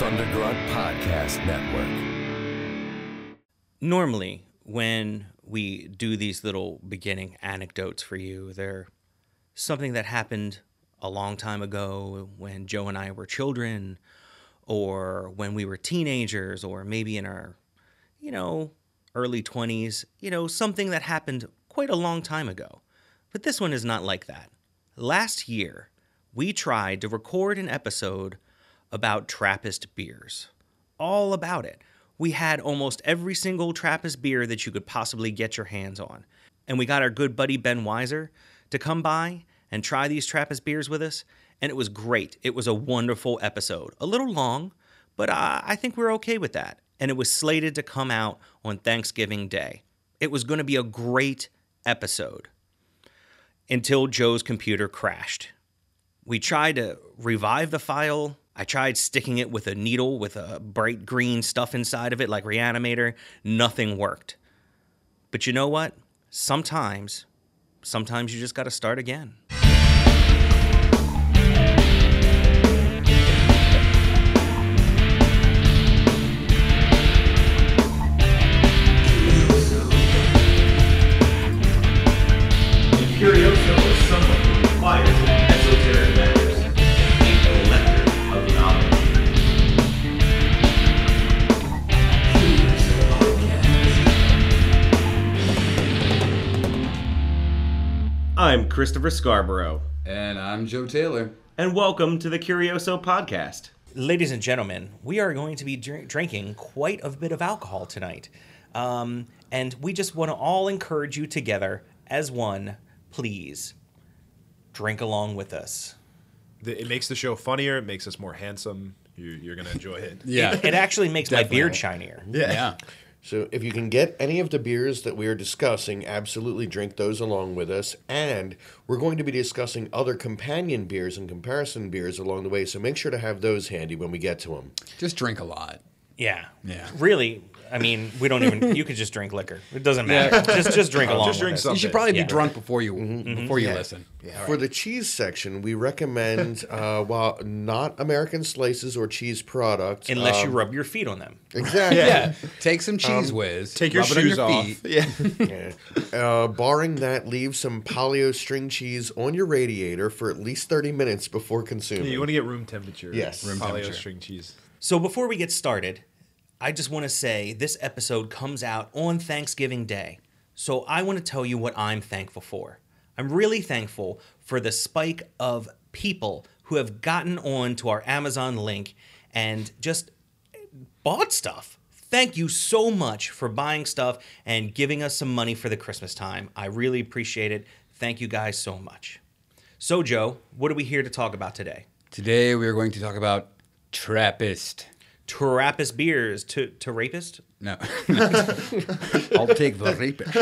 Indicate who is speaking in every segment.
Speaker 1: Thundergrunt Podcast Network.
Speaker 2: normally when we do these little beginning anecdotes for you they're something that happened a long time ago when joe and i were children or when we were teenagers or maybe in our you know early 20s you know something that happened quite a long time ago but this one is not like that last year we tried to record an episode about trappist beers all about it. We had almost every single Trappist beer that you could possibly get your hands on. And we got our good buddy Ben Weiser to come by and try these Trappist beers with us. And it was great. It was a wonderful episode. A little long, but I think we're okay with that. And it was slated to come out on Thanksgiving Day. It was going to be a great episode until Joe's computer crashed. We tried to revive the file. I tried sticking it with a needle with a bright green stuff inside of it, like Reanimator. Nothing worked. But you know what? Sometimes, sometimes you just got to start again.
Speaker 3: Christopher Scarborough,
Speaker 4: And I'm Joe Taylor.
Speaker 3: and welcome to the Curioso Podcast.
Speaker 2: Ladies and gentlemen, we are going to be drink- drinking quite a bit of alcohol tonight. Um, and we just want to all encourage you together as one, please drink along with us.
Speaker 5: The- It makes the show funnier. It makes us more handsome. You, you're gonna enjoy it.
Speaker 4: Yeah.
Speaker 2: It actually makes my beard
Speaker 4: Definitely.
Speaker 2: shinier.
Speaker 4: yeah.
Speaker 6: So if you can get any of the beers that we are discussing, absolutely drink those along with us. And we're going to be discussing other companion beers and comparison beers along the way. So make sure to have those handy when we get to them.
Speaker 4: Just drink a lot.
Speaker 2: Yeah.
Speaker 4: Yeah.
Speaker 2: Really, I mean, we don't even. You could just drink liquor. It doesn't matter. Just just drink along.
Speaker 5: Just drink
Speaker 2: with us.
Speaker 5: some.
Speaker 4: You should
Speaker 5: Okay.
Speaker 4: probably
Speaker 2: Yeah.
Speaker 4: be drunk before you before you
Speaker 6: Yeah.
Speaker 4: listen.
Speaker 6: For the cheese section, we recommend, uh, while not American slices or cheese products,
Speaker 2: Unless you
Speaker 6: um,
Speaker 2: rub your feet on them.
Speaker 6: exactly.
Speaker 4: Yeah. Take some Cheez Whiz.
Speaker 5: Take your
Speaker 4: rub it on
Speaker 5: shoes off.
Speaker 4: feet.
Speaker 5: Yeah.
Speaker 6: Yeah. Uh, barring that, leave some Polly-O string cheese on your radiator for at least 30 minutes before consuming.
Speaker 5: you want to get room temperature.
Speaker 6: Yes. Room
Speaker 5: Polly-O
Speaker 4: temperature.
Speaker 5: string cheese.
Speaker 2: So before we get started, I just want to say this episode comes out on Thanksgiving Day. So I want to tell you what I'm thankful for. I'm really thankful for the spike of people who have gotten on to our Amazon link and just bought stuff. Thank you so much for buying stuff and giving us some money for the Christmas time. I really appreciate it. Thank you guys so much. So, Joe, what are we here to talk about today?
Speaker 4: Today we are going to talk about Trappist.
Speaker 2: Trappist beers to, to rapist?
Speaker 4: No. I'll take the rapist.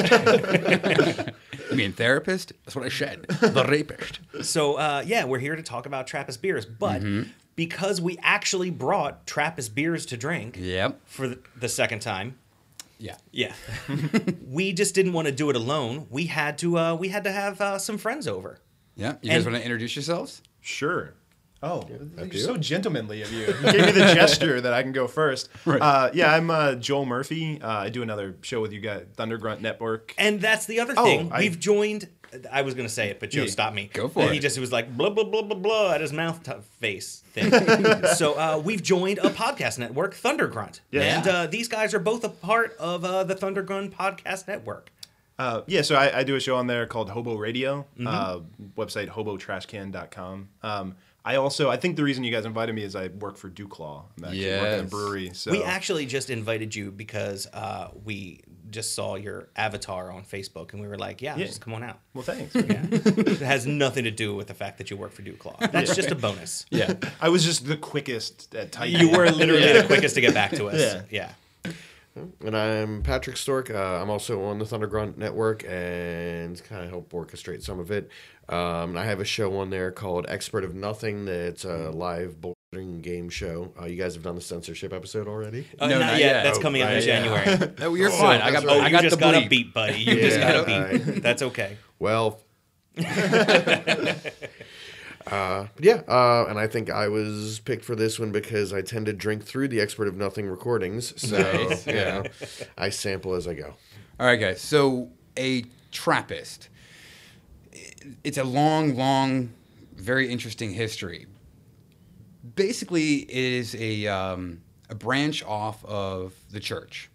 Speaker 4: you mean therapist? That's what I said. The rapist.
Speaker 2: So uh, yeah, we're here to talk about Trappist beers, but because we actually brought Trappist beers to drink
Speaker 4: Yep.
Speaker 2: for the, the second time,
Speaker 4: Yeah.
Speaker 2: yeah, we just didn't want to do it alone. We had to uh, we had to have uh, some friends over.
Speaker 4: Yeah. You guys
Speaker 2: And-
Speaker 4: want to introduce yourselves?
Speaker 5: Sure. Oh,
Speaker 6: I
Speaker 5: you're
Speaker 6: do.
Speaker 5: so gentlemanly of you. You gave me the gesture that I can go first.
Speaker 4: Right.
Speaker 5: Uh, yeah, I'm uh, Joel Murphy. Uh, I do another show with you guys, Thundergrunt Network.
Speaker 2: And that's the other
Speaker 5: Oh,
Speaker 2: thing.
Speaker 5: I-
Speaker 2: We've joined. I was gonna say it, but Joe
Speaker 5: Yeah,
Speaker 2: stopped me.
Speaker 4: go for
Speaker 2: and
Speaker 4: it.
Speaker 2: He just was like blah blah blah blah blah at his mouth t- face thing. so uh, we've joined a podcast network, Thundergrunt.
Speaker 5: Yeah.
Speaker 2: And uh, these guys are both a part of uh, the Thundergrunt podcast network.
Speaker 5: Uh, yeah, so I, I do a show on there called Hobo Radio,
Speaker 2: Mm-hmm.
Speaker 5: uh, website hobotrashcan.com. Um, I also, I think the reason you guys invited me is I work for Duclaw. I'm actually working in a brewery. So
Speaker 2: We actually just invited you because uh, we just saw your avatar on Facebook, and we were like, "Yeah,
Speaker 5: Yeah.
Speaker 2: just come on out."
Speaker 5: well, thanks.
Speaker 2: Yeah. it has nothing to do with the fact that you work for Duclaw. That's just a bonus.
Speaker 4: Yeah.
Speaker 5: I was just the quickest at typing.
Speaker 2: You were literally the quickest to get back to us.
Speaker 5: Yeah.
Speaker 2: Yeah.
Speaker 6: And I'm Patrick Storck. Uh, I'm also on the Thundergrunt Network and kind of help orchestrate some of it. Um, and I have a show on there called Expert of Nothing. That's a live bullshitting game show. Uh, you guys have done the censorship episode already?
Speaker 2: Uh,
Speaker 4: No,
Speaker 2: not,
Speaker 4: not
Speaker 2: yet.
Speaker 4: yet.
Speaker 2: That's
Speaker 4: Oh,
Speaker 2: coming out in
Speaker 4: right, yeah.
Speaker 2: January.
Speaker 4: No, you're fine. I got,
Speaker 2: oh,
Speaker 4: I
Speaker 2: you
Speaker 4: got
Speaker 2: just
Speaker 4: the
Speaker 2: got a beat, buddy. You just got a beat.
Speaker 6: alright.
Speaker 2: That's okay.
Speaker 6: Well, Uh, yeah, uh, and I think I was picked for this one because I tend to drink through the Expert of Nothing recordings. So,
Speaker 4: Nice,
Speaker 6: you
Speaker 4: yeah.
Speaker 6: know, I sample as I go.
Speaker 4: All right, guys. So a Trappist. It's a long, long, very interesting history. Basically, it is a um, a branch off of the church,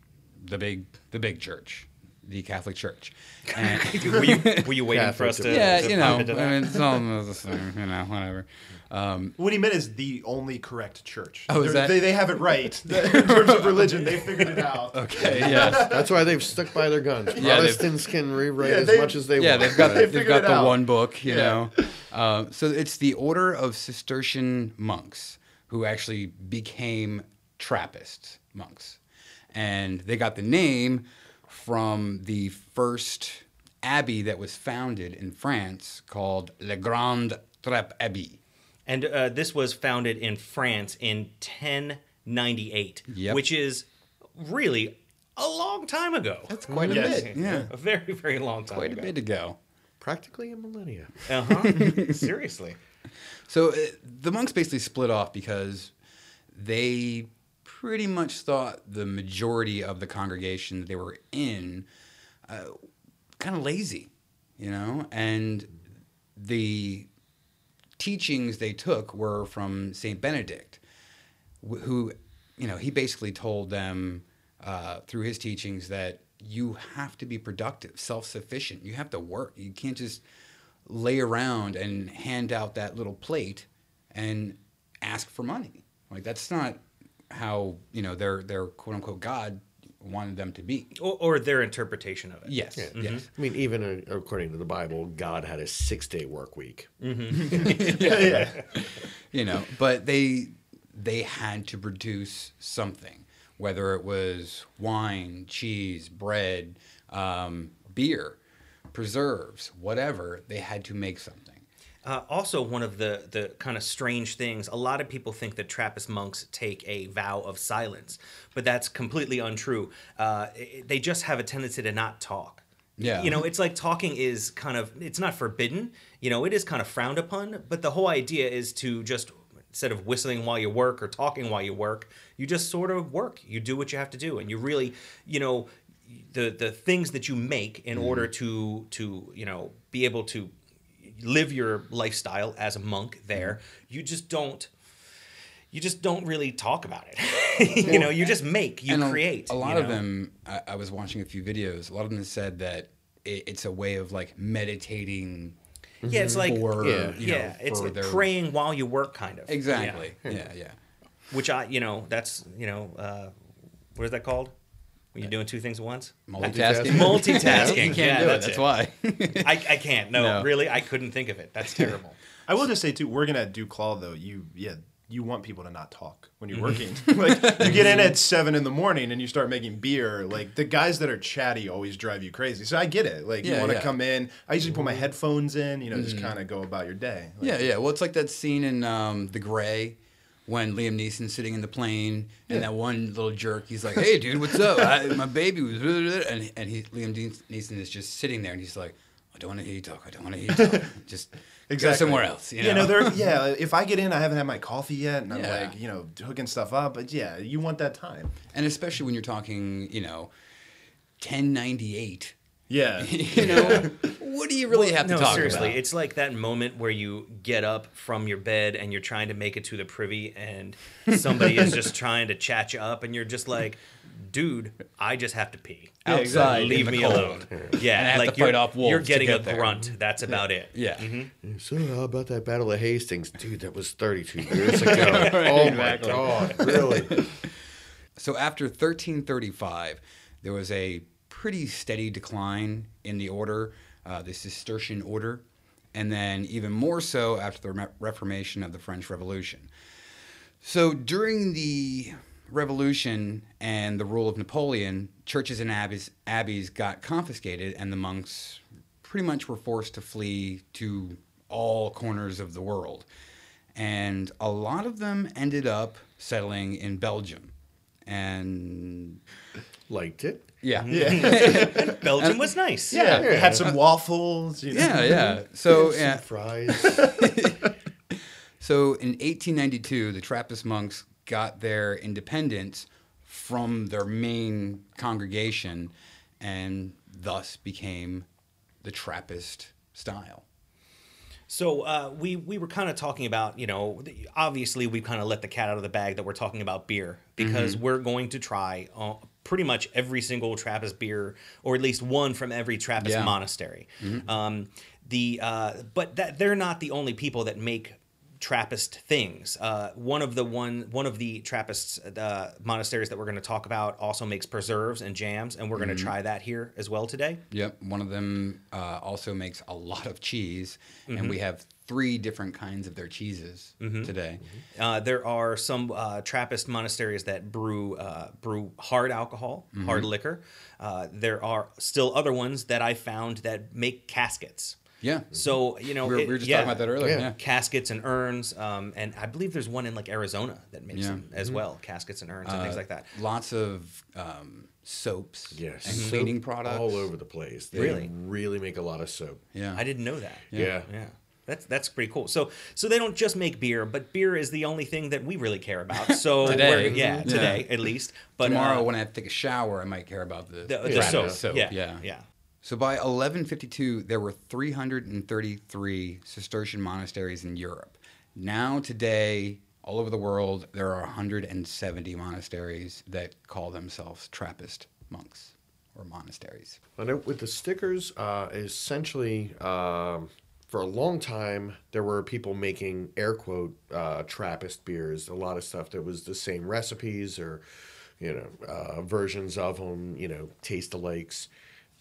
Speaker 4: the big the big church, the Catholic Church. And,
Speaker 2: were you were you waiting for us to?
Speaker 6: to-
Speaker 4: yeah,
Speaker 2: to
Speaker 4: you know,
Speaker 2: into?
Speaker 4: I mean, it's all the same, you know, whatever. Um,
Speaker 5: What he meant is the only correct church.
Speaker 4: Oh, is
Speaker 5: They're-
Speaker 4: that-
Speaker 5: They, they have it right in terms of religion. They figured it out.
Speaker 4: okay, yes.
Speaker 6: That's why they've stuck by their guns.
Speaker 4: Yeah, they've-
Speaker 6: Protestants can rewrite
Speaker 5: Yeah,
Speaker 6: as
Speaker 5: they-
Speaker 6: much as they
Speaker 4: yeah,
Speaker 6: want.
Speaker 4: they've got
Speaker 6: but-
Speaker 5: They
Speaker 4: they've got the
Speaker 5: out.
Speaker 4: one book, you
Speaker 5: Yeah.
Speaker 4: know. Uh, so it's the Order of Cistercian monks who actually became Trappist monks, and they got the name from the first abbey that was founded in France called Le Grand Trappe Abbey.
Speaker 2: And uh, this was founded in France in 1098,
Speaker 4: Yep.
Speaker 2: which is really a long time ago.
Speaker 4: That's quite a
Speaker 5: Yes.
Speaker 4: bit, yeah,
Speaker 2: A very, very long time ago.
Speaker 4: quite a
Speaker 2: ago.
Speaker 4: bit ago.
Speaker 6: practically a millennia.
Speaker 2: Uh-huh. Seriously.
Speaker 4: So uh, the monks basically split off because they pretty much thought the majority of the congregation that they were in uh, kind of lazy, you know, and the teachings they took were from Saint Benedict, wh- who, you know, he basically told them uh, through his teachings that you have to be productive, self-sufficient. You have to work. You can't just lay around and hand out that little plate and ask for money. Like that's not how you know their their quote unquote God wanted them to be.
Speaker 2: Or, or their interpretation of it.
Speaker 4: Yes, yes.
Speaker 6: I mean, even uh, according to the Bible, God had a six-day work week.
Speaker 5: yeah.
Speaker 4: you know but they they had to produce something whether it was wine cheese bread um, beer preserves whatever they had to make something
Speaker 2: Uh, also, one of the the kind of strange things. A lot of people think that Trappist monks take a vow of silence, but that's completely untrue. Uh, i- they just have a tendency to not talk.
Speaker 4: Yeah.
Speaker 2: You know, it's like talking is kind of it's not forbidden. You know, it is kind of frowned upon, but the whole idea is to just instead of whistling while you work or talking while you work, you just sort of work. You do what you have to do, and you really, you know, the the things that you make in order to to you know be able to live your lifestyle as a monk there. You just don't you just don't really talk about it. You know you just make you
Speaker 4: a-
Speaker 2: create
Speaker 4: a, lot of
Speaker 2: know?
Speaker 4: them I, I was watching a few videos. A lot of them said that it, it's a way of like meditating
Speaker 2: yeah it's like
Speaker 4: for
Speaker 6: yeah
Speaker 4: know,
Speaker 2: it's like
Speaker 4: their
Speaker 2: praying while you work kind of.
Speaker 4: Exactly.
Speaker 2: Yeah.
Speaker 4: yeah yeah,
Speaker 2: which i you know that's you know uh what is that called when you're doing two things at once
Speaker 4: multitasking
Speaker 2: multitasking
Speaker 4: you can't
Speaker 2: yeah,
Speaker 4: do it
Speaker 2: that's,
Speaker 4: that's why
Speaker 2: I, I can't no,
Speaker 4: No.
Speaker 2: really i couldn't think of it that's terrible
Speaker 5: I will just say too, working at Duclaw though, you yeah, you want people to not talk when
Speaker 2: Mm-hmm.
Speaker 5: you're working. like you get in at seven in the morning and you start making beer. Like the guys that are chatty always drive you crazy. So I get it. Like you want to
Speaker 4: yeah.
Speaker 5: come in. I usually put my headphones in. You know, just kind of go about your day. Like,
Speaker 4: Yeah, yeah. Well, it's like that scene in um, The Grey when Liam Neeson's sitting in the plane and that one little jerk, he's like, "Hey, dude, what's up? I, my baby was," and and he Liam Neeson is just sitting there and he's like, "I don't want to hear you talk. I don't want to hear you talk. Just go
Speaker 5: Exactly.
Speaker 4: somewhere else." You know?
Speaker 5: You know, yeah. If I get in, I haven't had my coffee yet, and I'm
Speaker 4: Yeah.
Speaker 5: like, you know, hooking stuff up. But yeah, you want that time.
Speaker 4: and especially when you're talking, you know, 1098.
Speaker 5: Yeah.
Speaker 4: You know, what do you really have to
Speaker 2: no,
Speaker 4: talk
Speaker 2: seriously,
Speaker 4: about?
Speaker 2: it's like that moment where you get up from your bed and you're trying to make it to the privy, and somebody is just trying to chat you up, and you're just like, "Dude, I just have to pee.
Speaker 4: Outside in
Speaker 2: leave me
Speaker 4: cold.
Speaker 2: alone." Yeah,
Speaker 4: And I have
Speaker 2: like
Speaker 4: to
Speaker 2: you're,
Speaker 4: fight off wolves
Speaker 2: you're
Speaker 4: to
Speaker 2: getting
Speaker 4: get
Speaker 2: a
Speaker 4: there.
Speaker 2: grunt. That's about it.
Speaker 4: yeah. Mm-hmm.
Speaker 6: So how about that Battle of Hastings, dude? That was 32 years ago. oh my god, really?
Speaker 4: So after 1335, there was a pretty steady decline in the order, uh, the Cistercian order, and then even more so after the Re- Reformation of the French Revolution. So during the Revolution and the rule of Napoleon, churches and abbeys, abbeys got confiscated, and the monks pretty much were forced to flee to all corners of the world. And a lot of them ended up settling in Belgium. And
Speaker 6: Liked it.
Speaker 4: Yeah.
Speaker 5: Yeah.
Speaker 2: Belgium was nice.
Speaker 5: yeah. Had some waffles. You know.
Speaker 4: Yeah, yeah. So
Speaker 6: Some
Speaker 4: yeah,
Speaker 6: fries.
Speaker 4: So in 1892, the Trappist monks got their independence from their main congregation and thus became the Trappist style.
Speaker 2: So uh, we we were kind of talking about you know obviously we kind of let the cat out of the bag that we're talking about beer because we're going to try uh, pretty much every single Trappist beer or at least one from every Trappist
Speaker 4: Yeah.
Speaker 2: monastery. Um, the uh, but that they're not the only people that make Trappist things. Uh, one of the one one of the Trappist uh, monasteries that we're going to talk about also makes preserves and jams, and we're going to try that here as well today.
Speaker 4: Yep, one of them uh, also makes a lot of cheese,
Speaker 2: Mm-hmm.
Speaker 4: and we have three different kinds of their cheeses today.
Speaker 2: Uh, there are some uh, Trappist monasteries that brew uh, brew hard alcohol,
Speaker 4: Mm-hmm.
Speaker 2: hard liquor. Uh, there are still other ones that I found that make caskets.
Speaker 4: Yeah,
Speaker 2: So you know,
Speaker 4: we were,
Speaker 2: it-
Speaker 4: we were just
Speaker 2: yeah,
Speaker 4: talking about that earlier.
Speaker 6: Yeah.
Speaker 4: Yeah,
Speaker 2: Caskets and urns, um, and I believe there's one in like Arizona that makes
Speaker 4: Yeah.
Speaker 2: them as well. Caskets and urns and things
Speaker 4: Uh,
Speaker 2: like that.
Speaker 4: Lots of um, soaps
Speaker 6: Yes.
Speaker 4: and
Speaker 6: Soap
Speaker 4: cleaning products.
Speaker 6: all over the place. They
Speaker 2: Really?
Speaker 6: really make a lot of soap.
Speaker 4: Yeah,
Speaker 2: I didn't know that.
Speaker 6: Yeah.
Speaker 2: Yeah. That's that's pretty cool. So so they don't just make beer, but beer is the only thing that we really care about. So
Speaker 4: Today.
Speaker 2: we're- yeah,
Speaker 4: Yeah.
Speaker 2: today at least. But
Speaker 4: Tomorrow,
Speaker 2: uh,
Speaker 4: when I have to take a shower, I might care about the,
Speaker 2: the, the soap.
Speaker 4: soap.
Speaker 2: Yeah,
Speaker 4: yeah,
Speaker 2: yeah.
Speaker 4: So by 1152, there were 333 Cistercian monasteries in Europe. Now, today, all over the world, there are 170 monasteries that call themselves Trappist monks or monasteries.
Speaker 6: I with the stickers, uh, essentially, um, for a long time, there were people making air quote uh, Trappist beers. A lot of stuff that was the same recipes or, you know, uh, versions of them. You know, taste alikes,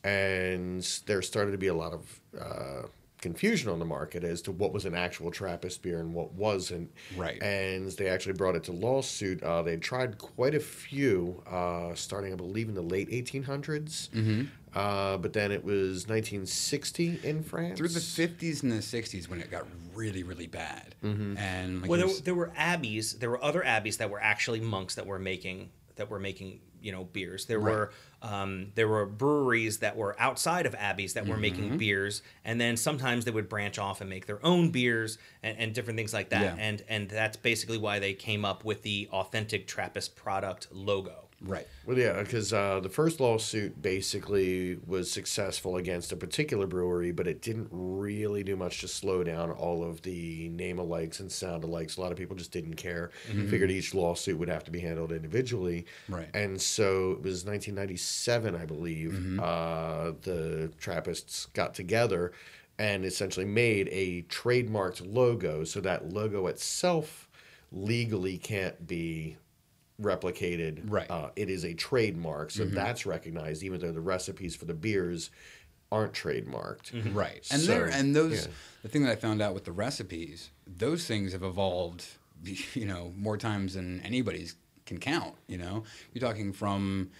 Speaker 6: and there started to be a lot of uh, confusion on the market as to what was an actual Trappist beer and what wasn't.
Speaker 4: Right.
Speaker 6: And they actually brought it to lawsuit. Uh, they tried quite a few, uh, starting I believe in the late 1800s.
Speaker 4: Mm-hmm.
Speaker 6: Uh, but then it was 1960 in France.
Speaker 4: Through the 50s and the 60s, when it got really, really bad, and like
Speaker 2: Well,
Speaker 4: you
Speaker 2: there,
Speaker 4: s-
Speaker 2: there were abbeys. There were other abbeys that were actually monks that were making that were making you know beers. There
Speaker 4: Right.
Speaker 2: were um, there were breweries that were outside of abbeys that were
Speaker 4: Mm-hmm.
Speaker 2: making beers, and then sometimes they would branch off and make their own beers and, and different things like that.
Speaker 4: Yeah.
Speaker 2: And and that's basically why they came up with the authentic Trappist product logo.
Speaker 4: Right.
Speaker 6: Well, yeah, because uh, the first lawsuit basically was successful against a particular brewery, but it didn't really do much to slow down all of the name alikes and sound alikes. A lot of people just didn't care. Figured each lawsuit would have to be handled individually.
Speaker 4: Right.
Speaker 6: And so it was 1997, I believe, uh, the Trappists got together and essentially made a trademarked logo. So that logo itself legally can't be replicated.
Speaker 4: Right.
Speaker 6: Uh, it is a trademark, so that's recognized, even though the recipes for the beers aren't trademarked.
Speaker 4: Right. And
Speaker 6: So,
Speaker 4: there and those
Speaker 6: yeah.
Speaker 4: the thing that I found out with the recipes, those things have evolved, you know, more times than anybody's can count, you know. You're talking from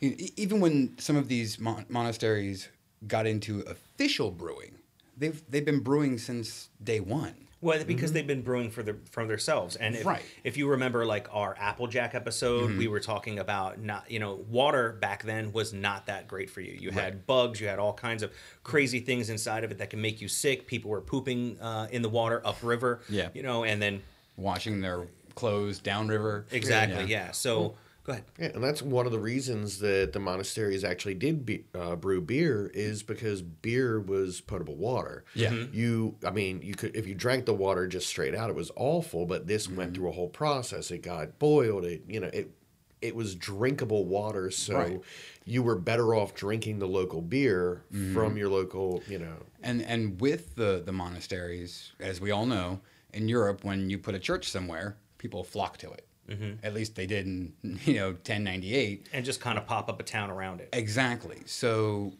Speaker 4: e- even when some of these mon- monasteries got into official brewing, they've they've been brewing since day 1.
Speaker 2: Well, because they've been brewing for their for themselves, and if,
Speaker 4: Mm-hmm. Right.
Speaker 2: if you remember, like our Applejack episode,
Speaker 4: Mm-hmm.
Speaker 2: we were talking about not, you know, water back then was not that great for you. You had bugs, you had all kinds of crazy things inside of it that can make you sick. People were pooping uh, in the water upriver,
Speaker 4: Yeah.
Speaker 2: you know, and then
Speaker 4: Washing their clothes downriver.
Speaker 2: exactly, yeah. So go ahead.
Speaker 6: Yeah, and that's one of the reasons that the monasteries actually did be, uh, brew beer is because beer was potable water.
Speaker 4: Yeah.
Speaker 2: Mm-hmm.
Speaker 6: You, I mean, you could if you drank the water just straight out, it was awful. But this
Speaker 4: Mm-hmm.
Speaker 6: went through a whole process. It got boiled. It, you know, it it was drinkable water. So
Speaker 4: Right.
Speaker 6: you were better off drinking the local beer
Speaker 4: Mm-hmm.
Speaker 6: from your local, you know.
Speaker 4: And and with the the monasteries, as we all know, in Europe, when you put a church somewhere, people flock to it. At least they did in you know 1098.
Speaker 2: And just kind of pop up a town around it.
Speaker 4: Exactly. So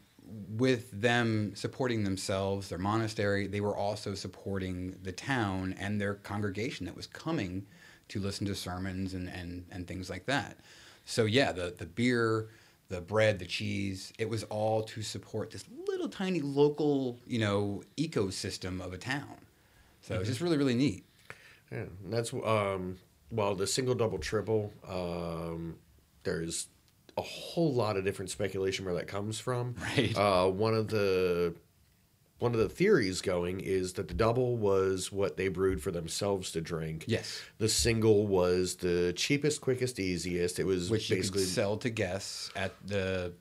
Speaker 4: with them supporting themselves, their monastery, they were also supporting the town and their congregation that was coming to listen to sermons and, and, and things like that. So yeah, the, the beer, the bread, the cheese, it was all to support this little tiny local, you know, ecosystem of a town. So it's just really, really neat.
Speaker 6: Yeah, and that's um, well, the single, double, triple. Um, there's a whole lot of different speculation where that comes from.
Speaker 4: Right.
Speaker 6: Uh, one of the one of the theories going is that the double was what they brewed for themselves to drink.
Speaker 4: Yes.
Speaker 6: The single was the cheapest, quickest, easiest. It was
Speaker 4: which you
Speaker 6: basically
Speaker 4: could sell to guests at the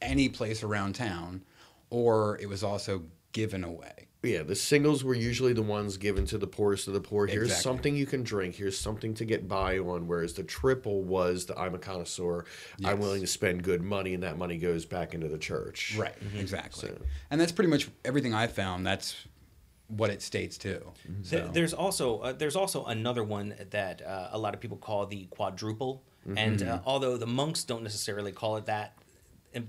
Speaker 4: any place around town, or it was also given away.
Speaker 6: Yeah, the singles were usually the ones given to the poorest of the poor. Here's
Speaker 4: Exactly.
Speaker 6: something you can drink. Here's something to get by on. Whereas the triple was the I'm a connoisseur. I'm willing to spend good money, and that money goes back into the church.
Speaker 4: Right, exactly.
Speaker 6: So-
Speaker 4: And that's pretty much everything I found. That's what it states too. So-
Speaker 2: There's also uh, there's also another one that uh, a lot of people call the quadruple, and uh, although the monks don't necessarily call it that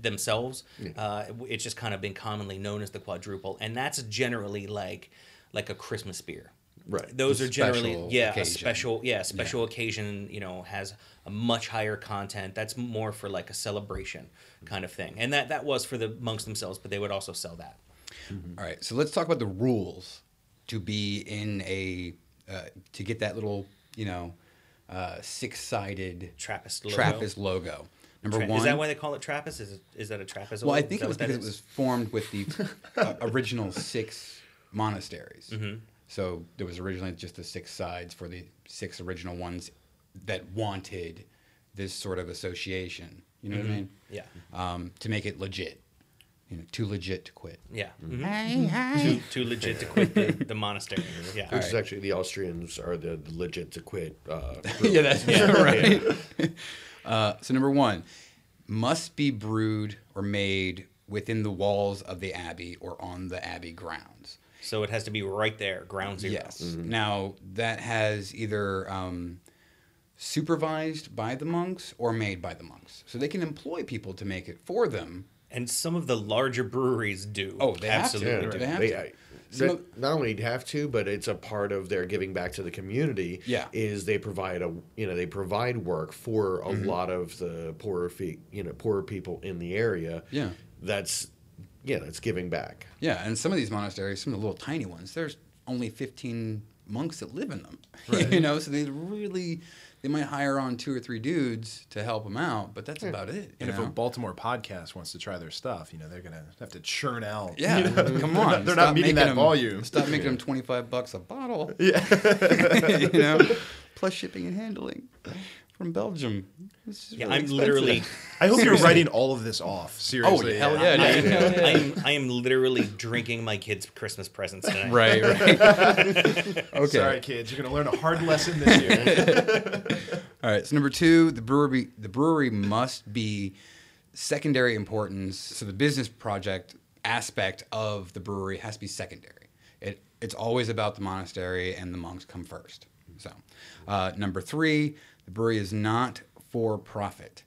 Speaker 2: themselves, uh, it's just kind of been commonly known as the quadruple, and that's generally like like a Christmas beer.
Speaker 6: Right.
Speaker 2: Those
Speaker 4: A
Speaker 2: are generally yeah a special yeah special occasion you know has a much higher content. That's more for like a celebration kind of thing, and that that was for the monks themselves, but they would also sell that.
Speaker 4: All right, so let's talk about the rules to be in a uh, to get that little you know uh, six-sided
Speaker 2: Trappist logo.
Speaker 4: Trappist logo. Number
Speaker 2: Tra-
Speaker 4: one
Speaker 2: Is that why they call it Trappist? Is it, is that a Trappist?
Speaker 4: Well, I think
Speaker 2: Is
Speaker 4: it was
Speaker 2: that what
Speaker 4: because
Speaker 2: that
Speaker 4: it
Speaker 2: is?
Speaker 4: was formed with the uh, original six monasteries.
Speaker 2: Mm-hmm.
Speaker 4: So there was originally just the six sides for the six original ones that wanted this sort of association. You know what I mean?
Speaker 2: Mm-hmm. Yeah.
Speaker 4: Um, to make it legit. You know, too legit to quit.
Speaker 2: Yeah.
Speaker 4: Mm-hmm.
Speaker 2: mhm. Too, too legit to quit the, the monastery. Yeah.
Speaker 6: Which is actually the Austrians are the legit to quit. Uh,
Speaker 4: yeah, that's right. Uh, so number one, must be brewed or made within the walls of the abbey or on the abbey grounds.
Speaker 2: So it has to be right there, ground zero.
Speaker 4: Yes. Now that has either um, supervised by the monks or made by the monks, so they can employ people to make it for them.
Speaker 2: And some of the larger breweries do.
Speaker 4: Oh, they have to.
Speaker 2: absolutely
Speaker 4: Yeah,
Speaker 2: do.
Speaker 4: They have
Speaker 6: They-
Speaker 4: to.
Speaker 6: I- That- not only have to, but it's a part of their giving back to the community.
Speaker 4: Yeah.
Speaker 6: is they provide a you know they provide work for a
Speaker 4: Mm-hmm.
Speaker 6: lot of the poorer fe- you know poorer people in the area.
Speaker 4: Yeah.
Speaker 6: that's yeah that's giving back.
Speaker 4: Yeah, and some of these monasteries, some of the little tiny ones, there's only 15 monks that live in them. you know, so they really they might hire on two or three dudes to help them out, but that's hmm. about it. You
Speaker 5: And if a Baltimore podcast wants to try their stuff, you know, they're gonna have to churn out.
Speaker 4: yeah,
Speaker 5: you know,
Speaker 4: come on.
Speaker 5: They're not
Speaker 4: stop
Speaker 5: meeting
Speaker 4: making
Speaker 5: that
Speaker 4: them-
Speaker 5: volume.
Speaker 4: Stop making them 25 bucks a bottle. Yeah. you know, plus shipping and handling from Belgium. This
Speaker 2: Yeah,
Speaker 4: really
Speaker 2: I'm
Speaker 4: expensive.
Speaker 2: literally.
Speaker 5: I hope you're writing all of this off. Seriously.
Speaker 4: Oh hell yeah,
Speaker 2: I
Speaker 4: dude.
Speaker 2: am, I am, I am literally drinking my kids' Christmas presents tonight.
Speaker 4: Right, right. okay.
Speaker 5: Sorry, kids. You're gonna learn a hard lesson this year.
Speaker 4: All right. So number two, the brewery the brewery must be secondary importance. So the business project aspect of the brewery has to be secondary. It it's always about the monastery and the monks come first. So uh, number three, the brewery is not for profit.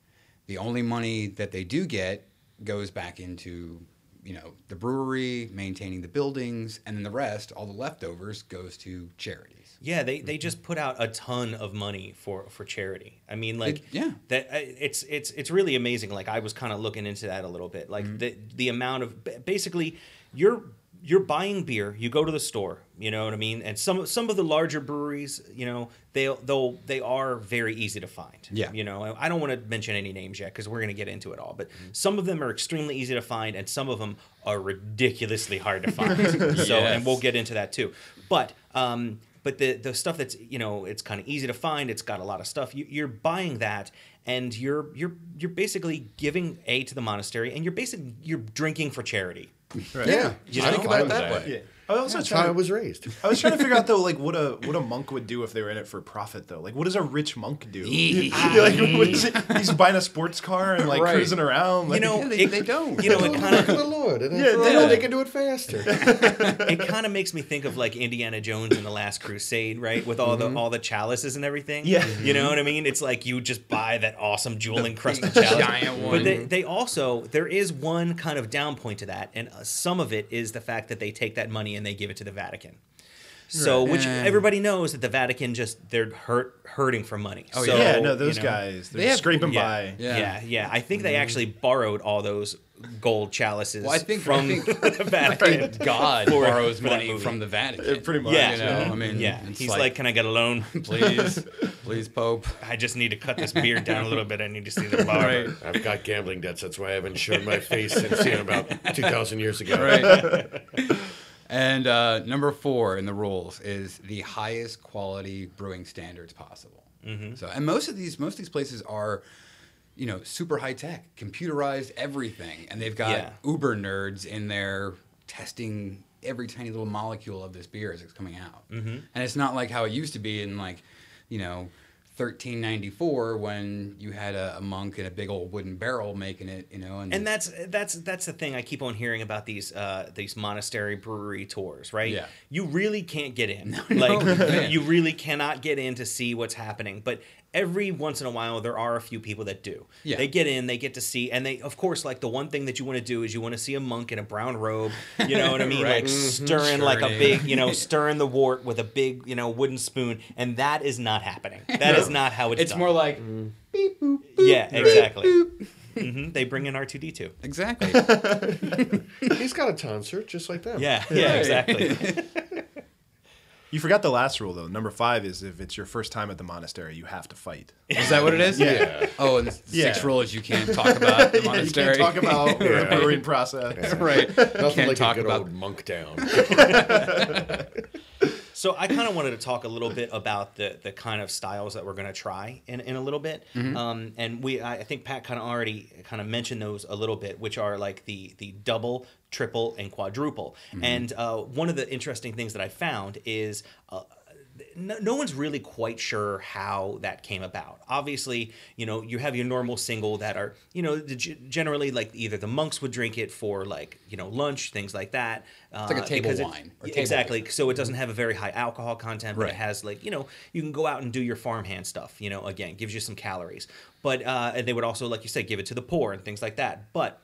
Speaker 4: The only money that they do get goes back into you know the brewery, maintaining the buildings, and then the rest, all the leftovers, goes to charities.
Speaker 2: Yeah, they, they mm-hmm. just put out a ton of money for, for charity. I mean, like
Speaker 4: It- yeah.
Speaker 2: that it's it's it's really amazing. Like I was kind of looking into that a little bit. Like mm-hmm. the the amount of basically you're you're buying beer. You go to the store. You know what I mean. And some some of the larger breweries, you know, they they'll they are very easy to find.
Speaker 4: Yeah.
Speaker 2: You know, I don't want to mention any names yet because we're gonna get into it all. But some of them are extremely easy to find, and some of them are ridiculously hard to find. So, and we'll get into that too. But um, but the the stuff that's you know it's kind of easy to find. It's got a lot of stuff. You, you're buying that, and you're you're you're basically giving a to the monastery, and you're basically you're drinking for charity.
Speaker 4: Yeah,
Speaker 2: You
Speaker 4: think about it that way.
Speaker 5: Yeah. I was also
Speaker 6: That's how
Speaker 5: trying
Speaker 6: I was raised.
Speaker 5: I was trying to figure out though, like what a what a monk would do if they were in it for profit though. Like, what does a rich monk do? You're like, what is it? He's buying a sports car and like
Speaker 4: Right.
Speaker 5: cruising around. Like, You
Speaker 2: know,
Speaker 4: Yeah, they-
Speaker 2: it-
Speaker 4: they don't.
Speaker 2: You know, it kind of
Speaker 6: the Lord, and
Speaker 5: Yeah, they don't.
Speaker 6: they can do it faster.
Speaker 2: it kind of makes me think of like Indiana Jones in the Last Crusade, right? With all the all the chalices and everything.
Speaker 5: Yeah.
Speaker 2: you know what I mean. It's like you just buy that awesome jewel encrusted chalice.
Speaker 4: giant one.
Speaker 2: But they, they also there is one kind of down point to that, and uh, some of it is the fact that they take that money and they give it to the Vatican. So, which
Speaker 4: Yeah.
Speaker 2: everybody knows that the Vatican just they're hurt hurting for money.
Speaker 4: Oh,
Speaker 2: so,
Speaker 5: yeah, no,
Speaker 2: you
Speaker 5: those
Speaker 2: know,
Speaker 5: guys, they're
Speaker 4: They have-
Speaker 5: scraping
Speaker 2: Yeah,
Speaker 5: by.
Speaker 2: yeah,
Speaker 4: Yeah.
Speaker 2: yeah, I think they actually borrowed all those gold chalices
Speaker 4: Well, I think
Speaker 2: from
Speaker 4: I think,
Speaker 2: the
Speaker 4: I
Speaker 2: Vatican.
Speaker 4: think God
Speaker 2: For-
Speaker 4: borrows
Speaker 2: for
Speaker 4: money from the Vatican.
Speaker 5: Uh, pretty much.
Speaker 2: Yeah,
Speaker 4: You know, I mean,
Speaker 2: yeah.
Speaker 4: it's
Speaker 2: He's like, "Can I get a loan?
Speaker 4: please, please, Pope.
Speaker 2: I just need to cut this beard down a little bit. I need to see the barber."
Speaker 6: I've got gambling debts. That's why I haven't shown my face since you know, about two thousand years ago.
Speaker 4: Right. And uh, number four in the rules is the highest quality brewing standards possible.
Speaker 2: Mm-hmm.
Speaker 4: So, and most of these most of these places are, you know, super high tech, computerized everything, and they've got
Speaker 2: Yeah.
Speaker 4: uber nerds in there testing every tiny little molecule of this beer as it's coming out. Mm-hmm. And it's not like how it used to be in like, you know. 1394 when you had a, a monk in a big old wooden barrel making it, you know, and,
Speaker 2: and that's that's that's the thing I keep on hearing about these uh, these monastery brewery tours, right?
Speaker 4: Yeah.
Speaker 2: You really can't get in.
Speaker 4: no,
Speaker 2: like
Speaker 4: you
Speaker 2: you really cannot get in to see what's happening. But every once in a while there are a few people that do.
Speaker 4: Yeah.
Speaker 2: They get in, they get to see and they of course like the one thing that you want to do is you want to see a monk in a brown robe, you know what I mean?
Speaker 4: Right.
Speaker 2: Like
Speaker 4: Mhm.
Speaker 2: stirring like a big, you know, stirring the wort with a big, you know, wooden spoon and that is not happening. That is not how it's
Speaker 4: it's
Speaker 2: done.
Speaker 4: more like beep, boop, boop,
Speaker 2: Yeah,
Speaker 4: beep,
Speaker 2: exactly.
Speaker 4: boop.
Speaker 2: hmm They bring in R2D2.
Speaker 4: Exactly.
Speaker 6: He's got a tonsure just like them.
Speaker 2: Yeah, yeah, exactly.
Speaker 5: You forgot the last rule though. Number five is if it's your first time at the monastery, you have to fight.
Speaker 4: Is that what it is?
Speaker 6: Yeah.
Speaker 4: Oh, and the
Speaker 5: Yeah.
Speaker 4: six rules you can't talk about the
Speaker 5: Yeah, you
Speaker 4: monastery.
Speaker 5: can't talk about the brewing process.
Speaker 4: right.
Speaker 6: Nothing
Speaker 4: Can't
Speaker 6: like
Speaker 4: talk
Speaker 6: a good
Speaker 4: about-
Speaker 6: old monk down.
Speaker 2: So I kind of wanted to talk a little bit about the the kind of styles that we're going to try in, in a little bit, um, and we I think Pat kind of already kind of mentioned those a little bit, which are like the the double, triple, and quadruple. And uh, one of the interesting things that I found is. Uh, no, no one's really quite sure how that came about. Obviously, you know, you have your normal single that are, you know, the, generally like either the monks would drink it for like, you know, lunch, things like that. Uh,
Speaker 4: like a table
Speaker 2: because it-
Speaker 4: wine or table
Speaker 2: exactly.
Speaker 4: beer.
Speaker 2: So it doesn't have a very high alcohol content, but
Speaker 4: Right.
Speaker 2: it has like, you know, you can go out and do your farmhand stuff, you know, again, gives you some calories. But, uh, and they would also, like you said, give it to the poor and things like that. But,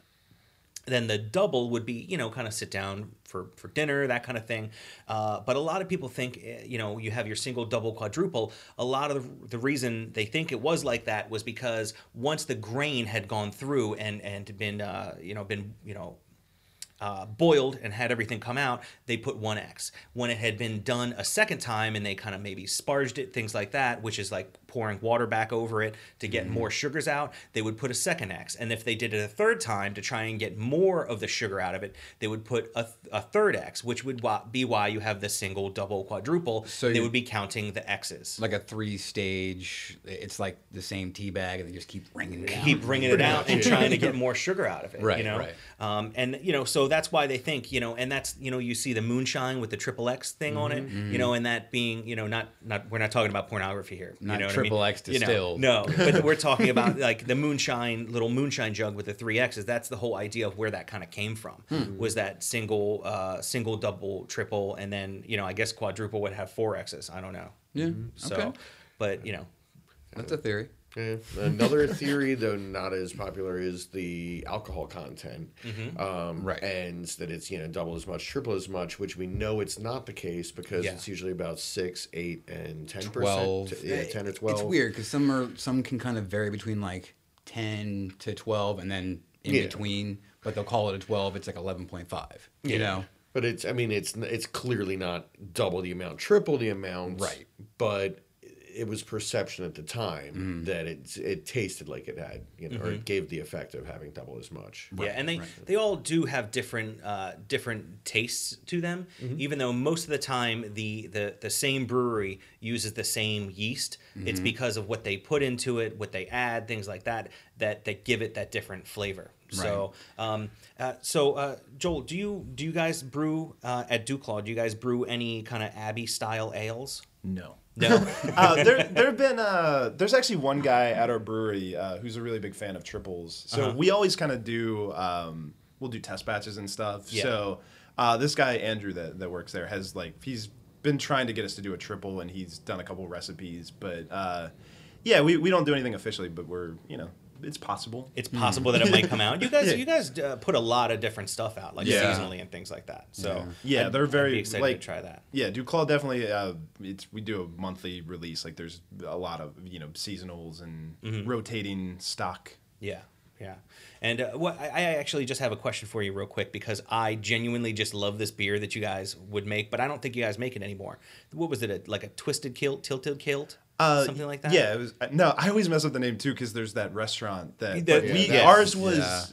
Speaker 2: then the double would be you know kind of sit down for for dinner that kind of thing uh, but a lot of people think eh, you know you have your single double quadruple a lot of the, reason they think it was like that was because once the grain had gone through and and been uh, you know been you know uh, boiled and had everything come out, they put 1x. When it had been done a second time and they kind of maybe sparged it, things like that, which is like pouring water back over it to get more sugars out, they would put a second X. And if they did it a third time to try and get more of the sugar out of it, they would put a, a third X, which would be why you have the single, double, quadruple.
Speaker 4: So
Speaker 2: they
Speaker 4: you-
Speaker 2: would be counting the X's.
Speaker 4: like a three stage. It's like the same tea bag, and they just keep wringing it out.
Speaker 2: keep bringing it out and trying to get more sugar out of it.
Speaker 4: Right,
Speaker 2: you know,
Speaker 4: right.
Speaker 2: um, and you know, so that's why they think you know, and that's you know, you see the moonshine with the triple X thing on it,
Speaker 4: Mm-hmm,
Speaker 2: you know, and that being you know, not not we're not talking about pornography here,
Speaker 4: Not
Speaker 2: you know what
Speaker 4: triple
Speaker 2: I mean?
Speaker 4: X
Speaker 2: You know,
Speaker 4: distilled.
Speaker 2: no, but we're talking about like the moonshine little moonshine jug with the three X's. That's the whole idea of where that kind of came from.
Speaker 4: Hmm.
Speaker 2: Was that single, uh, single, double, triple, and then you know, I guess quadruple would have four X's. I don't know.
Speaker 4: Yeah.
Speaker 2: So,
Speaker 4: Okay.
Speaker 2: but you know,
Speaker 4: That's a theory.
Speaker 6: Yeah. Another theory, though not as popular, is the alcohol content. Um,
Speaker 4: Right.
Speaker 6: And that it's you know double as much, triple as much, which we know it's not the case because
Speaker 2: Yeah.
Speaker 6: it's usually about six, eight, and ten
Speaker 4: Twelve.
Speaker 6: percent. Yeah, ten or twelve.
Speaker 4: It's weird because some are some can kind of vary between like ten to twelve, and then in
Speaker 6: Yeah.
Speaker 4: between. But they'll call it a twelve. It's like eleven point five. You know.
Speaker 6: But it's I mean it's it's clearly not double the amount, triple the amount.
Speaker 4: Right.
Speaker 6: But it was perception at the time
Speaker 4: Mm.
Speaker 6: that it it tasted like it had, you know, or
Speaker 2: Mm-hmm.
Speaker 6: it gave the effect of having double as much.
Speaker 2: yeah, and they they all do have different uh, different tastes to them.
Speaker 4: Mm-hmm.
Speaker 2: Even though most of the time the the the same brewery uses the same yeast, it's
Speaker 4: Mm-hmm.
Speaker 2: because of what they put into it, what they add, things like that, that that give it that different flavor. So, um, uh, so uh, Joel, do you do you guys brew uh, at Duclaw? Do you guys brew any kind of Abbey style ales?
Speaker 5: No.
Speaker 2: No.
Speaker 5: uh, there, there have been. Uh, there's actually one guy at our brewery uh, who's a really big fan of triples. So
Speaker 2: Uh-huh.
Speaker 5: we always kind of do. Um, we'll do test batches and stuff.
Speaker 2: Yeah.
Speaker 5: So uh, this guy Andrew that, that works there has like he's been trying to get us to do a triple and he's done a couple recipes. But uh, yeah, we, we don't do anything officially, but we're you know it's possible.
Speaker 2: it's possible that it might come out. You guys,
Speaker 5: Yeah.
Speaker 2: you guys uh, put a lot of different stuff out, like
Speaker 5: Yeah.
Speaker 2: seasonally and things like that. So
Speaker 5: Yeah,
Speaker 2: I'd-
Speaker 5: they're very
Speaker 2: excited
Speaker 5: like
Speaker 2: to try that.
Speaker 5: Yeah, Duclaw definitely. Uh, it's we do a monthly release. Like there's a lot of you know seasonals and
Speaker 2: Mm-hmm.
Speaker 5: rotating stock.
Speaker 2: Yeah, yeah. And uh, what I, I actually just have a question for you, real quick, because I genuinely just love this beer that you guys would make, but I don't think you guys make it anymore. What was it? A, like a twisted kilt, tilted kilt,
Speaker 5: Uh,
Speaker 2: something like that?
Speaker 5: Yeah, it was. uh, No, I always mess up the name too because there's that restaurant that.
Speaker 2: That-
Speaker 5: but we
Speaker 2: yeah,
Speaker 5: ours was
Speaker 4: yeah.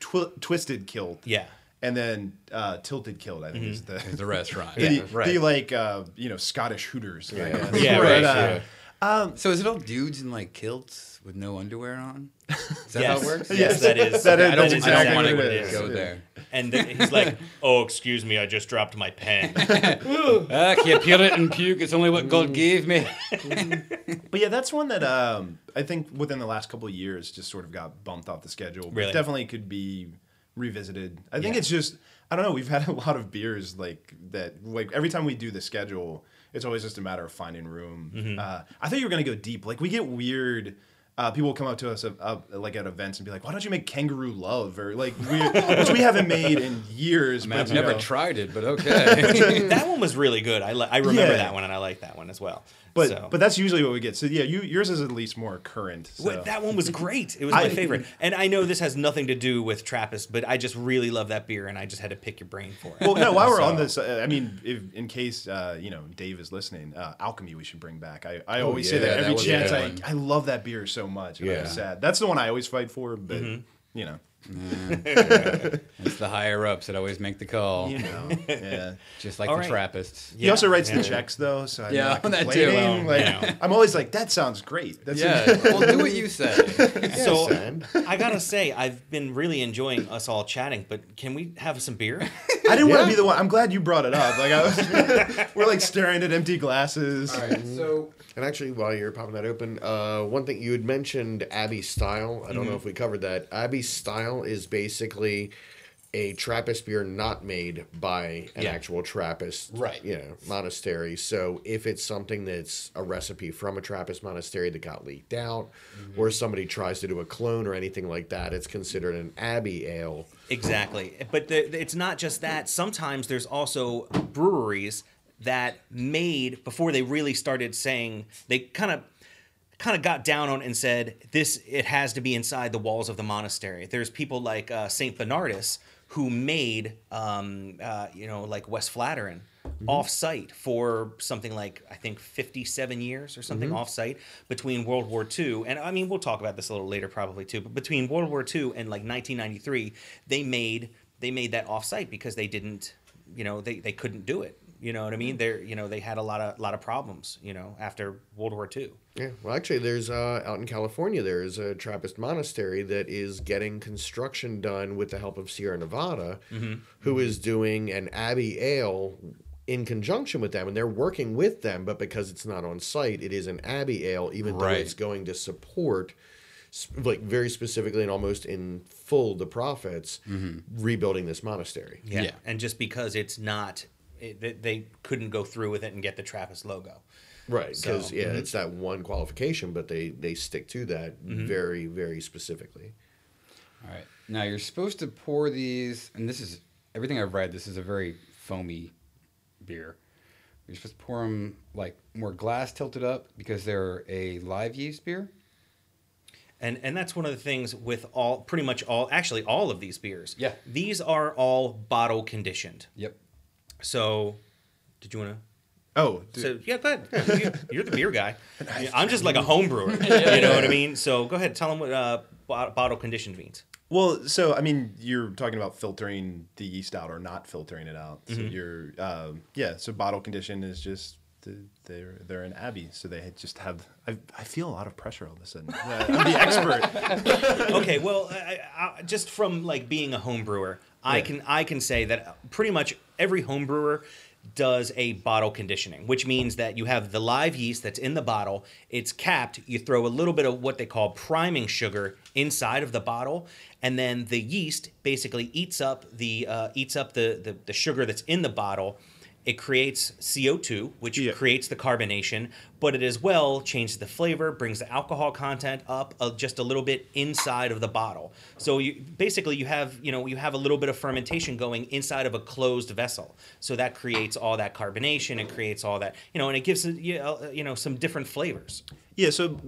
Speaker 5: twi- Twisted Kilt.
Speaker 2: yeah.
Speaker 5: and then uh, Tilted Kilt. I think is the
Speaker 4: Is the restaurant.
Speaker 5: the,
Speaker 4: Yeah, right.
Speaker 5: the like uh, you know Scottish Hooters. I
Speaker 6: Yeah.
Speaker 5: guess.
Speaker 2: Yeah,
Speaker 5: But, uh,
Speaker 6: yeah.
Speaker 4: So is it all dudes in like kilts with no underwear on? Is that how it works?
Speaker 2: Yes, that is.
Speaker 5: That is-
Speaker 2: that
Speaker 5: that's
Speaker 2: is
Speaker 5: exactly
Speaker 4: I don't want to
Speaker 5: it is.
Speaker 4: go there.
Speaker 2: And then he's like, "Oh, excuse me, I just dropped my pen."
Speaker 4: Ah, can't peel it and puke. It's only what God gave me.
Speaker 5: But yeah, that's one that um, I think within the last couple of years just sort of got bumped off the schedule. But
Speaker 2: Really?
Speaker 5: definitely could be revisited. I think
Speaker 2: Yeah.
Speaker 5: it's just I don't know. We've had a lot of beers like that. Like every time we do the schedule, it's always just a matter of finding room.
Speaker 2: Mm-hmm.
Speaker 5: Uh, I thought you were gonna go deep. Like we get weird. Uh, people will come up to us uh, uh, like at events and be like, "Why don't you make Kangaroo Love?" or like we, which we haven't made in years.
Speaker 4: I mean, I've
Speaker 5: but,
Speaker 4: never
Speaker 5: know.
Speaker 4: tried it, but okay.
Speaker 2: that one was really good. I li- I remember
Speaker 5: Yeah.
Speaker 2: that one, and I like that one as well.
Speaker 5: But
Speaker 2: So-
Speaker 5: but that's usually what we get. So yeah, you, yours is at least more current. So.
Speaker 2: Wait, that one was great. It was my
Speaker 5: I-
Speaker 2: favorite. And I know this has nothing to do with Trappist, but I just really love that beer, and I just had to pick your brain for it.
Speaker 5: Well, no. While we're on this, uh, I mean, if, in case uh, you know Dave is listening, uh, alchemy we should bring back. I, I always say
Speaker 6: yeah,
Speaker 5: that
Speaker 6: that
Speaker 5: every
Speaker 6: was a
Speaker 5: chance. I,
Speaker 6: one.
Speaker 5: I love that beer so much. and
Speaker 6: Yeah.
Speaker 5: I'm sad. That's the one I always fight for. But
Speaker 2: Mm-hmm.
Speaker 5: you know,
Speaker 4: it's the higher ups that always make the call,
Speaker 5: you know, yeah.
Speaker 4: just like
Speaker 2: All
Speaker 4: the
Speaker 2: right.
Speaker 4: Trappists.
Speaker 5: He also writes
Speaker 2: yeah.
Speaker 5: the checks though, so I'm
Speaker 4: Yeah,
Speaker 5: not
Speaker 4: that too.
Speaker 5: complaining.
Speaker 2: Well,
Speaker 5: like,
Speaker 2: yeah.
Speaker 5: I'm always like, that sounds great. That's
Speaker 4: Yeah, well, do what you say.
Speaker 2: so I gotta say, I've been really enjoying us all chatting. But can we have some beer?
Speaker 5: I didn't want to be the one. I'm glad you brought it up. Like I was, we're like staring at empty glasses.
Speaker 4: so
Speaker 6: And actually, while you're popping that open, uh, one thing you had mentioned Abbey Style. I don't know if we covered that. Abbey Style is basically a Trappist beer not made by an
Speaker 2: Yeah.
Speaker 6: actual Trappist,
Speaker 4: Right.
Speaker 6: You know, monastery. So if it's something that's a recipe from a Trappist monastery that got leaked out, or somebody tries to do a clone or anything like that, it's considered an Abbey ale.
Speaker 2: Exactly. But the, it's not just that. Sometimes there's also breweries that made before they really started saying they kind of kind of got down on it and said this it has to be inside the walls of the monastery. There's people like uh, Saint Bernardus who made um, uh, you know like Westvleteren off site for something like I think 57 years or something off site between World War II and I mean we'll talk about this a little later probably too but between World War II and like 1993 they made they made that off site because they didn't you know they, they couldn't do it you know what I mean mm-hmm. they're you know they had a lot of lot of problems you know after World War II
Speaker 6: Yeah, well, actually, there's uh, out in California. There is a Trappist monastery that is getting construction done with the help of Sierra Nevada, mm-hmm. who mm-hmm. is doing an Abbey Ale in conjunction with them, and they're working with them. But because it's not on site, it is an Abbey Ale, even though it's going to support, like very specifically and almost in full, the profits rebuilding this monastery.
Speaker 2: Yeah.
Speaker 4: Yeah.
Speaker 2: And just because it's not, it, they- they couldn't go through with it and get the Trappist logo.
Speaker 6: Right,
Speaker 2: So,
Speaker 6: because yeah, it's mm-hmm. that one qualification, but they they stick to that mm-hmm. very very specifically.
Speaker 4: All right. Now you're supposed to pour these, and this is everything I've read. This is a very foamy beer. You're supposed to pour them like more glass tilted up because they're a live yeast beer.
Speaker 2: And and that's one of the things with all, pretty much all, actually all of these beers.
Speaker 4: Yeah.
Speaker 2: These are all bottle conditioned.
Speaker 4: Yep.
Speaker 2: So, did you want to?
Speaker 5: Oh, dude.
Speaker 2: So yeah, go ahead. You- You're the beer guy. I'm just like a home brewer. You know what I mean? So go ahead. Tell them what uh, bottle conditioned means.
Speaker 5: Well, so I mean, you're talking about filtering the yeast out or not filtering it out. So
Speaker 2: Mm-hmm.
Speaker 5: you're, um, yeah. So bottle condition is just they're they're an abbey, so they just have. I, I feel a lot of pressure all of a sudden. Uh, I'm the expert.
Speaker 2: okay, well, I, I, just from like being a home brewer, I can I can say that pretty much every home brewer does a bottle conditioning, which means that you have the live yeast that's in the bottle. It's capped. You throw a little bit of what they call priming sugar inside of the bottle, and then the yeast basically eats up the uh, eats up the, the the sugar that's in the bottle. It creates CO2, which
Speaker 5: Yeah.
Speaker 2: creates the carbonation, but it as well changes the flavor, brings the alcohol content up uh, just a little bit inside of the bottle. So you basically you have you know you have a little bit of fermentation going inside of a closed vessel. So that creates all that carbonation and creates all that you know, and it gives you know, you know some different flavors.
Speaker 5: Yeah, so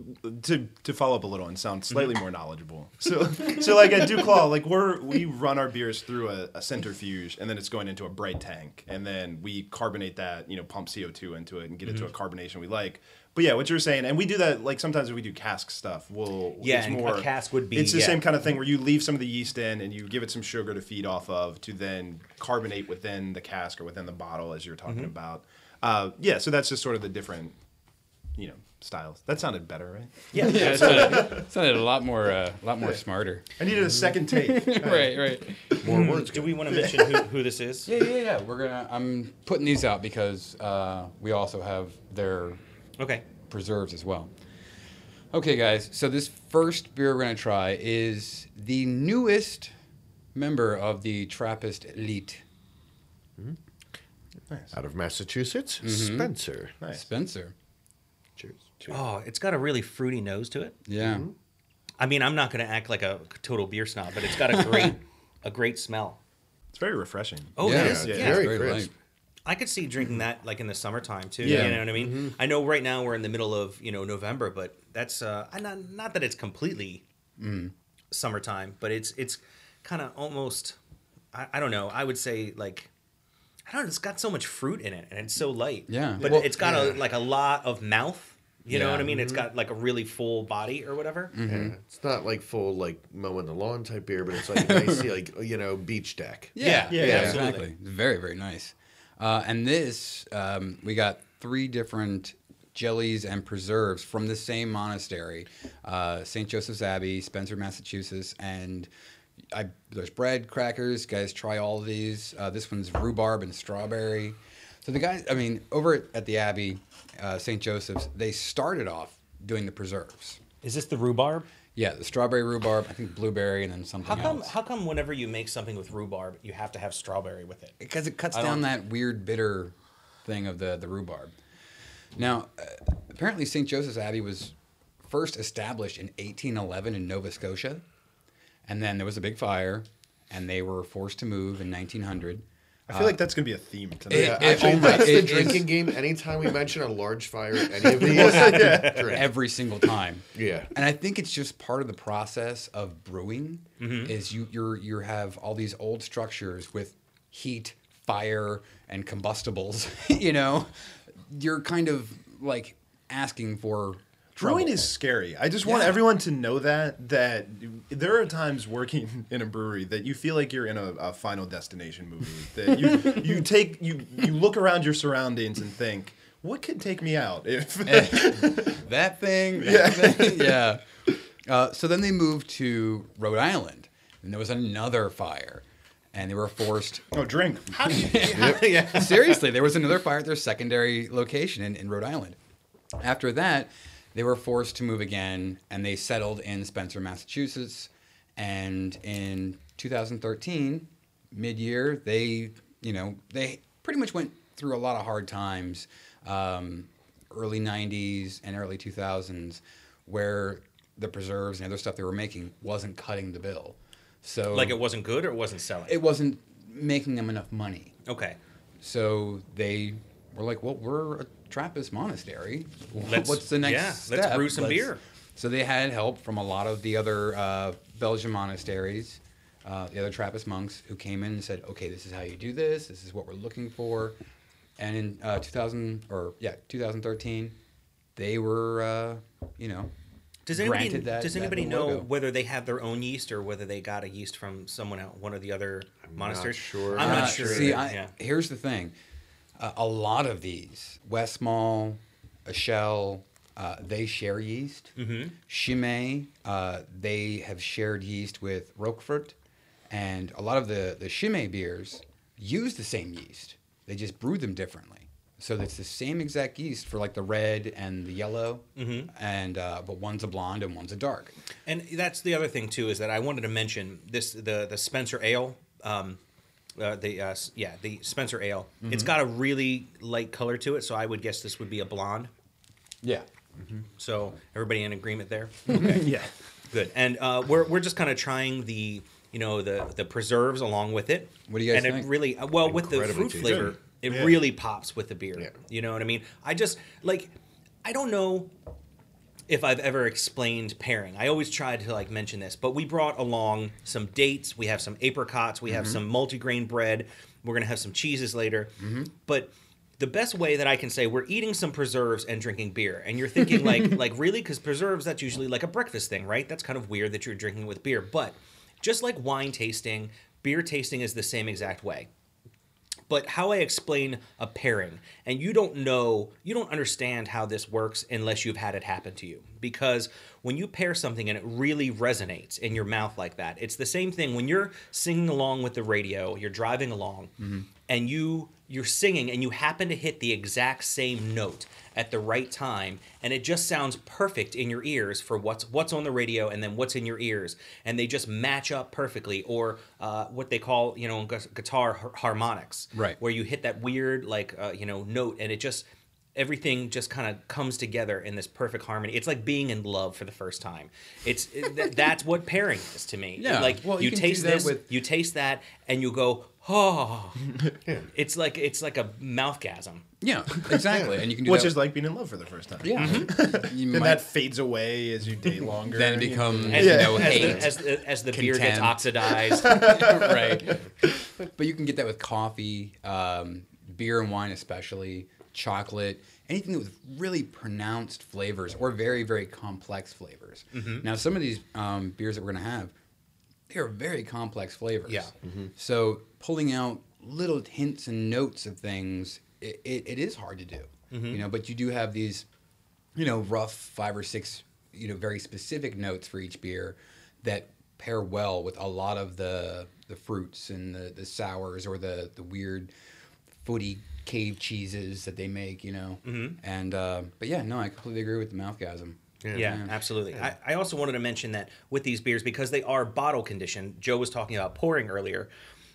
Speaker 5: to to follow up a little and sound slightly more knowledgeable. So so like at Duclaw, like we're we run our beers through a, a centrifuge and then it's going into a bright tank and then we carbonate that, you know, pump CO two into it and get it to a carbonation we like. But yeah, what you're saying, and we do that like sometimes when we do cask stuff. We'll
Speaker 2: Yeah,
Speaker 5: it's
Speaker 2: and a
Speaker 5: more,
Speaker 2: cask would be-
Speaker 5: It's the
Speaker 2: yeah.
Speaker 5: same kind of thing where you leave some of the yeast in and you give it some sugar to feed off of to then carbonate within the cask or within the bottle as you're talking
Speaker 2: Mm-hmm.
Speaker 5: about. Uh, yeah, so that's just sort of the different, you know, styles. That sounded better, right?
Speaker 2: Yeah,
Speaker 4: Yeah, it sounded, it sounded a lot more, uh, a lot more smarter.
Speaker 5: I needed a second take.
Speaker 4: right, right.
Speaker 6: More words.
Speaker 2: Do we want to mention who, who this is?
Speaker 4: Yeah, yeah, yeah. We're gonna. I'm putting these out because uh, we also have their
Speaker 2: Okay.
Speaker 4: preserves as well. Okay, guys. So this first beer we're gonna try is the newest member of the Trappist elite,
Speaker 5: Nice.
Speaker 6: Out of Massachusetts,
Speaker 4: Mm-hmm.
Speaker 6: Spencer.
Speaker 5: Nice.
Speaker 4: Spencer.
Speaker 6: Cheers.
Speaker 2: Oh, it's got a really fruity nose to it.
Speaker 4: Yeah. Mm-hmm.
Speaker 2: I mean, I'm not going to act like a total beer snob, but it's got a great, a great smell.
Speaker 5: It's very refreshing.
Speaker 2: Oh,
Speaker 4: yeah,
Speaker 2: it is.
Speaker 5: yeah,
Speaker 2: Yeah,
Speaker 6: very
Speaker 4: very
Speaker 6: crisp.
Speaker 4: light.
Speaker 2: I could see drinking that like in the summertime too.
Speaker 5: Yeah.
Speaker 2: You know what I mean? I know right now we're in the middle of you know November, but that's uh not not that it's completely summertime, but it's it's kind of almost I, I don't know. I would say like I don't know. It's got so much fruit in it, and it's so light.
Speaker 4: Yeah.
Speaker 2: but
Speaker 4: Well,
Speaker 2: it's got a like a lot of mouth. You know what I mean? It's got like a really full body or whatever.
Speaker 6: Yeah. It's not like full like mowing the lawn type beer, but it's like a nice like you know beach deck.
Speaker 2: Yeah,
Speaker 4: yeah,
Speaker 2: yeah,
Speaker 4: exactly.
Speaker 2: absolutely.
Speaker 4: Very, very nice. Uh, and this, um, we got three different jellies and preserves from the same monastery, uh, St. Joseph's Abbey, Spencer, Massachusetts, and I, there's bread, crackers. Guys, try all of these. Uh, this one's rhubarb and strawberry. So the guys, I mean, over at, the Abbey, uh, St. Joseph's, they started off doing the preserves.
Speaker 2: Is this the rhubarb?
Speaker 4: Yeah, the strawberry rhubarb, I think blueberry, and then something
Speaker 2: How come?
Speaker 4: else.
Speaker 2: How come whenever you make something with rhubarb, you have to have strawberry with it?
Speaker 4: because it cuts
Speaker 2: I
Speaker 4: down
Speaker 2: don't-
Speaker 4: that weird bitter thing of the the rhubarb. Now, uh, apparently, St. Joseph's Abbey was first established in 1811 in Nova Scotia, and then there was a big fire, and they were forced to move in 1900.
Speaker 5: I feel like that's gonna be a theme tonight.
Speaker 4: It-
Speaker 6: Yeah,
Speaker 4: it-
Speaker 6: actually,
Speaker 4: oh my-
Speaker 6: that's
Speaker 4: it
Speaker 6: the drinking game. Anytime we mention a large fire, any of these, drink.
Speaker 4: every single time.
Speaker 6: Yeah.
Speaker 4: and I think it's just part of the process of brewing. Mm-hmm. Is you you're you have all these old structures with heat, fire, and combustibles. you know, you're kind of like asking for
Speaker 5: Brewing is scary. I just want
Speaker 4: Yeah.
Speaker 5: everyone to know that that there are times working in a brewery that you feel like you're in a, a Final Destination movie. That you you take you you look around your surroundings and think, what could take me out if
Speaker 4: that thing. That thing. yeah. Uh, so then they moved to Rhode Island, and there was another fire, and they were forced.
Speaker 5: oh drink.
Speaker 2: yeah.
Speaker 4: Seriously, there was another fire at their secondary location in, in Rhode Island. After that, they were forced to move again, and they settled in Spencer, Massachusetts. And in 2013, mid-year, they, you know, they pretty much went through a lot of hard times, um, early 90s and early 2000s, where the preserves and other stuff they were making wasn't cutting the bill. So
Speaker 2: Like it wasn't good or it wasn't selling.
Speaker 4: it wasn't making them enough money.
Speaker 2: okay.
Speaker 4: So they were like, "Well, we're a Trappist monastery.
Speaker 2: Let's-
Speaker 4: What's the next
Speaker 2: yeah,
Speaker 4: step?
Speaker 2: let's brew some beer."
Speaker 4: So they had help from a lot of the other uh, Belgian monasteries, uh, the other Trappist monks who came in and said, "Okay, this is how you do this. This is what we're looking for." And in uh, 2000 or yeah, 2013, they were, uh, you know,
Speaker 2: Does anybody
Speaker 4: granted that-
Speaker 2: does anybody
Speaker 4: little
Speaker 2: know
Speaker 4: logo.
Speaker 2: whether they have their own yeast or whether they got a yeast from someone out one of the other monasteries?
Speaker 6: sure.
Speaker 2: I'm
Speaker 4: Uh,
Speaker 2: not sure.
Speaker 4: See, I,
Speaker 2: yeah.
Speaker 4: here's the thing: uh, a lot of these Westmalle, Achel, uh, they share yeast. Mm-hmm. Chimay, uh, they have shared yeast with Rochefort, and a lot of the the Chimay beers use the same yeast. They just brew them differently. So it's the same exact yeast for like the red and the yellow,
Speaker 2: Mm-hmm.
Speaker 4: and uh, but one's a blonde and one's a dark.
Speaker 2: And that's the other thing too is that I wanted to mention this the the Spencer Ale. Um, uh, the uh, yeah the Spencer Ale.
Speaker 4: Mm-hmm.
Speaker 2: It's got a really light color to it, so I would guess this would be a blonde.
Speaker 4: Yeah.
Speaker 2: So everybody in agreement there?
Speaker 5: yeah.
Speaker 2: Good. And uh, we're we're just kind of trying the you know the the preserves along with it.
Speaker 4: What do you guys
Speaker 2: and
Speaker 4: think?
Speaker 2: it really uh, well with the fruit
Speaker 6: tasty.
Speaker 2: flavor, it
Speaker 5: Yeah.
Speaker 2: really pops with the beer.
Speaker 6: Yeah.
Speaker 2: You know what I mean? I just like I don't know if I've ever explained pairing. I always try to like mention this, but we brought along some dates. We have some apricots. We have mm-hmm. some multigrain bread. We're gonna have some cheeses later. Mm-hmm. But the best way that I can say we're eating some preserves and drinking beer, and you're thinking like like really because preserves that's usually like a breakfast thing, right? That's kind of weird that you're drinking with beer, but just like wine tasting, beer tasting is the same exact way but how I explain a pairing, and you don't know, you don't understand how this works unless you've had it happen to you. Because when you pair something and it really resonates in your mouth like that, it's the same thing. When you're singing along with the radio, you're driving along, and you you're singing and you happen to hit the exact same note at the right time and it just sounds perfect in your ears for what's what's on the radio and then what's in your ears and they just match up perfectly or uh, what they call you know guitar har- harmonics.
Speaker 4: Right.
Speaker 2: where you hit that weird like uh, you know note and it just everything just kind of comes together in this perfect harmony it's like being in love for the first time it's th- that's what pairing is to me
Speaker 4: Yeah,
Speaker 2: like
Speaker 4: well, you
Speaker 2: you, taste this
Speaker 4: with-
Speaker 2: you taste that and you go oh it's like it's like a mouthgasm
Speaker 4: Yeah, exactly. And you can do
Speaker 5: Which
Speaker 4: that.
Speaker 5: is like being in love for the first time.
Speaker 4: yeah. You
Speaker 5: And
Speaker 4: might
Speaker 5: that fades away as you date longer.
Speaker 4: then
Speaker 5: and you-
Speaker 4: become
Speaker 2: as,
Speaker 4: you know
Speaker 2: as,
Speaker 4: hate.
Speaker 2: the, as, the, as the beer gets oxidized
Speaker 4: right. But you can get that with coffee, um, beer and wine, especially chocolate, anything with really pronounced flavors or very very complex flavors. Mm-hmm. Now, some of these um, beers that we're gonna have, they are very complex flavors.
Speaker 2: Yeah. Mm-hmm.
Speaker 4: So pulling out little hints and notes of things, it, it, it is hard to do. Mm-hmm. You know, but you do have these, you know, rough five or six, you know, very specific notes for each beer that pair well with a lot of the the fruits and the, the sours or the the weird footy cave cheeses that they make, you know. Mm-hmm. And uh, but yeah, no, I completely agree with the mouthgasm.
Speaker 2: Yeah, absolutely. I, I also wanted to mention that with these beers, because they are bottle conditioned, Joe was talking about pouring earlier,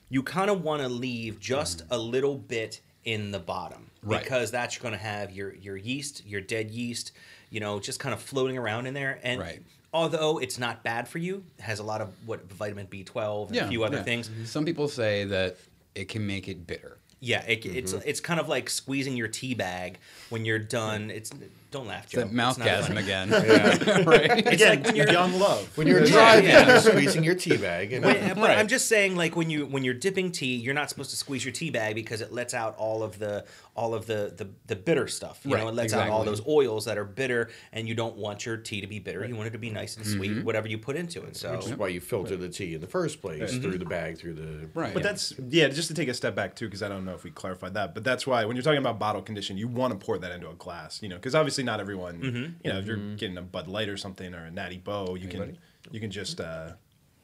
Speaker 2: you kind of want to leave just a little bit in the bottom
Speaker 4: Mm. Right.
Speaker 2: because that's going to have your, your yeast, your dead yeast, you know, just kind of floating around in there. And
Speaker 4: Right.
Speaker 2: although it's not bad for you, it has a lot of what vitamin B12 and a few other
Speaker 4: yeah.
Speaker 2: things.
Speaker 4: Some people say that it can make it bitter.
Speaker 2: Yeah, it, it's
Speaker 4: Mm-hmm.
Speaker 2: it's kind of like squeezing your tea bag when you're done. It's don't laugh, Joe.
Speaker 4: That
Speaker 2: It's not
Speaker 4: mouthgasm
Speaker 2: funny.
Speaker 4: again. right?
Speaker 2: It's
Speaker 5: Again,
Speaker 2: like when you're
Speaker 5: young love.
Speaker 6: When you're
Speaker 2: Yeah,
Speaker 6: driving,
Speaker 2: yeah.
Speaker 6: you're squeezing your tea bag. And,
Speaker 2: But, but
Speaker 4: Right.
Speaker 2: I'm just saying, like when you when you're dipping tea, you're not supposed to squeeze your tea bag because it lets out all of the all of the the, the bitter stuff. You know,
Speaker 4: Right,
Speaker 2: it lets out all those oils that are bitter, and you don't want your tea to be bitter. You want it to be nice and sweet,
Speaker 4: Mm-hmm.
Speaker 2: whatever you put into it. So
Speaker 6: which is why you filter the tea in the first place through the bag, through the
Speaker 4: Right.
Speaker 5: But
Speaker 4: yeah.
Speaker 5: that's yeah. Just to take a step back too, because I don't know if we clarified that. But that's why when you're talking about bottle condition, you want to pour that into a glass. You know, because obviously not everyone. You know, if you're getting a Bud Light or something or a Natty Boh, you can you can just uh,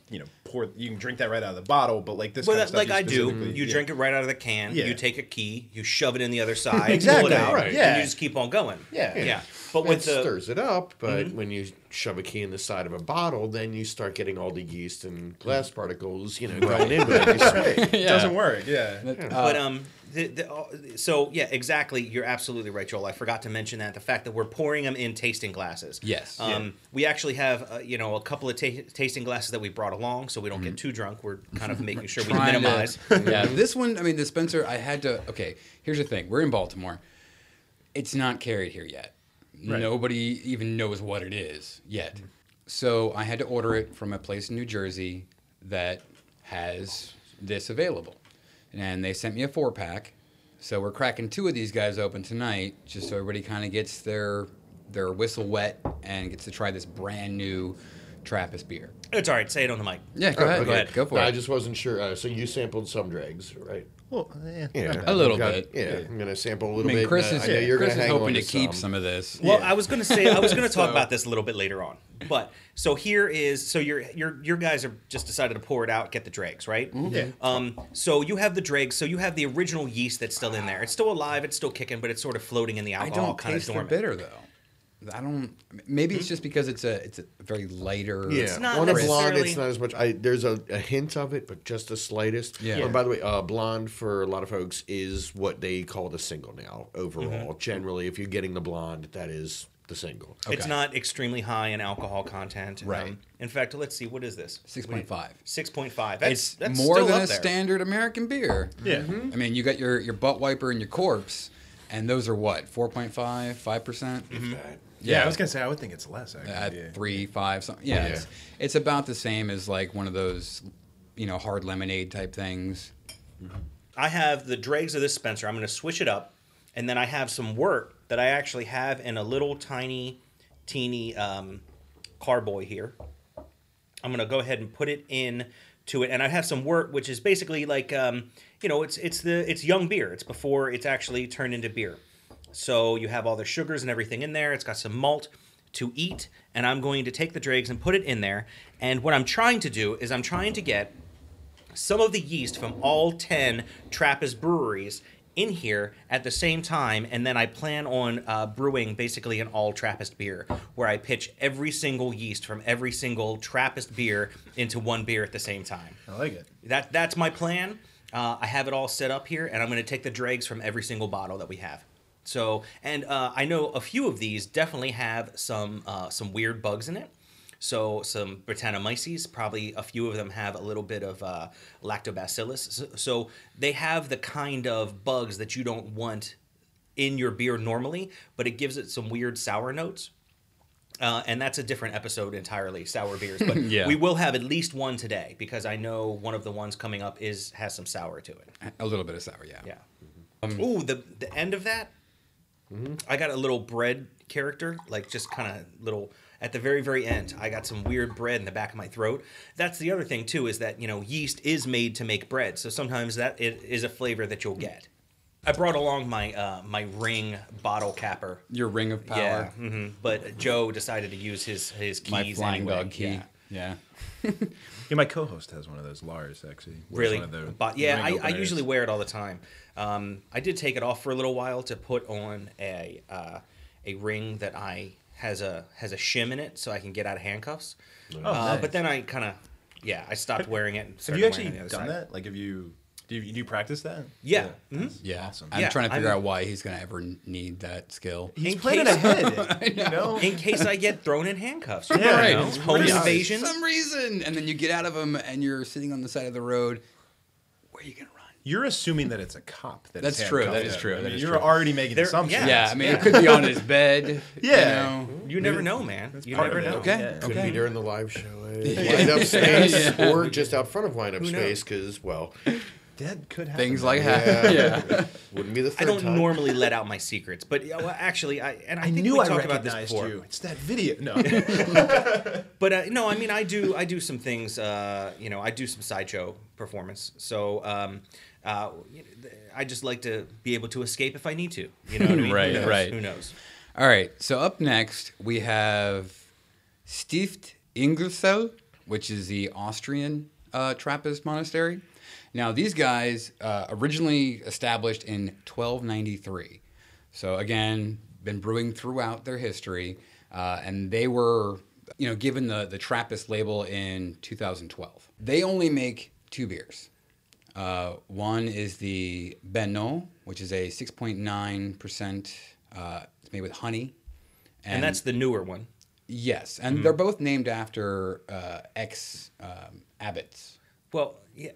Speaker 5: you know pour you can drink that right out of the bottle. But like this,
Speaker 2: Well,
Speaker 5: kind of
Speaker 2: that,
Speaker 5: stuff,
Speaker 2: like I do,
Speaker 5: specifically-
Speaker 2: you
Speaker 5: yeah.
Speaker 2: drink it right out of the can.
Speaker 5: Yeah.
Speaker 2: You take a key, you shove it in the other side,
Speaker 5: Exactly,
Speaker 2: pull it out,
Speaker 6: right.
Speaker 2: and
Speaker 5: Yeah.
Speaker 2: you just keep on going.
Speaker 5: Yeah.
Speaker 2: yeah. But
Speaker 6: it
Speaker 2: with the
Speaker 6: stirs it up, but when you shove a key in the side of a bottle, then you start getting all the yeast and glass particles, you know, going into it. You swig.
Speaker 5: It doesn't work. Yeah.
Speaker 2: but um, the, the, uh, so yeah, exactly. You're absolutely right, Joel. I forgot to mention that the fact that we're pouring them in tasting glasses.
Speaker 4: Yes.
Speaker 2: Um, we actually have uh, you know a couple of ta- tasting glasses that we brought along, so we don't get too drunk. We're kind of making sure we
Speaker 4: Mm-hmm. To-
Speaker 2: minimize.
Speaker 4: yeah, this one, I mean, the Spencer, I had to. Okay, here's the thing: we're in Baltimore. It's not carried here yet. Nobody even knows what it is yet. So I had to order it from a place in New Jersey that has this available, and they sent me a four pack. So we're cracking two of these guys open tonight, just so everybody kind of gets their their whistle wet and gets to try this brand new Trappist beer.
Speaker 2: It's all right. Say it on the mic.
Speaker 4: Yeah, go ahead.
Speaker 2: go ahead.
Speaker 4: Go for
Speaker 6: No,
Speaker 4: it.
Speaker 6: I just wasn't sure. Uh, so you sampled some dregs, right?
Speaker 5: Well, yeah.
Speaker 6: Yeah.
Speaker 4: A little
Speaker 6: I've got-
Speaker 4: bit.
Speaker 6: Yeah, I'm gonna sample a little
Speaker 4: mean,
Speaker 6: bit.
Speaker 4: Chris
Speaker 6: and, uh,
Speaker 4: is,
Speaker 6: I know you're
Speaker 4: Chris
Speaker 6: gonna
Speaker 4: is hoping
Speaker 6: on
Speaker 4: to keep
Speaker 6: some.
Speaker 4: some of this.
Speaker 2: Well,
Speaker 6: Yeah.
Speaker 2: I was gonna say I was gonna talk
Speaker 4: So-
Speaker 2: about this a little bit later on, but so here is so your your your guys have just decided to pour it out, get the dregs, right?
Speaker 5: Yeah.
Speaker 2: Um. So you have the dregs. So you have the original yeast that's still in there. It's still alive. It's still kicking, but it's sort of floating in the alcohol,
Speaker 4: I
Speaker 2: alcohol,
Speaker 4: don't
Speaker 2: kind of
Speaker 4: taste the bitter though. I don't. Maybe it's just because it's a it's a very lighter.
Speaker 6: Yeah,
Speaker 2: It's not
Speaker 6: on a blonde, it's not as much. I there's a, a hint of it, but just the slightest.
Speaker 4: Yeah.
Speaker 6: And by the way, uh, blonde for a lot of folks is what they call the single now. Overall, generally, if you're getting the blonde, that is the single.
Speaker 4: Okay.
Speaker 2: It's not extremely high in alcohol content.
Speaker 4: Right.
Speaker 2: Um, in fact, let's see. What is this?
Speaker 4: Six point five.
Speaker 2: Six point five. That's,
Speaker 4: It's
Speaker 2: that's
Speaker 4: more
Speaker 2: still
Speaker 4: than
Speaker 2: up
Speaker 4: a
Speaker 2: there.
Speaker 4: standard American beer.
Speaker 5: Yeah.
Speaker 4: I mean, you got your your butt wiper and your corpse, and those are what 4.5, 5 percent.
Speaker 6: That-
Speaker 5: Yeah, I was gonna say I would think it's less actually.
Speaker 4: at
Speaker 5: yeah.
Speaker 4: three, five, something. Yeah,
Speaker 6: Yeah.
Speaker 4: It's, it's about the same as like one of those, you know, hard lemonade type things.
Speaker 2: I have the dregs of this Spencer. I'm going to switch it up. and then I have some wort that I actually have in a little tiny, teeny um, carboy here. I'm gonna go ahead and put it in to it, and I have some wort, which is basically like um, you know, it's it's the it's young beer. It's before it's actually turned into beer. So you have all the sugars and everything in there. It's got some malt to eat, and I'm going to take the dregs and put it in there. And what I'm trying to do is I'm trying to get some of the yeast from all 10 Trappist breweries in here at the same time, and then I plan on uh, brewing basically an all Trappist beer, where I pitch every single yeast from every single Trappist beer into one beer at the same time.
Speaker 5: I like it.
Speaker 2: That that's my plan. Uh, I have it all set up here, and I'm going to take the dregs from every single bottle that we have. So, and uh, I know a few of these definitely have some uh, some weird bugs in it. So, some Brettanomyces, probably a few of them have a little bit of uh, lactobacillus. So, so they have the kind of bugs that you don't want in your beer normally, but it gives it some weird sour notes. Uh, and that's a different episode entirely, sour beers. But
Speaker 4: Yeah.
Speaker 2: we will have at least one today because I know one of the ones coming up is has some sour to it.
Speaker 4: A little bit of sour, yeah.
Speaker 2: Yeah. Ooh, the the end of that, I got a little bread character, like just kind of little at the very very end. I got some weird bread in the back of my throat. That's the other thing too, is that you know yeast is made to make bread, so sometimes that it is a flavor that you'll get. I brought along my uh, my ring bottle capper.
Speaker 4: Your ring of power.
Speaker 2: Yeah, hmm but Joe decided to use his his keys.
Speaker 4: My flying
Speaker 2: anyway.
Speaker 4: dog key.
Speaker 2: Yeah.
Speaker 4: Yeah.
Speaker 5: Yeah, my co-host has one of those. Lars actually.
Speaker 2: Really?
Speaker 5: One of the
Speaker 2: but yeah, I, I usually wear it all the time. Um, I did take it off for a little while to put on a uh, a ring that I has a has a shim in it, so I can get out of handcuffs. uh,
Speaker 5: nice.
Speaker 2: But then I kind of yeah, I stopped wearing it. And
Speaker 5: Have you actually
Speaker 2: it on the other
Speaker 5: done
Speaker 2: side.
Speaker 5: that? Like, have you? Do you, do you practice that?
Speaker 2: Yeah. Mhm.
Speaker 4: Yeah.
Speaker 5: Awesome.
Speaker 4: I'm
Speaker 2: Yeah,
Speaker 4: trying to figure
Speaker 2: I'm-
Speaker 4: out why he's going to ever need that skill.
Speaker 5: He's
Speaker 2: In
Speaker 5: planning
Speaker 2: case-
Speaker 5: ahead. you know.
Speaker 2: In case I get thrown in handcuffs, you
Speaker 5: Yeah,
Speaker 2: know? home
Speaker 5: pretty nice.
Speaker 2: invasion.
Speaker 4: For some reason. And then you get out of them and you're sitting on the side of the road. Where are you going to run?
Speaker 5: You're assuming that it's a cop. That is
Speaker 4: That's true, that
Speaker 5: handcuffed
Speaker 4: is
Speaker 5: him.
Speaker 4: true,
Speaker 5: I mean,
Speaker 4: is
Speaker 5: you're
Speaker 4: true.
Speaker 5: already making
Speaker 2: There-
Speaker 5: assumptions.
Speaker 2: yeah.
Speaker 4: Yeah, I mean, it could be on his bed.
Speaker 5: Yeah.
Speaker 4: You know?
Speaker 2: You never know, man. You never know.
Speaker 4: Okay.
Speaker 5: Yeah.
Speaker 6: Could
Speaker 4: okay.
Speaker 6: be during the live show at Windup Space or just out front of
Speaker 2: Windup
Speaker 6: Space because, well,
Speaker 5: That could happen.
Speaker 4: Things like that. Yeah.
Speaker 6: wouldn't be the
Speaker 2: first
Speaker 6: I
Speaker 2: don't
Speaker 6: time.
Speaker 2: normally let out my secrets, but yeah, well, actually, I and I,
Speaker 5: I
Speaker 2: think
Speaker 5: knew
Speaker 2: we
Speaker 5: I
Speaker 2: talked about this
Speaker 5: recognized
Speaker 2: before.
Speaker 5: you. It's that video. No.
Speaker 2: But uh, no, I mean, I do, I do some things. Uh, you know, I do some sideshow performance. So um, uh, you know, th- I just like to be able to escape if I need to. You know what I mean?
Speaker 4: Right,
Speaker 2: Who knows?
Speaker 4: right.
Speaker 2: Who knows?
Speaker 4: All right. So up next, we have Stift Engelszell, which is the Austrian uh, Trappist monastery. Now, these guys uh, originally established in 1293. So again, been brewing throughout their history, uh, and they were, you know, given the the Trappist label in 2012. They only make two beers. Uh, one is the Benno, which is a 6.9%. Uh, it's made with honey.
Speaker 2: And, that's the newer one.
Speaker 4: Yes, and they're both named after uh, ex um, abbots.
Speaker 2: Well, yeah.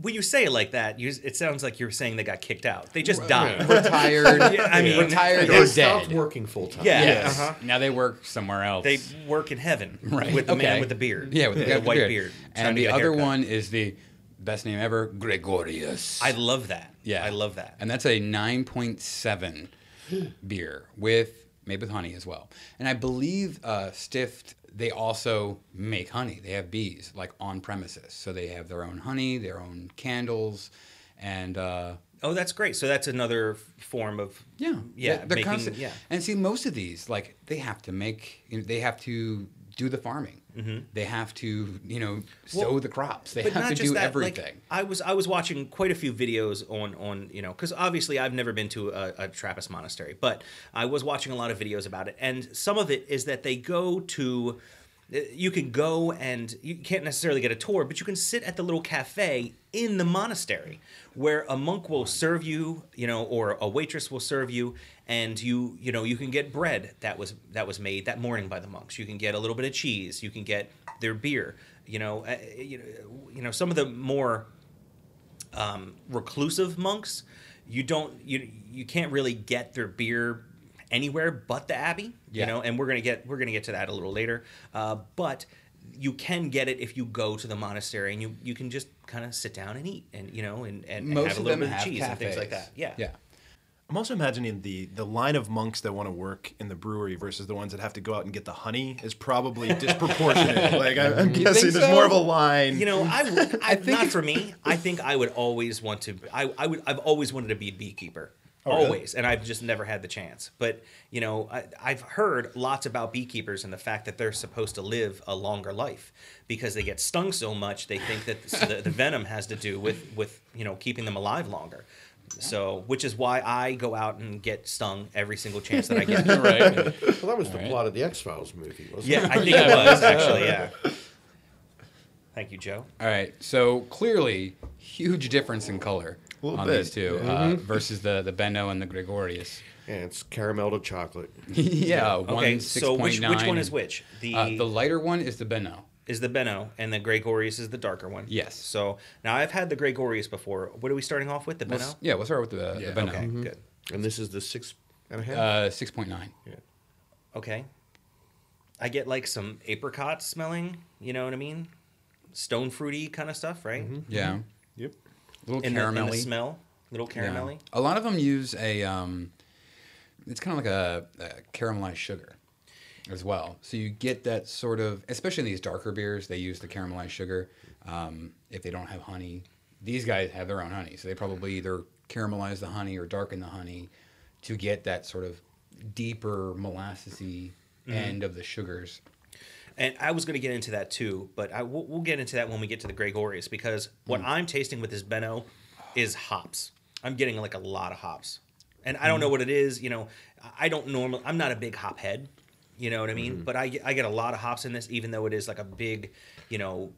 Speaker 2: When you say it like that, you, it sounds like you're saying they got kicked out. They just died.
Speaker 4: Retired,
Speaker 2: Yeah, I mean,
Speaker 4: retired or dead.
Speaker 6: working full time.
Speaker 2: Yeah.
Speaker 4: Yes.
Speaker 2: Uh-huh.
Speaker 4: Now they work somewhere else.
Speaker 2: They work in heaven
Speaker 4: right.
Speaker 2: with the man with the beard.
Speaker 4: Yeah, with the, guy the
Speaker 2: white
Speaker 4: beard.
Speaker 2: beard.
Speaker 4: And the other
Speaker 2: haircut.
Speaker 4: one is the best name ever, Gregorius.
Speaker 2: I love that.
Speaker 4: yeah,
Speaker 2: I love that.
Speaker 4: And that's a 9.7 beer with made with honey as well. And I believe uh, Stift they also make honey. They have bees like on premises, so they have their own honey, their own candles, and. Uh,
Speaker 2: Oh, that's great. So that's another form of
Speaker 4: Yeah,
Speaker 2: yeah,
Speaker 4: They're, they're
Speaker 2: making
Speaker 4: constant-
Speaker 2: yeah.
Speaker 4: And see, most of these, like, they have to make, you know, they have to do the farming. They have to, you know, sow
Speaker 2: Mm-hmm. Well,
Speaker 4: the crops. They have to do
Speaker 2: that,
Speaker 4: everything.
Speaker 2: Like, I was I was watching quite a few videos on on you know because obviously I've never been to a, a Trappist monastery, but I was watching a lot of videos about it, and some of it is that they go to. Uh, You can go and you can't necessarily get a tour, but you can sit at the little cafe in the monastery where a monk will serve you, you know, or a waitress will serve you, and you, you know, you can get bread that was that was made that morning by the monks. You can get a little bit of cheese. You can get their beer. You know, uh, you know, you know, some of the more um, reclusive monks, you don't you you can't really get their beer anywhere but the abbey.
Speaker 4: Yeah.
Speaker 2: You know, and we're gonna get we're gonna get to that a little later. Uh, but you can get it if you go to the monastery and you you can just kind of sit down and eat and you know and and, and have a little bit of cheese
Speaker 4: cafes.
Speaker 2: and things like that. Yeah.
Speaker 4: Yeah.
Speaker 5: I'm also imagining the the line of monks that want to work in the brewery versus the ones that have to go out and get the honey is probably disproportionate. like I, I'm guessing there's
Speaker 4: so?
Speaker 5: more of a line.
Speaker 2: You know, I, would- I,
Speaker 4: think
Speaker 2: not for me. I think I would always want to. I, I would. I've always wanted to be a beekeeper.
Speaker 5: Oh, really?
Speaker 2: always, and I've just never had the chance. But you know, I, I've heard lots about beekeepers and the fact that they're supposed to live a longer life because they get stung so much. They think that the, the venom has to do with with you know keeping them alive longer. So, which is why I go out and get stung every single chance that I get.
Speaker 1: right.
Speaker 6: Well, that was the
Speaker 1: Alright.
Speaker 6: plot of the X Files movie, wasn't
Speaker 2: Yeah,
Speaker 6: it?
Speaker 2: Yeah, I think it was actually. Yeah. Thank you, Joe.
Speaker 4: All right. So clearly, huge difference in color
Speaker 5: little
Speaker 4: on
Speaker 5: bit,
Speaker 4: these two uh, versus the the Benno and the Gregorius.
Speaker 6: Yeah, it's caramel to chocolate.
Speaker 4: yeah. One
Speaker 2: Okay,
Speaker 4: six
Speaker 2: so
Speaker 4: point
Speaker 2: which,
Speaker 4: nine.
Speaker 2: which one is which? The
Speaker 4: Uh, the lighter one is the Benno.
Speaker 2: is the Benno, and the Gregorius is the darker one.
Speaker 4: Yes.
Speaker 2: So now I've had the Gregorius before. What are we starting off with? The Benno.
Speaker 4: Yeah, we'll start with the,
Speaker 5: Yeah,
Speaker 4: the Benno.
Speaker 2: Okay, good.
Speaker 6: And this is the six and a half.
Speaker 4: Uh, six point nine.
Speaker 2: Okay. I get like some apricot smelling. You know what I mean? Stone fruity kind of stuff, right?
Speaker 4: Yeah. Little
Speaker 2: In the, in the smell, little
Speaker 4: Yeah.
Speaker 2: caramelly.
Speaker 4: A lot of them use a. Um, it's kind of like a, a caramelized sugar, as well. So you get that sort of, especially in these darker beers, they use the caramelized sugar. Um, if they don't have honey, these guys have their own honey, so they probably either caramelize the honey or darken the honey to get that sort of deeper molassesy end of the sugars.
Speaker 2: And I was going to get into that too, but I, we'll, we'll get into that when we get to the Gregorius because what
Speaker 4: Mm.
Speaker 2: I'm tasting with this Benno is hops. I'm getting like a lot of hops, and I don't
Speaker 4: Mm.
Speaker 2: know what it is. You know, I don't normally. I'm not a big hop head. You know what I mean?
Speaker 4: Mm-hmm.
Speaker 2: But I get, I get a lot of hops in this, even though it is like a big, you know,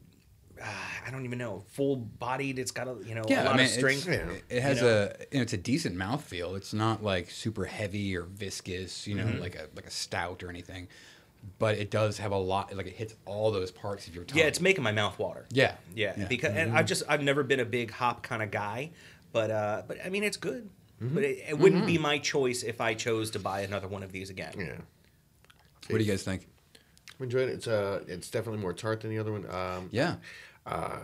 Speaker 2: uh, I don't even know, full bodied. It's got a you know
Speaker 4: yeah, a
Speaker 2: lot
Speaker 4: I mean,
Speaker 2: of strength.
Speaker 6: yeah.
Speaker 4: it, it has
Speaker 2: you know?
Speaker 4: a you know, it's a decent mouthfeel. It's not like super heavy or viscous, you know,
Speaker 2: Mm-hmm.
Speaker 4: like a like a stout or anything. But it does have a lot. Like it hits all those parts of your tongue.
Speaker 2: Yeah, it's making my mouth water.
Speaker 4: yeah,
Speaker 2: Yeah,
Speaker 4: yeah.
Speaker 2: because and I've just I've never been a big hop kind of guy, but uh, but I mean it's good. But it, it wouldn't be my choice if I chose to buy another one of these again.
Speaker 6: yeah.
Speaker 4: What do you guys think?
Speaker 6: I'm enjoying it. It's uh, it's definitely more tart than the other one. Um,
Speaker 4: Yeah,
Speaker 6: Uh,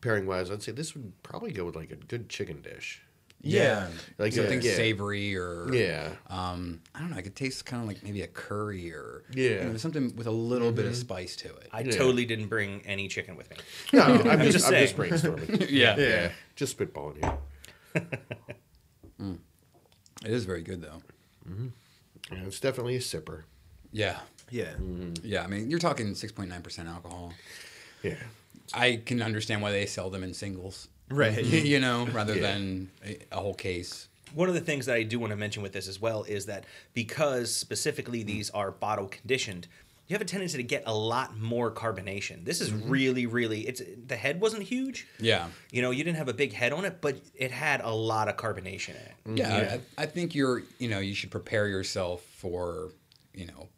Speaker 6: pairing wise, I'd say this would probably go with like a good chicken dish.
Speaker 5: Yeah.
Speaker 6: Like
Speaker 4: something
Speaker 6: yeah.
Speaker 4: savory or
Speaker 6: Yeah.
Speaker 4: Um, I don't know. I could taste kind of like maybe a curry or
Speaker 6: Yeah.
Speaker 4: you know, something with a little bit of mm-hmm. spice to it.
Speaker 2: I
Speaker 6: Yeah.
Speaker 2: totally didn't bring any chicken with me.
Speaker 6: No, I'm, just,
Speaker 2: just
Speaker 6: I'm just brainstorming.
Speaker 4: yeah,
Speaker 6: yeah, just spitballing here.
Speaker 4: it is very good though. Mm-hmm.
Speaker 6: Yeah, it's definitely a sipper.
Speaker 4: Yeah,
Speaker 5: Yeah. Mm-hmm.
Speaker 4: yeah. I mean, you're talking six point nine percent alcohol.
Speaker 6: Yeah.
Speaker 4: I can understand why they sell them in singles.
Speaker 5: Right. Mm-hmm.
Speaker 4: you know, rather
Speaker 6: Yeah.
Speaker 4: than a, a whole case.
Speaker 2: One of the things that I do want to mention with this as well is that because specifically mm. these are bottle conditioned, you have a tendency to get a lot more carbonation. This is mm-hmm. really, really it's the head wasn't huge.
Speaker 4: Yeah.
Speaker 2: You know, you didn't have a big head on it, but it had a lot of carbonation in it. Mm-hmm.
Speaker 4: Yeah, I, I think you're, you know, you should prepare yourself for, you know,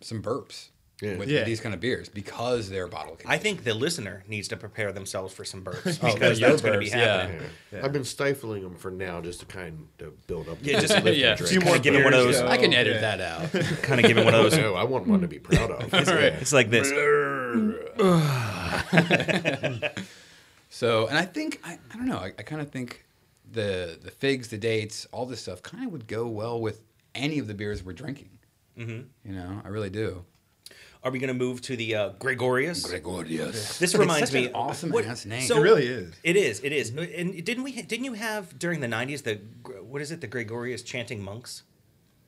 Speaker 4: some burps
Speaker 6: Yeah.
Speaker 4: with,
Speaker 5: Yeah.
Speaker 4: these kind of beers because they're bottle
Speaker 2: I think the listener needs to prepare themselves for some burps
Speaker 4: Oh,
Speaker 2: because
Speaker 4: your
Speaker 2: that's going to be
Speaker 4: burps, yeah.
Speaker 2: happening.
Speaker 6: Yeah. I've been stifling them for now just to kind of build up.
Speaker 2: Yeah, just-
Speaker 6: lift and
Speaker 4: yeah.
Speaker 6: drink.
Speaker 5: Few more
Speaker 2: give it one of those-
Speaker 5: so-
Speaker 4: I can edit
Speaker 5: yeah.
Speaker 4: that out.
Speaker 2: Kind of give giving one of those.
Speaker 6: No, I want one to be proud of.
Speaker 2: It's like this.
Speaker 4: So, and I think I, I don't know. I, I kind of think the the figs, the dates, all this stuff kind of would go well with any of the beers we're drinking. Mm-hmm. You know, I really do.
Speaker 2: Are we going to move to the uh, Gregorius?
Speaker 4: Gregorius.
Speaker 2: This reminds
Speaker 4: such
Speaker 2: me
Speaker 4: an awesome
Speaker 2: what-
Speaker 4: ass name.
Speaker 2: so-
Speaker 5: It really is.
Speaker 2: It is. It is. And didn't we? Didn't you have during the '90s the what is it? The Gregorius chanting monks.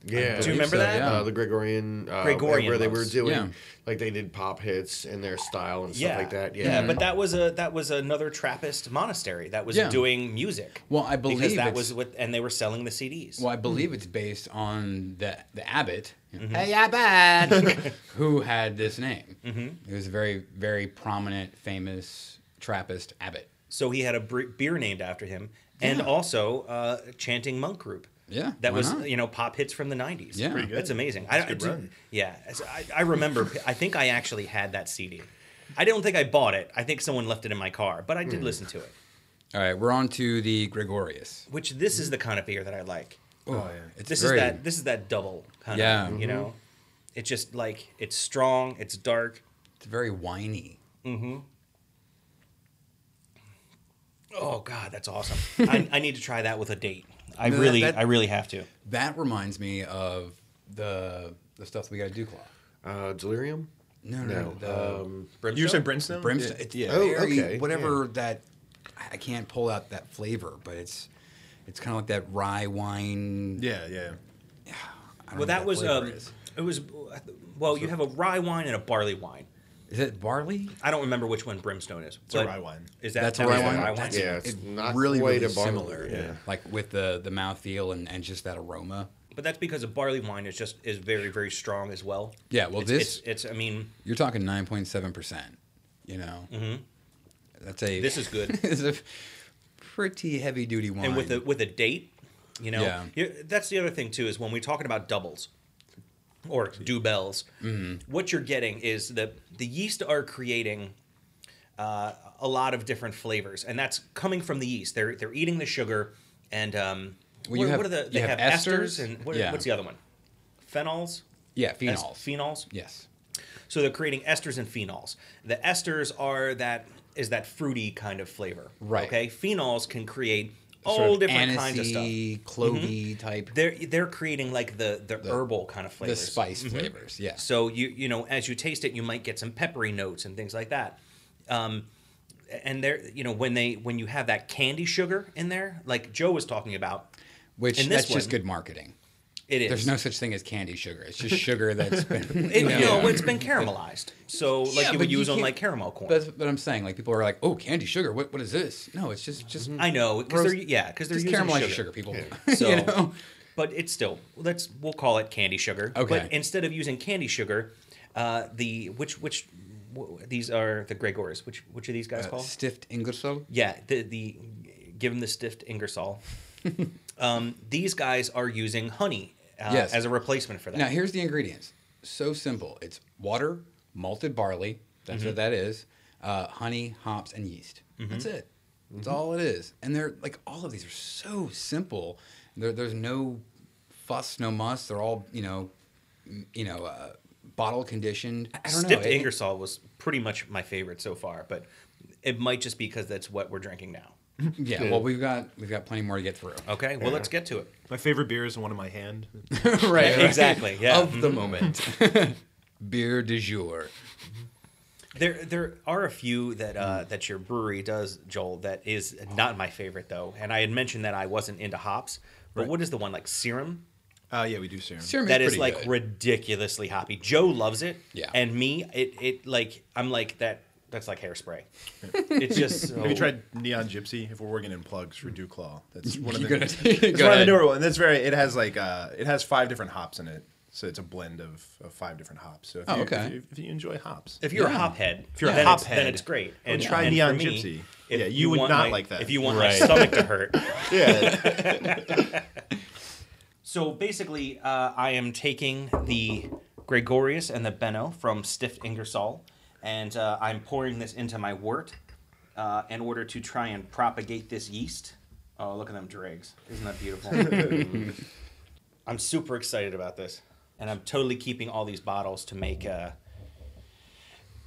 Speaker 6: Yeah.
Speaker 2: Do you remember
Speaker 4: so,
Speaker 2: that?
Speaker 4: yeah.
Speaker 6: Uh, the Gregorian, uh,
Speaker 2: Gregorian
Speaker 6: where they were doing,
Speaker 4: Yeah.
Speaker 6: like they did pop hits in their style and stuff like that. Yeah,
Speaker 2: but that was a that was another Trappist monastery that was
Speaker 4: Yeah.
Speaker 2: doing music.
Speaker 4: Well, I
Speaker 2: because
Speaker 4: believe
Speaker 2: that was what, and they were selling the CDs.
Speaker 4: Well, I believe it's based on the the abbot,
Speaker 2: Mm-hmm.
Speaker 4: hey abbot, who had this name. Mm-hmm. He was a very very prominent, famous Trappist abbot.
Speaker 2: So he had a beer named after him, and
Speaker 4: Yeah.
Speaker 2: also uh, a chanting monk group.
Speaker 4: Yeah,
Speaker 2: that
Speaker 4: why
Speaker 2: was
Speaker 4: not?
Speaker 2: you know pop hits from the '90s.
Speaker 4: Yeah. Pretty
Speaker 5: good.
Speaker 2: that's amazing.
Speaker 5: That's
Speaker 2: I,
Speaker 5: a good
Speaker 2: I-
Speaker 5: run.
Speaker 2: Yeah, I, I remember. I think I actually had that CD. I don't think I bought it. I think someone left it in my car, but I did
Speaker 4: Hmm.
Speaker 2: listen to it.
Speaker 4: All right, we're on to the Gregorius.
Speaker 2: Which this is the kind of beer that I like.
Speaker 5: Oh, yeah.
Speaker 4: It's
Speaker 2: This
Speaker 4: very,
Speaker 2: is that. This is that double kind
Speaker 4: Yeah.
Speaker 2: of. You know, it's just like it's strong. It's dark.
Speaker 4: It's very whiny. Mm-hmm.
Speaker 2: Oh God, that's awesome. I, I need to try that with a date. I
Speaker 4: No,
Speaker 2: really,
Speaker 4: that-
Speaker 2: I really have to.
Speaker 4: That reminds me of the the stuff we got to do, Claw.
Speaker 6: Uh, delirium.
Speaker 4: No, no,
Speaker 6: No.
Speaker 4: the
Speaker 6: Um,
Speaker 5: You said Brimstone?
Speaker 4: brimstone.
Speaker 5: Yeah.
Speaker 4: It's
Speaker 5: yeah.
Speaker 6: Oh, okay,
Speaker 4: whatever that. I can't pull out that flavor, but it's it's kind of like that rye wine.
Speaker 5: yeah, yeah.
Speaker 4: I don't
Speaker 2: Well,
Speaker 4: know
Speaker 2: that
Speaker 4: what
Speaker 2: was um,
Speaker 4: it is.
Speaker 2: it was well, you have a rye wine and a barley wine.
Speaker 4: Is it barley?
Speaker 2: I don't remember which one brimstone is.
Speaker 5: It's a rye wine.
Speaker 2: Is that
Speaker 4: That's a
Speaker 2: that
Speaker 4: rye
Speaker 2: is
Speaker 4: wine?
Speaker 2: rye
Speaker 4: That's-
Speaker 6: Yeah, it's
Speaker 4: It's
Speaker 6: not
Speaker 4: really,
Speaker 6: quite
Speaker 4: really
Speaker 6: a barley,
Speaker 4: similar.
Speaker 6: yeah.
Speaker 4: Like with the the mouthfeel and, and just that aroma.
Speaker 2: But that's because a barley wine is just is very very strong as well.
Speaker 4: Yeah, well,
Speaker 2: it's,
Speaker 4: this-
Speaker 2: it's, it's I mean
Speaker 4: You're talking nine point seven percent. You know, mm-hmm. that's a.
Speaker 2: This is good.
Speaker 4: it's a pretty heavy duty wine.
Speaker 2: and with a with a date, you know,
Speaker 4: Yeah.
Speaker 2: that's the other thing too is when we're talking about doubles or dubels,
Speaker 4: Mm-hmm.
Speaker 2: what you're getting is that the yeast are creating uh, a lot of different flavors, and that's coming from the yeast. They're they're eating the sugar, and um,
Speaker 4: Well,
Speaker 2: what,
Speaker 4: have-
Speaker 2: what are the they
Speaker 4: have
Speaker 2: have, esters,
Speaker 4: esters.
Speaker 2: and what,
Speaker 4: Yeah.
Speaker 2: what's the other one? Phenols.
Speaker 4: yeah,
Speaker 2: Es-
Speaker 4: phenols.
Speaker 2: Phenols.
Speaker 4: yes.
Speaker 2: So they're creating esters and phenols. The esters are that is that fruity kind of flavor.
Speaker 4: Right.
Speaker 2: Okay. Phenols can create all different kinds of stuff.
Speaker 4: anisey, clovey type.
Speaker 2: They're they're creating like the the, herbal kind of flavors, The
Speaker 4: spice flavors. Yeah.
Speaker 2: So you you know as you taste it, you might get some peppery notes and things like that. Um, and there, you know, when they when you have that candy sugar in there, like Joe was talking about,
Speaker 4: Which that's just good marketing.
Speaker 2: It is.
Speaker 4: There's no such thing as candy sugar. It's just sugar that's been.
Speaker 2: It,
Speaker 4: you
Speaker 2: you
Speaker 4: know.
Speaker 2: know, it's been caramelized. So like
Speaker 4: Yeah,
Speaker 2: you
Speaker 4: but
Speaker 2: would
Speaker 4: you
Speaker 2: use on like caramel corn.
Speaker 4: That's what I'm saying. Like people are like, "Oh, candy sugar. What what is this?" No, it's just just
Speaker 2: I know because they're yeah because they're using
Speaker 4: caramelized
Speaker 2: sugar.
Speaker 4: sugar. people.
Speaker 2: So,
Speaker 4: you know?
Speaker 2: but it's still let's we'll call it candy sugar.
Speaker 4: Okay.
Speaker 2: But instead of using candy sugar, uh, the which which these are the Gregors. Which which are these guys
Speaker 4: Uh,
Speaker 2: called?
Speaker 4: Stift Ingersoll.
Speaker 2: Yeah, the the give them the stiff Ingersoll. um, these guys are using honey uh,
Speaker 4: Yes.
Speaker 2: as a replacement for that.
Speaker 4: Now here's the ingredients. So simple. It's water, malted barley. That's
Speaker 2: Mm-hmm.
Speaker 4: what that is. Uh, honey, hops, and yeast. That's it. That's
Speaker 2: Mm-hmm.
Speaker 4: all it is. And they're like all of these are so simple. There, there's no fuss, no muss. They're all you know, m- you know, uh, bottle conditioned. I don't
Speaker 2: Stiff
Speaker 4: know. It-
Speaker 2: Ingersoll was pretty much my favorite so far, but it might just be because that's what we're drinking now.
Speaker 4: yeah. Well, we've got we've got plenty more to get through.
Speaker 2: Okay, well let's get to it.
Speaker 5: My favorite beer is the one in my hand.
Speaker 4: right.
Speaker 2: Exactly. Yeah.
Speaker 4: Of the moment. Beer du jour.
Speaker 2: There, there are a few that uh, that your brewery does, Joel. That is not my favorite though, and I had mentioned that I wasn't into hops. But
Speaker 5: Right.
Speaker 2: what is the one like serum?
Speaker 5: Uh, yeah, we do serum.
Speaker 4: Serum
Speaker 2: That is
Speaker 4: pretty
Speaker 2: like
Speaker 4: good.
Speaker 2: ridiculously hoppy. Joe loves it.
Speaker 4: Yeah.
Speaker 2: And me, it it like I'm like that. That's like hairspray. It's just. So,
Speaker 5: Have you tried Neon Gypsy? If we're working in plugs for Duclaw, that's one of the.
Speaker 4: Gonna-
Speaker 5: it's one of the newer ones. That's very. It has like uh, it has five different hops in it, so it's a blend of, of five different hops. So if,
Speaker 4: Oh,
Speaker 5: you,
Speaker 4: okay.
Speaker 5: if, you, if you enjoy hops,
Speaker 2: If you're
Speaker 4: Yeah.
Speaker 2: a hop head,
Speaker 5: If you're a hop
Speaker 2: head, then it's great.
Speaker 5: well,
Speaker 2: And
Speaker 5: try
Speaker 2: and
Speaker 5: Neon
Speaker 2: for me,
Speaker 5: Gypsy.
Speaker 2: if
Speaker 5: Yeah, you would not
Speaker 2: my-
Speaker 5: like that.
Speaker 2: If you want
Speaker 4: Right.
Speaker 2: my stomach to hurt.
Speaker 5: yeah,
Speaker 2: So basically, uh, I am taking the Gregorius and the Benno from Stift Ingersoll, and uh, I'm pouring this into my wort uh, in order to try and propagate this yeast. Oh, look at them dregs! Isn't that beautiful? I'm super excited about this, and I'm totally keeping all these bottles to make uh,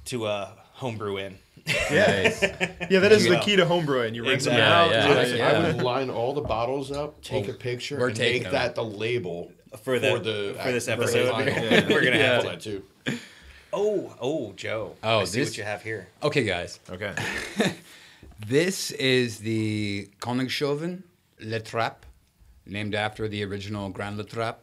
Speaker 2: to uh, homebrew in.
Speaker 5: yeah, yeah. That is the
Speaker 2: Yeah.
Speaker 5: key to homebrewing. You rinse
Speaker 2: Exactly.
Speaker 5: them out.
Speaker 4: Yeah,
Speaker 5: Yeah,
Speaker 4: yeah,
Speaker 5: yeah.
Speaker 6: I would line all the bottles up, take
Speaker 4: Well,
Speaker 6: a picture,
Speaker 4: we're
Speaker 6: and make
Speaker 4: them.
Speaker 6: that the label
Speaker 2: For the- for this episode.
Speaker 6: final.
Speaker 2: Yeah. We're gonna have
Speaker 6: that too.
Speaker 2: Oh, oh, Joe!
Speaker 4: Oh,
Speaker 2: I see
Speaker 4: this-
Speaker 2: what you have here.
Speaker 4: Okay, guys.
Speaker 5: Okay.
Speaker 4: This is the Koningshoeven Le Trappe, named after the original Grand Le Trappe.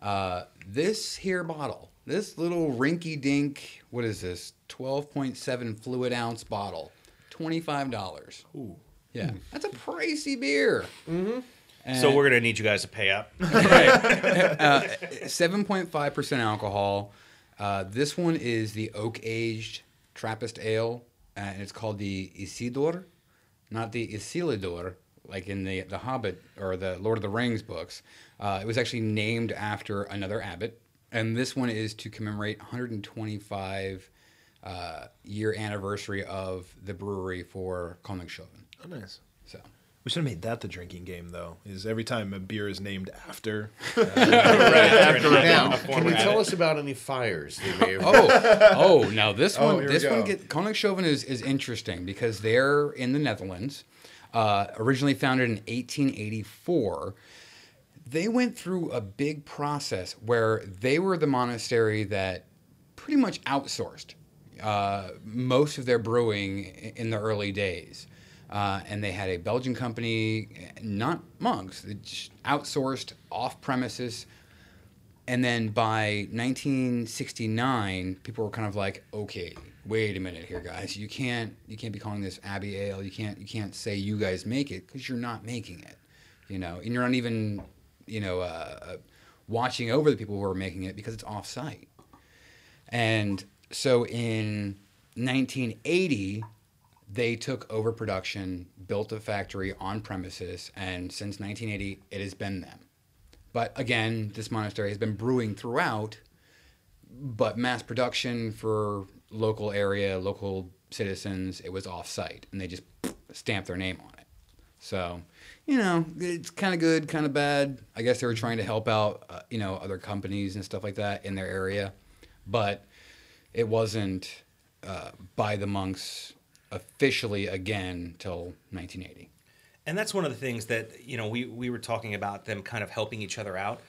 Speaker 4: Uh, this here bottle, this little rinky dink, what is this? 12.7 fluid ounce bottle, $25. Ooh. Yeah, that's a pricey beer. Mm hmm.
Speaker 2: So we're gonna need you guys to pay up.
Speaker 4: right 7.5% alcohol. Uh, this one is the oak aged Trappist ale, uh, and it's called the Isidore, not the Isildur, like in the, the Hobbit or the Lord of the Rings books. Uh, it was actually named after another abbot, and this one is to commemorate 125 uh, year anniversary of the brewery for Koningshoeven.
Speaker 5: Oh, nice.
Speaker 4: So.
Speaker 5: We should have made that the drinking game, though. Is every time a beer is named after.
Speaker 6: Now, can you tell us about any fires? that may have-
Speaker 4: oh, oh, now this
Speaker 5: Oh,
Speaker 4: one, this one
Speaker 5: go.
Speaker 4: get Koningshoeven is is interesting because they're in the Netherlands. uh, originally founded in 1884. They went through a big process where they were the monastery that pretty much outsourced uh, most of their brewing in the early days. Uh, and they had a Belgian company, not monks, outsourced off premises. And then by 1969, people were kind of like, okay, wait a minute here, guys. You can't you can't be calling this Abbey Ale. You can't you can't say you guys make it because you're not making it. You know, and you're not even you know uh, uh, watching over the people who are making it because it's off site. And so in 1980, they took over production, built a factory on premises, and since 1980, it has been them. But again, this monastery has been brewing throughout, but mass production for local area, local citizens, it was off site, and they just stamped their name on it. So, you know, it's kind of good, kind of bad. I guess they were trying to help out, uh, you know, other companies and stuff like that in their area, but it wasn't uh, by the monks officially again till 1980.
Speaker 2: And that's one of the things that, you know, we, we were talking about them kind of helping each other out.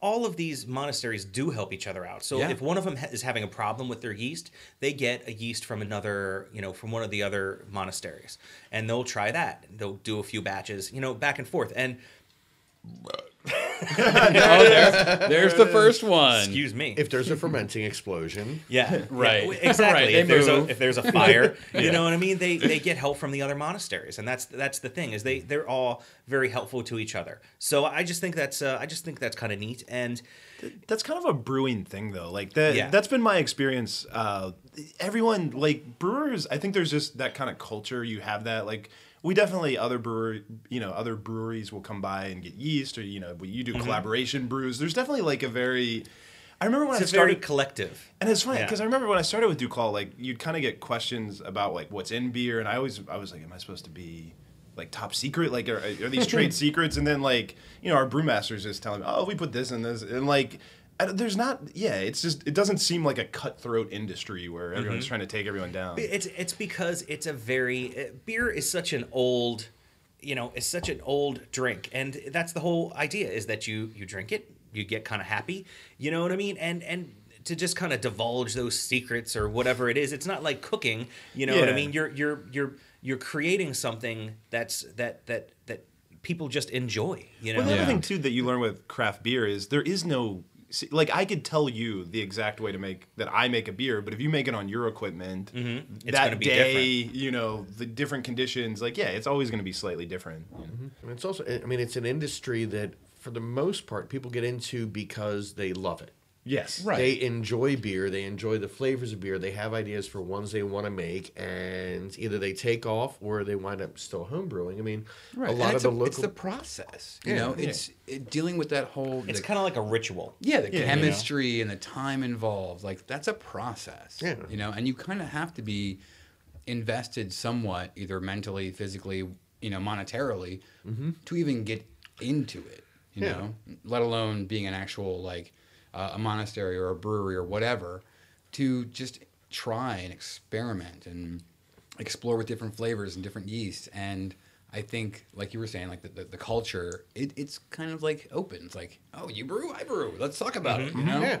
Speaker 2: All of these monasteries do help each other out. So
Speaker 4: Yeah.
Speaker 2: if one of them ha- is having a problem with their yeast, they get a yeast from another, you know, from one of the other monasteries. And they'll try that. They'll do a few batches, you know, back and forth. And
Speaker 4: oh, there, there's the first one.
Speaker 2: excuse me.
Speaker 6: If there's a fermenting explosion,
Speaker 2: Yeah,
Speaker 4: Right.
Speaker 2: yeah, exactly.
Speaker 4: Right,
Speaker 2: if there's a if there's a fire, you know what I mean. They they get help from the other monasteries, and that's that's the thing is they they're all very helpful to each other. So I just think that's uh, I just think that's kind of neat. And
Speaker 5: That's kind of a brewing thing, though. Like that.
Speaker 2: Yeah.
Speaker 5: That's been my experience. Uh, everyone, like brewers, I think there's just that kind of culture. You have that, like we definitely other brewery, you know, other breweries will come by and get yeast, or you know, you do mm-hmm. collaboration brews. There's definitely like a very. I remember when
Speaker 2: it's
Speaker 5: I
Speaker 2: a very
Speaker 5: started.
Speaker 2: collective.
Speaker 5: And it's funny
Speaker 2: Yeah.
Speaker 5: because I remember when I started with Duclaw, like you'd kind of get questions about like what's in beer, and I always I was like, am I supposed to be like top secret? Like are, are these trade secrets? And then like you know our brewmasters just telling me, oh, we put this in this, and like there's not, yeah, it's just it doesn't seem like a cutthroat industry where everyone's trying to take everyone down.
Speaker 2: It's it's because it's a very uh, beer is such an old, you know, it's such an old drink, and that's the whole idea is that you you drink it, you get kind of happy, you know what I mean, and and to just kind of divulge those secrets or whatever it is, it's not like cooking, you know what I mean. You're you're you're you're creating something that's that that that people just enjoy, you know.
Speaker 5: Well, the
Speaker 4: Yeah.
Speaker 5: other thing too that you learn with craft beer is there is no see, like I could tell you the exact way to make that I make a beer, but if you make it on your equipment
Speaker 2: Mm-hmm. It's
Speaker 5: that
Speaker 2: gonna be
Speaker 5: day, you know the different conditions, like yeah, it's always going to be slightly different. you know?
Speaker 6: and it's also, I mean, it's an industry that, for the most part, people get into because they love it.
Speaker 5: Yes,
Speaker 4: Right.
Speaker 6: They enjoy beer. They enjoy the flavors of beer. They have ideas for ones they want to make, and either they take off or they wind up still homebrewing. I mean,
Speaker 4: Right.
Speaker 6: a lot of the
Speaker 4: a-
Speaker 6: local.
Speaker 4: It's the process. You
Speaker 6: Yeah.
Speaker 4: know,
Speaker 5: Yeah.
Speaker 4: it's it, dealing with that whole.
Speaker 2: It's kind of like a ritual.
Speaker 4: Yeah, the
Speaker 5: Yeah, you know.
Speaker 4: chemistry and the time involved, like that's a process.
Speaker 6: Yeah.
Speaker 4: You know, and you kind of have to be invested somewhat, either mentally, physically, you know, monetarily, mm-hmm. to even get into it. You
Speaker 6: Yeah.
Speaker 4: know, let alone being an actual like uh, a monastery or a brewery or whatever, to just try and experiment and explore with different flavors and different yeasts and. I think, like you were saying, like the, the, the culture, it, it's kind of like open. It's like, oh, you brew, I brew. Let's talk about it. You know?
Speaker 6: Yeah.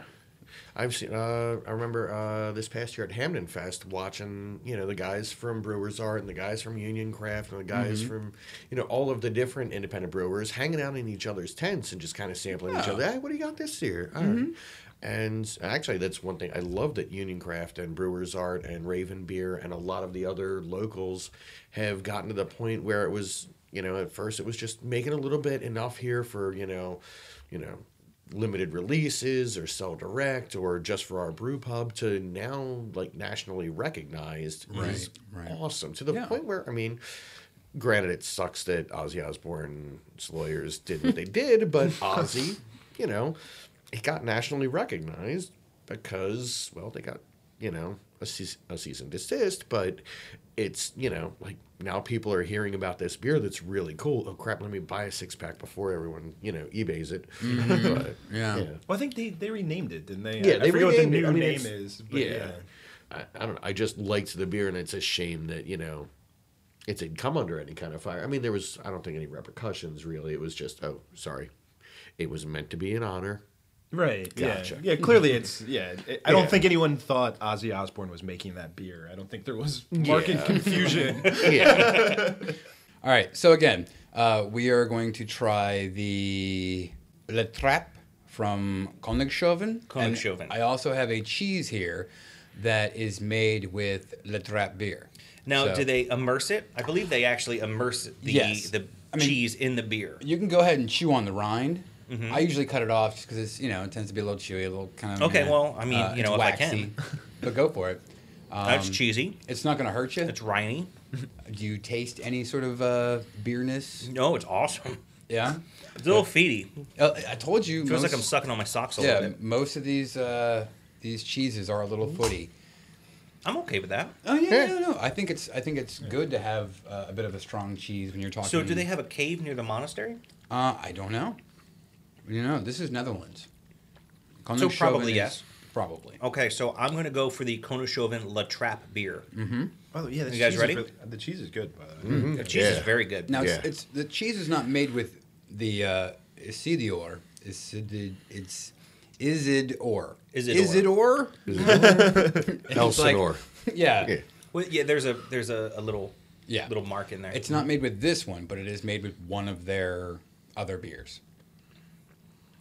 Speaker 6: I've seen. Uh, I remember uh, this past year at Hampden Fest watching, you know, the guys from Brewers Art and the guys from Union Craft and the guys from, you know, all of the different independent brewers hanging out in each other's tents and just kind of sampling each other. Hey, what do you got this year? Right. And actually, that's one thing I loved that Union Craft and Brewers Art and Raven Beer and a lot of the other locals have gotten to the point where it was, you know, at first it was just making a little bit enough here for, you know, you know, limited releases or sell direct or just for our brew pub to now like nationally recognized is
Speaker 4: Right, right.
Speaker 6: awesome to the
Speaker 4: Yeah.
Speaker 6: point where I mean granted it sucks that Ozzy Osbourne's lawyers did what they did but Ozzy you know he got nationally recognized because well they got you know a cease, a cease and desist but it's you know like now people are hearing about this beer that's really cool oh crap let me buy a six pack before everyone you know ebays it mm-hmm. But,
Speaker 4: Yeah.
Speaker 5: Well, I think they, they renamed it, didn't they?
Speaker 6: Yeah,
Speaker 5: I
Speaker 6: they
Speaker 5: forget what the
Speaker 6: renamed it.
Speaker 5: new
Speaker 6: I mean,
Speaker 5: name is. But
Speaker 6: yeah.
Speaker 5: yeah.
Speaker 6: I, I don't know. I just liked the beer, and it's a shame that you know it didn't come under any kind of fire. I mean, there was I don't think any repercussions really. It was just oh sorry, it was meant to be an honor.
Speaker 5: Right.
Speaker 6: Gotcha.
Speaker 5: Yeah. Yeah. Clearly, it's yeah. it- I don't think anyone thought Ozzy Osbourne was making that beer. I don't think there was market confusion.
Speaker 6: Yeah,
Speaker 4: All right. So again, uh, we are going to try the Le Trappe from Koningshoeven. And I also have a cheese here that is made with Le Trappe beer.
Speaker 2: Now,
Speaker 4: So-
Speaker 2: do they immerse it? I believe they actually immerse the
Speaker 4: Yes.
Speaker 2: the
Speaker 4: I mean-
Speaker 2: cheese in the beer.
Speaker 4: You can go ahead and chew on the rind.
Speaker 2: Mm-hmm.
Speaker 4: I usually cut it off just because it's you know it tends to be a little chewy, a little kind of.
Speaker 2: Okay,
Speaker 4: meh.
Speaker 2: well, I mean, you
Speaker 4: it's
Speaker 2: know, if I can.
Speaker 4: but go for it. Um,
Speaker 2: That's cheesy.
Speaker 4: It's not going to hurt you.
Speaker 2: It's riny.
Speaker 4: Do you taste any sort of uh, beerness?
Speaker 2: No, it's awesome.
Speaker 4: Yeah.
Speaker 2: It's a little feety.
Speaker 4: Uh, I told you.
Speaker 2: Feels like I'm sucking on my socks a
Speaker 4: Yeah,
Speaker 2: little bit.
Speaker 4: most of these uh, these cheeses are a little footy.
Speaker 2: I'm okay with that.
Speaker 4: Oh yeah, no, no. I think it's I think it's good to have uh, a bit of a strong cheese when you're talking.
Speaker 2: So, do they have a cave near the monastery?
Speaker 4: Uh, I don't know. You know, this is Netherlands.
Speaker 2: So
Speaker 4: Koningshoeven
Speaker 2: probably
Speaker 4: is-
Speaker 2: yes.
Speaker 4: Probably.
Speaker 2: Okay, so I'm going to go for the Koningshoeven La Trappe beer.
Speaker 5: Oh yeah, the
Speaker 2: You guys
Speaker 5: cheese
Speaker 2: ready?
Speaker 5: Is really, the cheese is good by the way.
Speaker 2: The cheese is very good.
Speaker 4: Now
Speaker 6: Yeah.
Speaker 4: it's, it's the cheese is not made with the uh, Isidior. Isid, it's Isidor.
Speaker 2: Isidor.
Speaker 4: Isidor.
Speaker 6: Elsinore.
Speaker 4: yeah.
Speaker 6: Yeah.
Speaker 2: Well, yeah, there's a there's a, a little
Speaker 4: Yeah.
Speaker 2: little mark in there.
Speaker 4: It's not made with this one, but it is made with one of their other beers.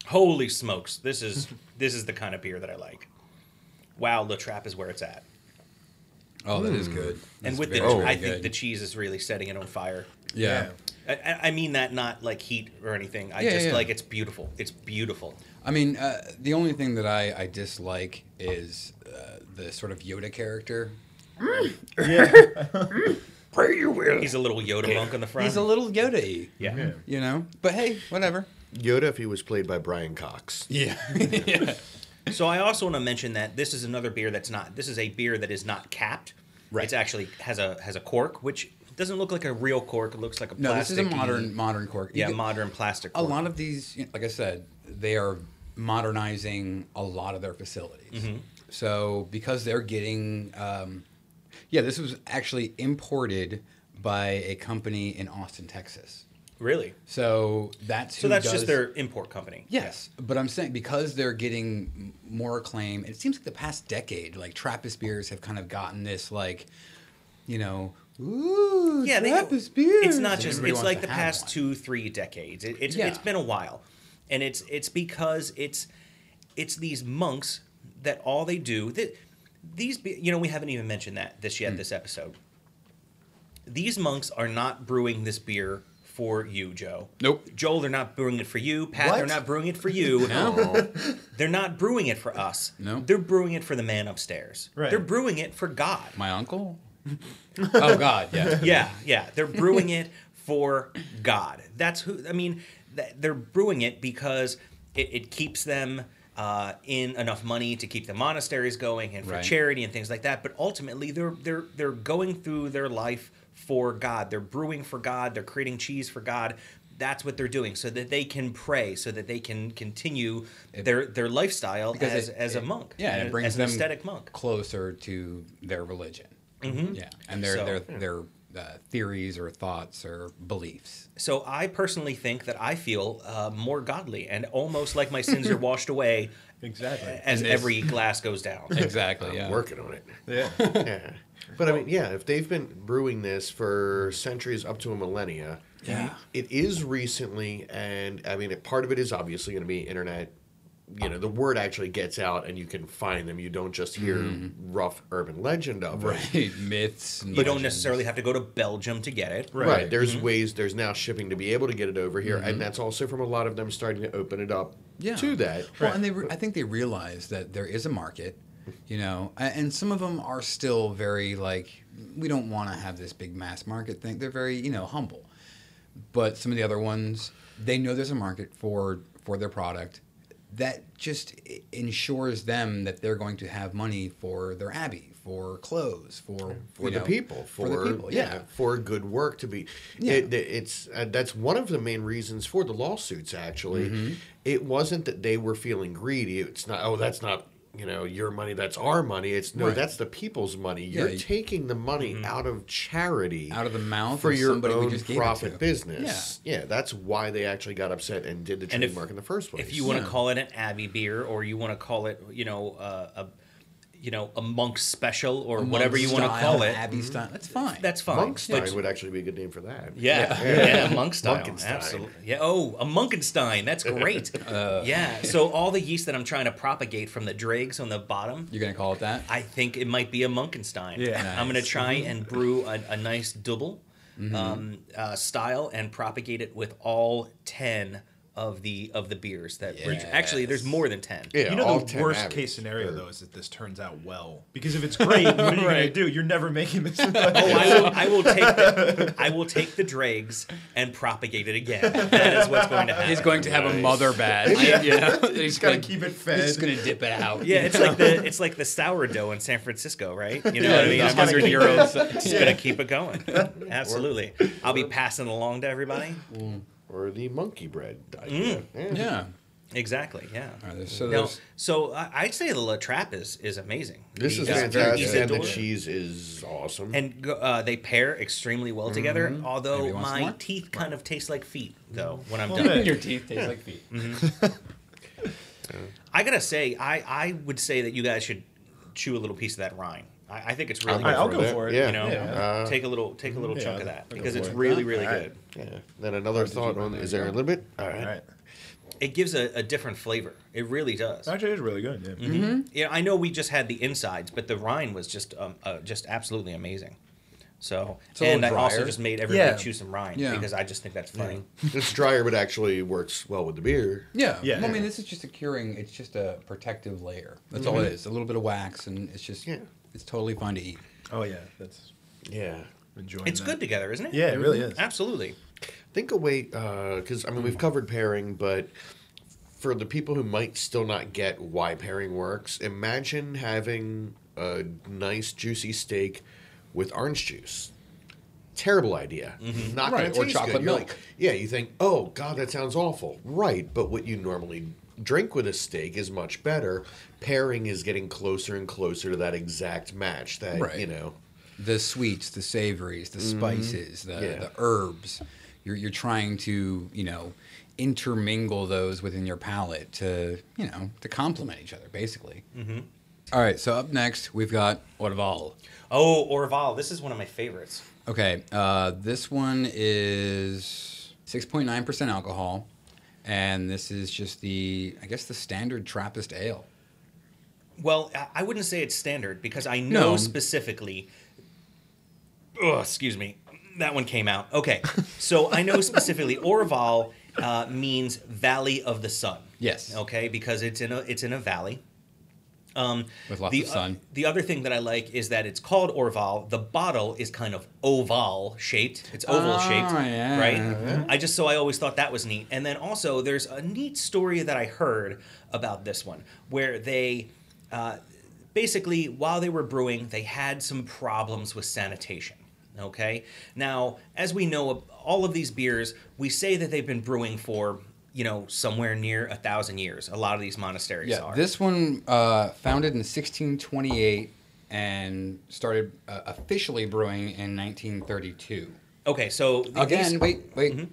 Speaker 2: Holy smokes! This is this is the kind of beer that I like. Wow, La Trappe is where it's at.
Speaker 4: Oh, that is good.
Speaker 2: And
Speaker 4: That's
Speaker 2: with the,
Speaker 4: very, very
Speaker 2: I think
Speaker 4: good.
Speaker 2: the cheese is really setting it on fire.
Speaker 4: yeah.
Speaker 2: I- I, I mean that not like heat or anything. I
Speaker 4: Yeah,
Speaker 2: just
Speaker 4: yeah.
Speaker 2: like it's beautiful. It's beautiful.
Speaker 4: I mean, uh, the only thing that I, I dislike is uh, the sort of Yoda character.
Speaker 6: Pray you will.
Speaker 2: He's a little Yoda monk on the front.
Speaker 4: He's a little Yoda-y,
Speaker 2: yeah.
Speaker 4: you know. But hey, whatever.
Speaker 6: Yoda if he was played by Brian Cox.
Speaker 4: Yeah. yeah.
Speaker 2: So I also want to mention that this is another beer that's not. This is a beer that is not capped.
Speaker 4: Right.
Speaker 2: It's actually has a has a cork, which doesn't look like a real cork. It looks like a
Speaker 4: No, this is a modern modern cork. You
Speaker 2: Yeah,
Speaker 4: get-
Speaker 2: modern plastic. Cork.
Speaker 4: A lot of these, you know, like I said, they are modernizing a lot of their facilities.
Speaker 2: Mm-hmm.
Speaker 4: So because they're getting, um, yeah, this was actually imported by a company in Austin, Texas.
Speaker 2: Really.
Speaker 4: So that's
Speaker 2: So that's
Speaker 4: does-
Speaker 2: just their import company.
Speaker 4: Yes, but I'm saying because they're getting more acclaim, it seems like the past decade, like Trappist beers have kind of gotten this, like, you know, ooh,
Speaker 2: Yeah, they,
Speaker 4: Trappist beers.
Speaker 2: it's not just. It's like the past
Speaker 4: one.
Speaker 2: two, three decades. It, it's
Speaker 4: Yeah.
Speaker 2: it's been a while, and it's it's because it's it's these monks that all they do that these be- you know we haven't even mentioned that this yet hmm. this episode. These monks are not brewing this beer for you, Joe.
Speaker 4: Nope.
Speaker 2: Joel, they're not brewing it for you. Pat, they're not brewing it for you.
Speaker 4: No.
Speaker 2: They're not brewing it for us.
Speaker 4: No.
Speaker 2: They're brewing it for the man upstairs.
Speaker 5: Right.
Speaker 2: They're brewing it for God.
Speaker 4: My uncle? oh, God, yeah.
Speaker 2: yeah, yeah. They're brewing it for God. That's who. I mean, they're brewing it because it, it keeps them uh, in enough money to keep the monasteries going and for
Speaker 4: Right.
Speaker 2: charity and things like that. But ultimately, they're they're they're going through their life for God. They're brewing for God. They're creating cheese for God. That's what they're doing, so that they can pray, so that they can continue their their lifestyle
Speaker 4: Because
Speaker 2: as,
Speaker 4: it-
Speaker 2: as a monk.
Speaker 4: Yeah, and it brings
Speaker 2: as an
Speaker 4: them
Speaker 2: aesthetic monk.
Speaker 4: closer to their religion. Mm-hmm. Yeah, and their
Speaker 2: So-
Speaker 4: their their uh, theories or thoughts or beliefs.
Speaker 2: So I personally think that I feel uh, more godly and almost like my sins are washed away
Speaker 5: Exactly.
Speaker 2: as
Speaker 4: this-
Speaker 2: every glass goes down.
Speaker 4: Exactly.
Speaker 6: I'm
Speaker 4: yeah.
Speaker 6: working on it.
Speaker 5: Yeah.
Speaker 6: Yeah. But I mean, yeah, if they've been brewing this for centuries up to a millennia,
Speaker 4: Yeah.
Speaker 6: it is recently, and I mean, part of it is obviously going to be internet. You know, the word actually gets out, and you can find them. You don't just hear rough urban legend of it.
Speaker 4: Mm-hmm. Right. Myths. And
Speaker 2: You don't necessarily have to go to Belgium to get it.
Speaker 6: Right.
Speaker 5: Right.
Speaker 6: There's ways. There's now shipping to be able to get it over here, and that's also from a lot of them starting to open it up
Speaker 4: Yeah.
Speaker 6: to that.
Speaker 4: Well, and they, re- I think they realize that there is a market, you know, and some of them are still very like, we don't want to have this big mass market thing. They're very, you know, humble. But some of the other ones, they know there's a market for for their product. That just ensures them that they're going to have money for their abbey, for clothes, for
Speaker 6: for the
Speaker 4: know,
Speaker 6: people, for,
Speaker 4: for the people. Yeah.
Speaker 6: for good work to be.
Speaker 4: Yeah.
Speaker 6: It, it's uh, that's one of the main reasons for the lawsuits. Actually,
Speaker 4: Mm-hmm.
Speaker 6: it wasn't that they were feeling greedy. It's not. Oh, that's not you know, your money, that's our money. It's no,
Speaker 4: Right.
Speaker 6: that's the people's money. You're
Speaker 4: you-
Speaker 6: taking the money
Speaker 2: Mm-hmm.
Speaker 6: out of charity,
Speaker 4: Out of the mouth
Speaker 6: for
Speaker 4: of
Speaker 6: your
Speaker 4: somebody we
Speaker 6: own
Speaker 4: just gave it
Speaker 6: profit
Speaker 4: to.
Speaker 6: business. Yeah. that's why they actually got upset and did the
Speaker 2: And if-
Speaker 6: trademark in the first place.
Speaker 2: If you want to
Speaker 4: Yeah.
Speaker 2: call it an Abbey beer, or you want to call it, you know, uh, a, you know, a monk special, or whatever you want to call it,
Speaker 4: Abbey style. That's fine.
Speaker 2: that's fine.
Speaker 6: Monkstein
Speaker 2: But-
Speaker 6: would actually be a good name for that.
Speaker 2: Yeah, yeah, monk style.
Speaker 6: Munkenstein.
Speaker 2: Absolutely. Yeah. Oh, a Munkenstein. That's great.
Speaker 4: Uh.
Speaker 2: yeah. So all the yeast that I'm trying to propagate from the dregs on the bottom,
Speaker 4: You're gonna call it that?
Speaker 2: I think it might be a Munkenstein.
Speaker 5: Yeah.
Speaker 2: I'm gonna
Speaker 4: Nice.
Speaker 2: try and brew a, a nice double
Speaker 4: Mm-hmm.
Speaker 2: um, uh, style and propagate it with all ten of the of the beers that we're actually there's more than ten.
Speaker 6: Yeah,
Speaker 5: You know
Speaker 6: all
Speaker 5: the
Speaker 6: 10
Speaker 5: worst
Speaker 6: average.
Speaker 5: case scenario
Speaker 6: Or-
Speaker 5: though is that this turns out well. Because if it's great, what are you gonna do? You're never making this.
Speaker 2: Oh, I will, I will take the, I will take the dregs and propagate it again. That is what's going to happen.
Speaker 4: He's going to have a
Speaker 6: Nice.
Speaker 4: mother batch. You know? He's
Speaker 5: gotta
Speaker 4: gonna
Speaker 5: keep it
Speaker 4: He's
Speaker 5: fed.
Speaker 4: just gonna dip it out.
Speaker 2: Yeah, it's like the it's like the sourdough in San Francisco, right? You know what I mean?
Speaker 4: He's
Speaker 2: 100
Speaker 4: keep
Speaker 2: euros.
Speaker 4: it-
Speaker 2: Just gonna keep it going. Absolutely. I'll be passing along to everybody. Mm.
Speaker 6: Or the monkey bread idea.
Speaker 2: Mm.
Speaker 4: Yeah.
Speaker 2: Exactly. Yeah.
Speaker 4: All right, so
Speaker 2: No,
Speaker 4: there's
Speaker 2: so I, I'd say the La Trappe is is amazing.
Speaker 6: This is
Speaker 2: The, uh,
Speaker 6: fantastic. And the cheese is awesome.
Speaker 2: And uh, they pair extremely well together. Although
Speaker 4: Maybe once
Speaker 2: my teeth kind of taste like feet, though, when I'm
Speaker 5: Well,
Speaker 2: done.
Speaker 4: your teeth taste like feet.
Speaker 2: I gotta say, I I would say that you guys should chew a little piece of that rind. I, I think it's really.
Speaker 6: I'll
Speaker 2: good
Speaker 5: I'll go
Speaker 2: it.
Speaker 5: for it.
Speaker 6: Yeah.
Speaker 2: You know,
Speaker 5: Yeah.
Speaker 6: Uh,
Speaker 2: take a little take a little
Speaker 5: yeah,
Speaker 2: chunk of
Speaker 5: I'll
Speaker 2: that because it's
Speaker 5: it.
Speaker 2: really really
Speaker 5: All right.
Speaker 2: good.
Speaker 6: yeah. Then another thought on is there a little bit? All right.
Speaker 5: All right.
Speaker 2: It gives a, a different flavor. It really does.
Speaker 5: Actually, it's really good. Yeah.
Speaker 2: Mm-hmm. Yeah, I know we just had the insides, but the rind was just um, uh, just absolutely amazing. So, and I also just made everybody
Speaker 5: Yeah.
Speaker 2: chew some rind
Speaker 4: Yeah.
Speaker 2: because I just think that's funny.
Speaker 6: It's drier, but actually works well with the beer.
Speaker 4: Yeah.
Speaker 5: Yeah.
Speaker 4: Well, I mean, this is just a curing. It's just a protective layer. That's all it is. A little bit of wax, and it's just.
Speaker 6: Yeah.
Speaker 4: It's totally fine to eat.
Speaker 5: Oh yeah, that's
Speaker 6: Yeah.
Speaker 5: enjoying.
Speaker 2: It's
Speaker 5: that.
Speaker 2: good together, isn't it?
Speaker 5: Yeah, it really mm-hmm. is.
Speaker 2: Absolutely.
Speaker 6: Think a way, because uh, I mean, we've covered pairing, but for the people who might still not get why pairing works, imagine having a nice juicy steak with orange juice. Terrible idea. Mm-hmm. Not
Speaker 4: Right,
Speaker 6: gonna
Speaker 4: or
Speaker 6: taste
Speaker 4: chocolate
Speaker 6: good. You're
Speaker 4: milk.
Speaker 6: like- yeah, you think, oh god, that sounds awful. Right, but what you normally drink with a steak is much better. Pairing is getting closer and closer to that exact match. That
Speaker 4: Right.
Speaker 6: you know.
Speaker 4: The sweets, the savories, the spices, the,
Speaker 6: Yeah.
Speaker 4: the herbs. You're, you're trying to, you know, intermingle those within your palate to, you know, to complement each other, basically. Mm-hmm. right, so up next, we've got Orval.
Speaker 2: Oh, Orval. This is one of my favorites.
Speaker 4: Okay, uh, this one is 6.9% alcohol, and this is just the, I guess, the standard Trappist ale.
Speaker 2: Well, I- wouldn't say it's standard because I know
Speaker 4: No.
Speaker 2: specifically. Oh, excuse me. That one came out. Okay. So I know specifically Orval uh, means Valley of the Sun.
Speaker 4: Yes.
Speaker 2: Okay, because it's in a it's in a valley. Um,
Speaker 4: With lots
Speaker 2: the,
Speaker 4: of sun.
Speaker 2: the other thing that I like is that it's called Orval. The bottle is kind of oval shaped. It's oval
Speaker 4: Oh,
Speaker 2: shaped,
Speaker 4: yeah.
Speaker 2: right? I just so I always thought that was neat. And then also there's a neat story that I heard about this one where they uh, basically while they were brewing they had some problems with sanitation. Okay. Now, as we know, all of these beers, we say that they've been brewing for you know somewhere near a thousand years. A lot of these monasteries
Speaker 4: Yeah,
Speaker 2: are.
Speaker 4: this one uh, founded in 1628 and started uh, officially brewing in 1932.
Speaker 2: Okay, so
Speaker 4: Again,
Speaker 2: these-
Speaker 4: wait, wait.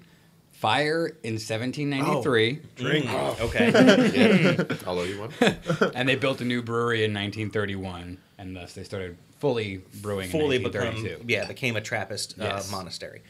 Speaker 4: Fire in 1793,
Speaker 5: Drink.
Speaker 2: Mm, okay,
Speaker 6: I'll owe you one.
Speaker 4: and they built a new brewery in 1931, and thus they started fully brewing
Speaker 2: fully
Speaker 4: in
Speaker 2: become
Speaker 4: 1932.
Speaker 2: yeah, became a Trappist uh,
Speaker 4: Yes.
Speaker 2: monastery,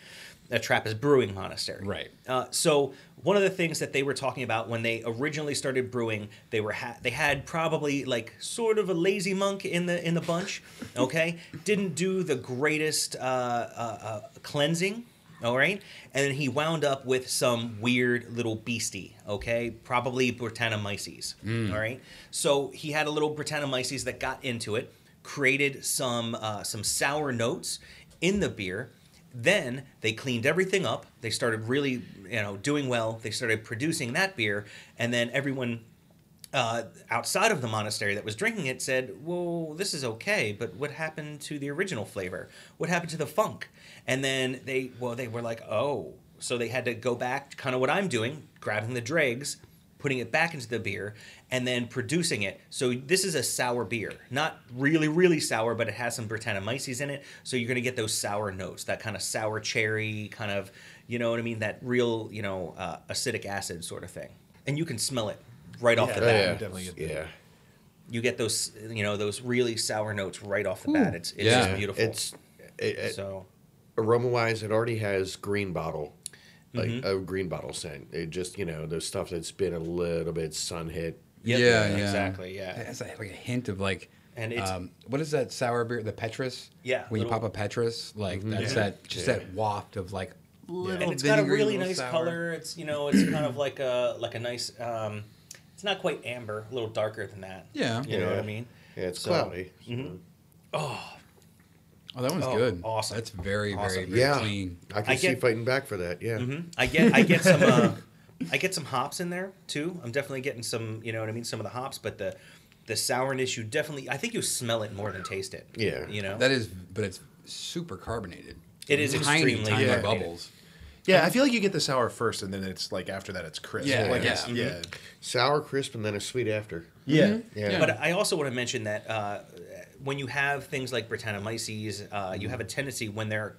Speaker 2: a Trappist brewing monastery.
Speaker 4: Right.
Speaker 2: Uh, so one of the things that they were talking about when they originally started brewing, they were ha- they had probably like sort of a lazy monk in the in the bunch. Okay, didn't do the greatest uh, uh, uh, cleansing. All right, and then he wound up with some weird little beastie. Okay, probably Brettanomyces. All right, so he had a little Brettanomyces that got into it, created some uh, some sour notes in the beer. Then they cleaned everything up. They started really, you know, doing well. They started producing that beer, and then everyone uh, outside of the monastery that was drinking it said, "Well, this is okay, but what happened to the original flavor? What happened to the funk?" And then they, well, they were like, "Oh." So they had to go back, kind of what I'm doing, grabbing the dregs, putting it back into the beer, and then producing it. So this is a sour beer, not really really sour, but it has some Brettanomyces in it. So you're gonna get those sour notes, that kind of sour cherry kind of, you know what I mean? That real you know uh, acidic acid sort of thing, and you can smell it right off the bat.
Speaker 5: yeah. definitely get
Speaker 6: yeah.
Speaker 2: You get those you know those really sour notes right off the bat. It's it's
Speaker 4: Yeah.
Speaker 2: just beautiful.
Speaker 6: It's it, it,
Speaker 2: so
Speaker 6: aroma wise, it already has green bottle, like
Speaker 2: Mm-hmm.
Speaker 6: a green bottle scent. It just you know the stuff that's been a little bit sun hit.
Speaker 2: Yep,
Speaker 4: Yeah, yeah.
Speaker 2: exactly, yeah.
Speaker 4: It has like a hint of like,
Speaker 2: And it's-
Speaker 4: um, what is that sour beer? The Petrus.
Speaker 2: Yeah,
Speaker 4: When you pop a Petrus, like that's
Speaker 5: Yeah.
Speaker 4: that just
Speaker 6: Yeah.
Speaker 4: that waft of like. Little
Speaker 2: and it's got a really nice
Speaker 4: sour.
Speaker 2: color. It's you know, it's kind of like a like a nice. Um, it's not quite amber, a little darker than that.
Speaker 4: Yeah.
Speaker 2: you know what I mean.
Speaker 6: Yeah, it's
Speaker 2: So-
Speaker 6: cloudy.
Speaker 4: Oh, Oh, that one's
Speaker 2: Oh,
Speaker 4: good.
Speaker 2: awesome.
Speaker 4: That's very, very,
Speaker 2: Awesome.
Speaker 4: very
Speaker 6: Yeah,
Speaker 4: clean.
Speaker 6: I can
Speaker 2: I
Speaker 6: see fighting back for that. Yeah,
Speaker 2: I get I get some uh, I get some hops in there too. I'm definitely getting some. You know what I mean? Some of the hops, but the the sourness you definitely. I think you smell it more than taste it.
Speaker 6: Yeah.
Speaker 2: you know.
Speaker 4: That is, but it's super carbonated.
Speaker 2: It is
Speaker 4: tiny,
Speaker 2: extremely
Speaker 4: tiny
Speaker 2: carbonated.
Speaker 4: bubbles.
Speaker 5: Yeah, I feel like you get the sour first, and then it's like after that, it's crisp.
Speaker 4: Yeah,
Speaker 5: like
Speaker 4: yeah.
Speaker 5: It's, yeah,
Speaker 6: sour, crisp, and then a sweet after.
Speaker 5: yeah.
Speaker 6: Yeah,
Speaker 2: But I also want to mention that uh, when you have things like Brettanomyces, uh, you have a tendency when they're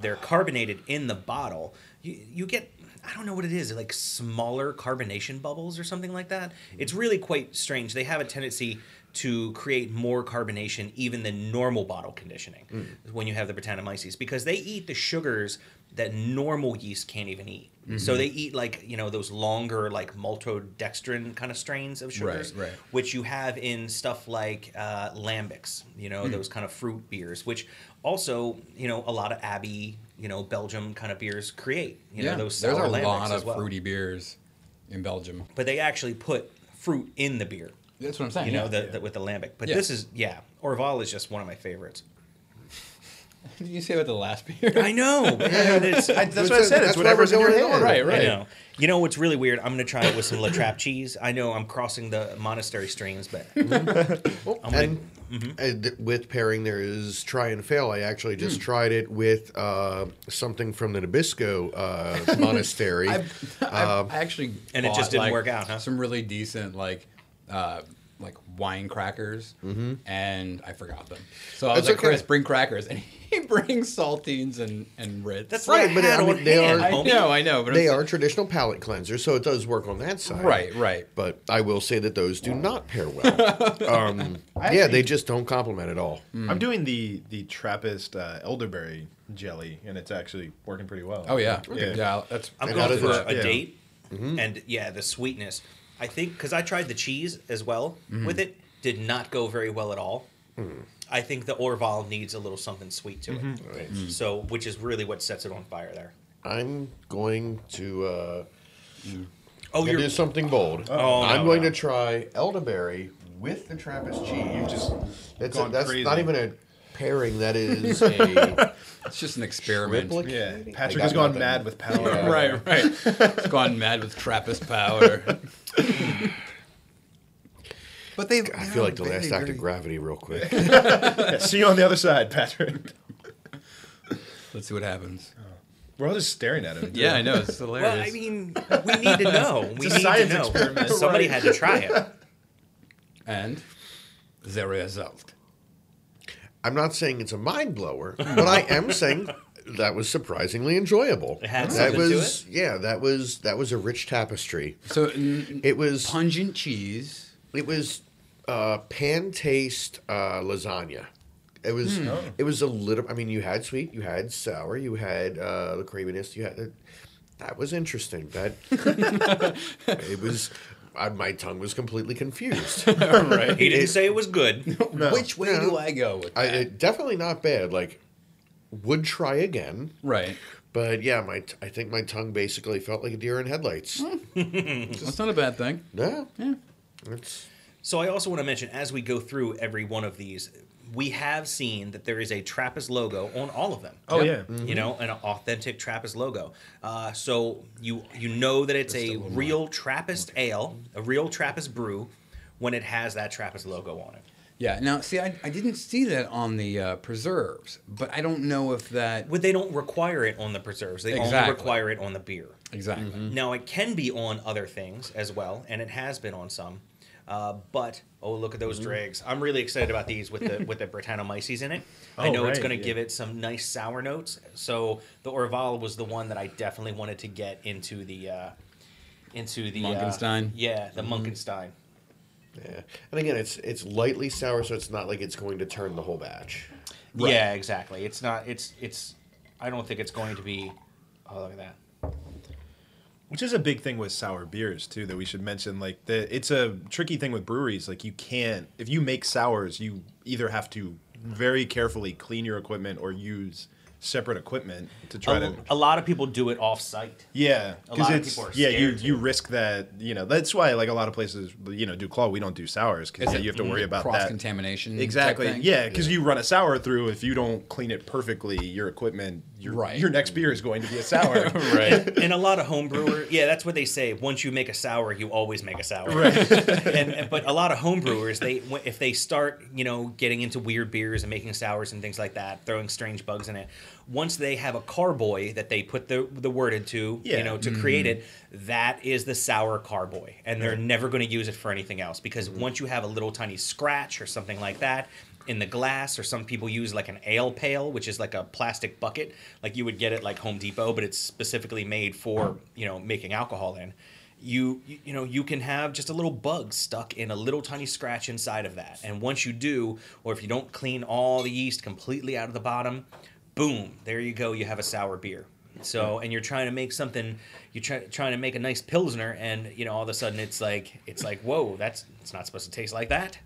Speaker 2: they're carbonated in the bottle, you, you get I don't know what it is, like smaller carbonation bubbles or something like that. Hmm. It's really quite strange. They have a tendency to create more carbonation even than normal bottle conditioning hmm. when you have the Brettanomyces because they eat the sugars that normal yeast can't even eat. So mm-hmm. they eat like, you know, those longer like maltodextrin kind of strains of sugars
Speaker 4: right.
Speaker 2: which you have in stuff like uh, lambics, you know, hmm. those kind of fruit beers, which also, you know, a lot of Abbey, you know, Belgium kind of beers create, you
Speaker 4: yeah,
Speaker 2: know, those
Speaker 4: there's
Speaker 2: sour
Speaker 4: a
Speaker 2: lambics
Speaker 4: lot
Speaker 2: as
Speaker 4: of
Speaker 2: well.
Speaker 4: fruity beers in Belgium.
Speaker 2: But they actually put fruit in the beer,
Speaker 4: That's what I'm saying.
Speaker 2: you know,
Speaker 4: yeah.
Speaker 2: the, the, with the lambic. But
Speaker 4: Yeah.
Speaker 2: this is, yeah, Orval is just one of my favorites.
Speaker 4: Did you say about the last beer?
Speaker 2: I know. it's,
Speaker 5: I, that's
Speaker 6: That's
Speaker 5: what I said. It's
Speaker 6: why
Speaker 5: whatever's in your
Speaker 6: going
Speaker 5: hand.
Speaker 6: on.
Speaker 4: Right,
Speaker 2: I
Speaker 4: right.
Speaker 2: know. You know what's really weird? I'm gonna try it with some La Trappe cheese. I know I'm crossing the monastery streams, but I'm gonna-
Speaker 6: and, and th- with pairing, there is try and fail. I actually just tried it with uh, something from the Nabisco uh, monastery.
Speaker 4: I've, I've
Speaker 6: Um,
Speaker 4: I actually
Speaker 2: And it just didn't
Speaker 4: like,
Speaker 2: work out, huh?
Speaker 4: Some really decent like uh, like wine crackers,
Speaker 6: Mm-hmm.
Speaker 4: and I forgot them. So I was
Speaker 6: That's
Speaker 4: like,
Speaker 6: okay.
Speaker 4: Chris, bring crackers, and he brings saltines and and Ritz.
Speaker 2: that's
Speaker 6: Right,
Speaker 2: right.
Speaker 6: but
Speaker 2: But I
Speaker 6: I mean,
Speaker 2: on
Speaker 6: they
Speaker 2: hand,
Speaker 6: are-
Speaker 4: I know, I know, but
Speaker 6: they
Speaker 4: I'm
Speaker 6: are traditional palate cleansers, so it does work on that side.
Speaker 4: Right, right.
Speaker 6: But I will say that those do not pair well. um, yeah, they just don't complement at all.
Speaker 5: I'm doing the the Trappist uh, elderberry jelly, and it's actually working pretty well.
Speaker 4: Oh yeah,
Speaker 5: Yeah.
Speaker 4: yeah. That's
Speaker 2: I'm going
Speaker 6: does
Speaker 2: for
Speaker 6: it-
Speaker 2: a
Speaker 5: yeah.
Speaker 2: date, and yeah, the sweetness. I think because I tried the cheese as well with it, did not go very well at all. I think the Orval needs a little something sweet to it.
Speaker 6: Right.
Speaker 2: So, which is really what sets it on fire there.
Speaker 6: I'm going to uh,
Speaker 2: Oh,
Speaker 6: gonna
Speaker 2: you're
Speaker 6: do something bold.
Speaker 2: Oh,
Speaker 6: I'm
Speaker 2: no,
Speaker 6: going
Speaker 2: no.
Speaker 6: to try elderberry with the Trappist cheese. You
Speaker 5: just
Speaker 6: that's
Speaker 5: gone
Speaker 6: that's
Speaker 5: crazy.
Speaker 6: not even a pairing. That is a
Speaker 4: it's just an experiment.
Speaker 6: Triplet?
Speaker 5: Yeah, Patrick has gone
Speaker 6: nothing.
Speaker 5: mad with power.
Speaker 6: Yeah.
Speaker 4: right, right. it's gone mad with Trappist power. but they,
Speaker 6: I feel like the last act of gravity, real quick.
Speaker 5: Yeah, see you on the other side, Patrick.
Speaker 4: Let's see what happens. Oh.
Speaker 5: We're all just staring at him.
Speaker 4: Yeah, I know it's hilarious.
Speaker 2: well. I mean, we need to know. We
Speaker 5: a
Speaker 2: need
Speaker 5: science
Speaker 2: to know.
Speaker 5: experiment.
Speaker 2: Somebody
Speaker 5: Right.
Speaker 2: had to try it.
Speaker 4: and the result.
Speaker 6: I'm not saying it's a mind blower, but I am saying that was surprisingly enjoyable.
Speaker 2: It had
Speaker 6: that
Speaker 2: something to
Speaker 6: was yeah, that was that was a rich tapestry.
Speaker 4: So n-
Speaker 6: It was
Speaker 4: pungent cheese.
Speaker 6: it was uh, pan taste uh, lasagna. It was it was a little. I mean, you had sweet, you had sour, you had uh, the creaminess. You had that was interesting. That it was. I, my tongue was completely confused.
Speaker 4: right.
Speaker 2: He didn't say it was good.
Speaker 4: Which way do I go with
Speaker 6: I,
Speaker 4: that?
Speaker 6: it, definitely not bad. Like, would try again.
Speaker 4: right.
Speaker 6: But yeah, my t- I think my tongue basically felt like a deer in headlights.
Speaker 4: That's not a bad thing.
Speaker 6: No, yeah, it's
Speaker 2: So I also want to mention as we go through every one of these, we have seen that there is a Trappist logo on all of them.
Speaker 5: Oh yeah.
Speaker 2: You know, an authentic Trappist logo. Uh, so you you know that it's a real Trappist ale, a real Trappist brew, when it has that Trappist logo on it.
Speaker 4: Yeah. Now, see, I, I didn't see that on the uh, preserves, but I don't know if that
Speaker 2: But they don't require it on the preserves. They only require it on the beer.
Speaker 4: exactly.
Speaker 2: Now it can be on other things as well, and it has been on some. Uh, but oh, look at those dregs! I'm really excited about these with the with the Brettanomyces in it. I
Speaker 5: Oh,
Speaker 2: know it's going to
Speaker 5: yeah.
Speaker 2: give it some nice sour notes. So the Orval was the one that I definitely wanted to get into the uh, into the uh, yeah, the Munkenstein.
Speaker 6: Yeah, and again, it's it's lightly sour, so it's not like it's going to turn the whole batch.
Speaker 2: Yeah, exactly. It's not. It's it's. I don't think it's going to be. Oh, look at that.
Speaker 5: Which is a big thing with sour beers too that we should mention. Like the, it's a tricky thing with breweries. Like you can't if you make sours, you either have to very carefully clean your equipment or use separate equipment to try
Speaker 2: A,
Speaker 5: to.
Speaker 2: a lot of people do it off site.
Speaker 5: Yeah,
Speaker 2: a
Speaker 5: because
Speaker 2: lot of
Speaker 5: it's
Speaker 2: people are
Speaker 5: yeah you
Speaker 2: scared
Speaker 5: you risk that you know that's why like a lot of places you know Duclaw we don't do sours because
Speaker 4: Is
Speaker 5: you have to worry mm, about
Speaker 4: cross
Speaker 5: that
Speaker 4: contamination?
Speaker 5: exactly yeah because you run a sour through if you don't clean it perfectly your equipment your
Speaker 4: Right.
Speaker 5: your next beer is going to be a sour
Speaker 4: right.
Speaker 2: and a lot of home brewer, yeah, that's what they say. Once you make a sour, you always make a sour. Right. and, and- but a lot of home brewers, they if they start, you know, getting into weird beers and making sours and things like that, throwing strange bugs in it. Once they have a carboy that they put the the word into,
Speaker 5: Yeah.
Speaker 2: you know, to mm-hmm. create it, that is the sour carboy, and they're never going to use it for anything else because mm-hmm. once you have a little tiny scratch or something like that. In the glass, or some people use like an ale pail, which is like a plastic bucket, like you would get at like Home Depot, but it's specifically made for you know making alcohol in. You you you know you can have just a little bug stuck in a little tiny scratch inside of that, and once you do, or if you don't clean all the yeast completely out of the bottom, boom, there you go, you have a sour beer. So, and you're trying to make something, you're try, trying to make a nice pilsner, and you know all of a sudden it's like it's like whoa, that's it's not supposed to taste like that.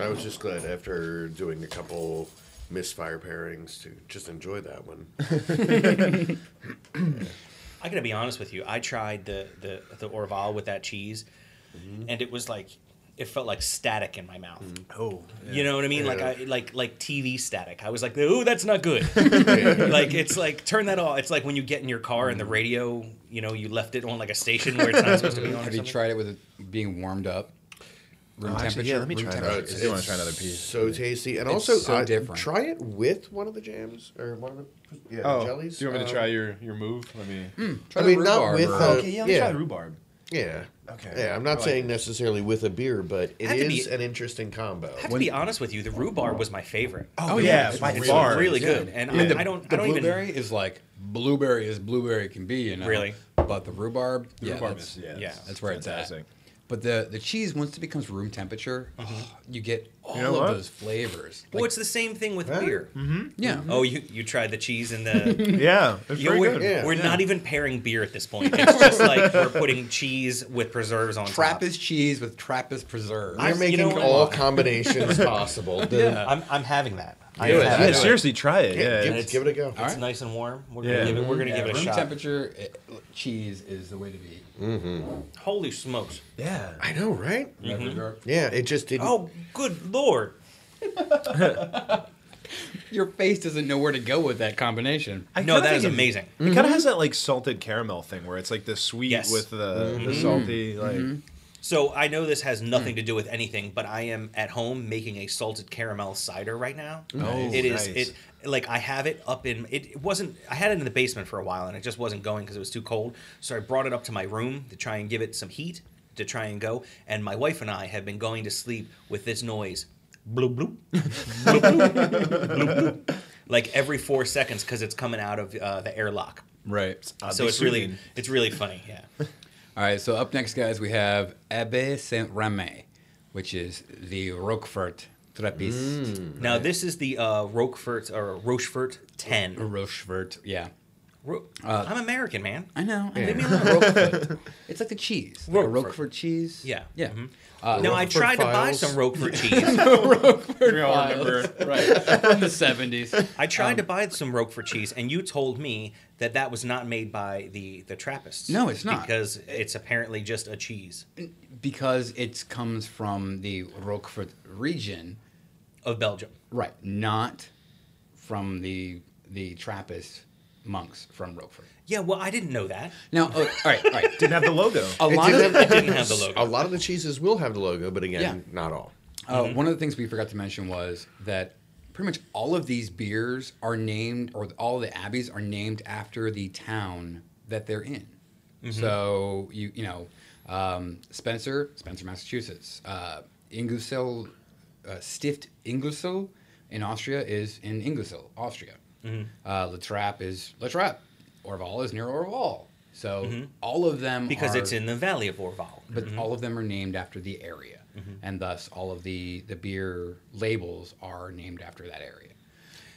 Speaker 6: I was just glad after doing a couple misfire pairings to just enjoy that one.
Speaker 2: I gotta be honest with you. I tried the the the Orval with that cheese,
Speaker 5: Mm-hmm.
Speaker 2: and it was like it felt like static in my mouth.
Speaker 5: oh
Speaker 2: You know what I mean? Like I like like TV static. I was like, "Ooh, that's not good." like it's like turn that off. It's like when you get in your car and the radio, you know, you left it on like a station where it's not supposed to be on. or
Speaker 4: Have you
Speaker 2: something.
Speaker 4: tried it with it being warmed up? Room
Speaker 5: Oh,
Speaker 4: temperature.
Speaker 5: actually, yeah, let me try that.
Speaker 4: temperature.
Speaker 5: I wanna try another piece.
Speaker 6: So tasty, and
Speaker 4: It's
Speaker 6: also
Speaker 4: so
Speaker 6: uh,
Speaker 4: different.
Speaker 6: Try it with one of the jams or one of the yeah
Speaker 5: oh
Speaker 6: jellies.
Speaker 5: do you want me to
Speaker 6: Um,
Speaker 5: try your your move let me
Speaker 4: Try
Speaker 6: I
Speaker 4: the
Speaker 6: mean, not
Speaker 4: rhubarb
Speaker 6: with,
Speaker 4: or-
Speaker 6: uh,
Speaker 5: okay yeah let me
Speaker 6: yeah.
Speaker 5: try the rhubarb
Speaker 6: Yeah.
Speaker 5: Okay.
Speaker 6: Yeah, I'm not
Speaker 5: like
Speaker 6: saying necessarily with a beer, but it
Speaker 2: Had to
Speaker 6: is
Speaker 2: be-
Speaker 6: an interesting combo.
Speaker 2: I have to be honest with you. The rhubarb was my favorite.
Speaker 5: oh, oh yeah
Speaker 4: it's
Speaker 5: by
Speaker 4: really
Speaker 5: far
Speaker 2: really
Speaker 5: yeah.
Speaker 2: good, and
Speaker 4: I mean, the,
Speaker 2: I, I don't.
Speaker 4: the
Speaker 2: I don't even.
Speaker 4: blueberry is like blueberry as blueberry can be, you know.
Speaker 2: Really?
Speaker 4: But the rhubarb,
Speaker 5: The
Speaker 4: yeah,
Speaker 5: rhubarb
Speaker 4: that's,
Speaker 5: is yeah,
Speaker 2: yeah,
Speaker 5: it's
Speaker 4: that's where it's
Speaker 5: fantastic.
Speaker 4: at. But the the cheese once it becomes room temperature, mm-hmm. oh, you get all
Speaker 5: know
Speaker 4: of
Speaker 5: what?
Speaker 4: those flavors.
Speaker 2: well,
Speaker 4: Like,
Speaker 2: it's the same thing with
Speaker 6: Huh?
Speaker 2: beer. Mm-hmm.
Speaker 4: yeah. Mm-hmm.
Speaker 2: Oh, you you tried the cheese and the.
Speaker 5: Yeah, it's
Speaker 2: You know, we're
Speaker 5: good.
Speaker 6: Yeah.
Speaker 2: we're not even pairing beer at this point. It's just like we're putting cheese with preserves on top.
Speaker 4: Trappist cheese with Trappist preserves.
Speaker 6: You're
Speaker 2: you
Speaker 6: making
Speaker 2: know what?
Speaker 6: all combinations possible. The-
Speaker 4: Yeah.
Speaker 2: I'm I'm having that. I
Speaker 6: Do it.
Speaker 5: Yeah,
Speaker 6: do
Speaker 2: that.
Speaker 6: it.
Speaker 5: seriously, try it.
Speaker 6: Yeah,
Speaker 5: Yeah,
Speaker 6: give, give it a go.
Speaker 2: It's
Speaker 4: right.
Speaker 2: nice and warm. We're
Speaker 5: Yeah.
Speaker 2: gonna give it. We're gonna
Speaker 4: Yeah,
Speaker 2: give it a
Speaker 4: room
Speaker 2: shot.
Speaker 4: temperature uh, cheese is the way to be. Mm-hmm.
Speaker 2: Holy smokes!
Speaker 5: yeah.
Speaker 6: I know, right?
Speaker 4: Rhubarb. Mm-hmm.
Speaker 6: Yeah, it just didn't.
Speaker 2: Oh, good lord!
Speaker 4: Your face doesn't know where to go with that combination.
Speaker 5: I
Speaker 2: no, that is
Speaker 5: think it-
Speaker 2: amazing.
Speaker 5: It kind of mm-hmm. has that like salted caramel thing where it's like the sweet
Speaker 2: Yes.
Speaker 5: with the, the salty. Like
Speaker 2: So I know this has nothing to do with anything, but I am at home making a salted caramel cider right now.
Speaker 5: Oh,
Speaker 2: it is
Speaker 5: nice.
Speaker 2: it like I have it up in it, it wasn't I had it in the basement for a while and it just wasn't going because it was too cold. So I brought it up to my room to try and give it some heat to try and go. And my wife and I have been going to sleep with this noise. Bloop bloop. bloop, bloop, bloop, bloop. Like every four seconds because it's coming out of uh, the airlock.
Speaker 4: Right.
Speaker 2: so it's really it's really funny. Yeah.
Speaker 4: All right, so up next, guys, we have Abbe Saint Remy, which is the Roquefort Trappist.
Speaker 2: Now this is the uh, Roquefort or Rochefort ten.
Speaker 4: Rochefort, yeah.
Speaker 2: Ro-
Speaker 4: Uh,
Speaker 2: I'm American, man.
Speaker 4: I know.
Speaker 6: Yeah.
Speaker 4: Leave me alone. Roquefort. It's like the cheese. Like a
Speaker 2: Roquefort.
Speaker 4: Roquefort cheese.
Speaker 2: Yeah.
Speaker 4: Yeah.
Speaker 2: Mhm.
Speaker 4: Uh,
Speaker 2: now I
Speaker 6: Roquefort
Speaker 2: tried to buy some Roquefort cheese.
Speaker 5: we all remember.
Speaker 4: right. From the 70s.
Speaker 2: I tried to buy some Roquefort cheese, and you told me that that was not made by the the Trappists.
Speaker 4: No, it's not.
Speaker 2: because it's apparently just a cheese
Speaker 4: Because it comes from the Roquefort region.
Speaker 2: of Belgium.
Speaker 4: Right. Not from the the Trappist monks from Roquefort.
Speaker 2: Yeah, well, I didn't know that.
Speaker 4: Now, oh, all right, all right.
Speaker 5: Didn't have the logo.
Speaker 4: A lot
Speaker 6: didn't
Speaker 4: of
Speaker 6: have-
Speaker 2: didn't have the logo.
Speaker 6: A lot of the cheeses will have the logo, but again,
Speaker 4: Yeah.
Speaker 6: not all.
Speaker 4: Uh, One of the things we forgot to mention was that pretty much all of these beers are named, or all the abbeys are named after the town that they're in. So you you know, um, Spencer, Spencer, Massachusetts. Uh, Engelszell, uh, Stift Engelszell in Austria is in Engelszell, Austria. Mm-hmm. Uh, La Trappe is Trappe. Orval is near Orval. So mm-hmm. all of them
Speaker 2: because
Speaker 4: are-
Speaker 2: it's in the Valley of Orval.
Speaker 4: but mm-hmm. all of them are named after the area, and thus all of the the beer labels are named after that area.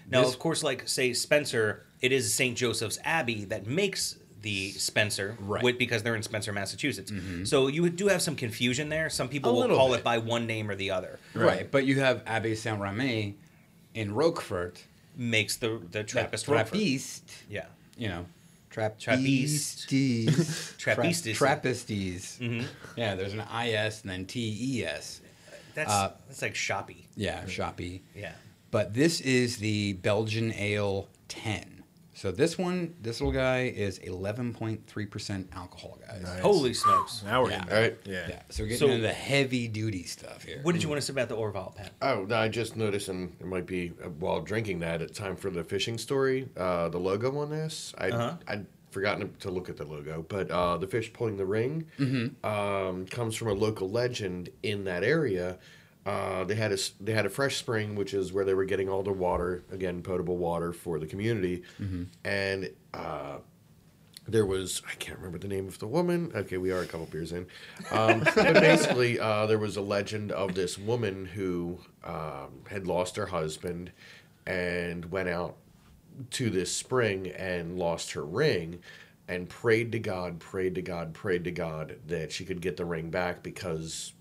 Speaker 2: Now,
Speaker 4: This-
Speaker 2: of course, like say Spencer, it is St. Joseph's Abbey that makes the Spencer,
Speaker 4: Right.
Speaker 2: with, because they're in Spencer, Massachusetts. So you do have some confusion there. Some people
Speaker 6: A
Speaker 2: will call
Speaker 6: bit.
Speaker 2: it by one name or the other.
Speaker 4: Right, but you have Abbey Saint Remy in Roquefort,
Speaker 2: Makes the the
Speaker 4: that
Speaker 2: Trappist Roquefort.
Speaker 4: Trappiste,
Speaker 2: Yeah.
Speaker 4: you know, Trapp-
Speaker 2: Trappiste.
Speaker 4: Trappistes.
Speaker 2: Trappistes.
Speaker 4: Trappistes. Yeah, there's an IS and then TES.
Speaker 2: That's
Speaker 4: Uh,
Speaker 2: that's like shoppy.
Speaker 4: Yeah, shoppy.
Speaker 2: Yeah.
Speaker 4: But this is the Belgian Ale 10. So this one, this little guy is 11.3% alcohol, guys.
Speaker 5: Nice.
Speaker 2: Holy smokes.
Speaker 5: Now we're
Speaker 4: Yeah.
Speaker 5: in
Speaker 6: All right.
Speaker 5: Yeah.
Speaker 4: Yeah, so we're getting
Speaker 2: So-
Speaker 4: into the heavy duty stuff here.
Speaker 2: What did you want to say about the Orval, Pat?
Speaker 6: Oh, no, I just noticed, and it might be uh, while drinking that, it's time for the fishing story. Uh, the logo on this, I
Speaker 2: Uh-huh.
Speaker 6: I'd forgotten to look at the logo, but uh, the fish pulling the ring um, comes from a local legend in that area. Uh, they had a they had a fresh spring, which is where they were getting all the water again, potable water for the community, and uh, there was I can't remember the name of the woman. Okay, we are a couple beers in, um, but basically uh, there was a legend of this woman who um, had lost her husband and went out to this spring and lost her ring and prayed to God, prayed to God, prayed to God that she could get the ring back because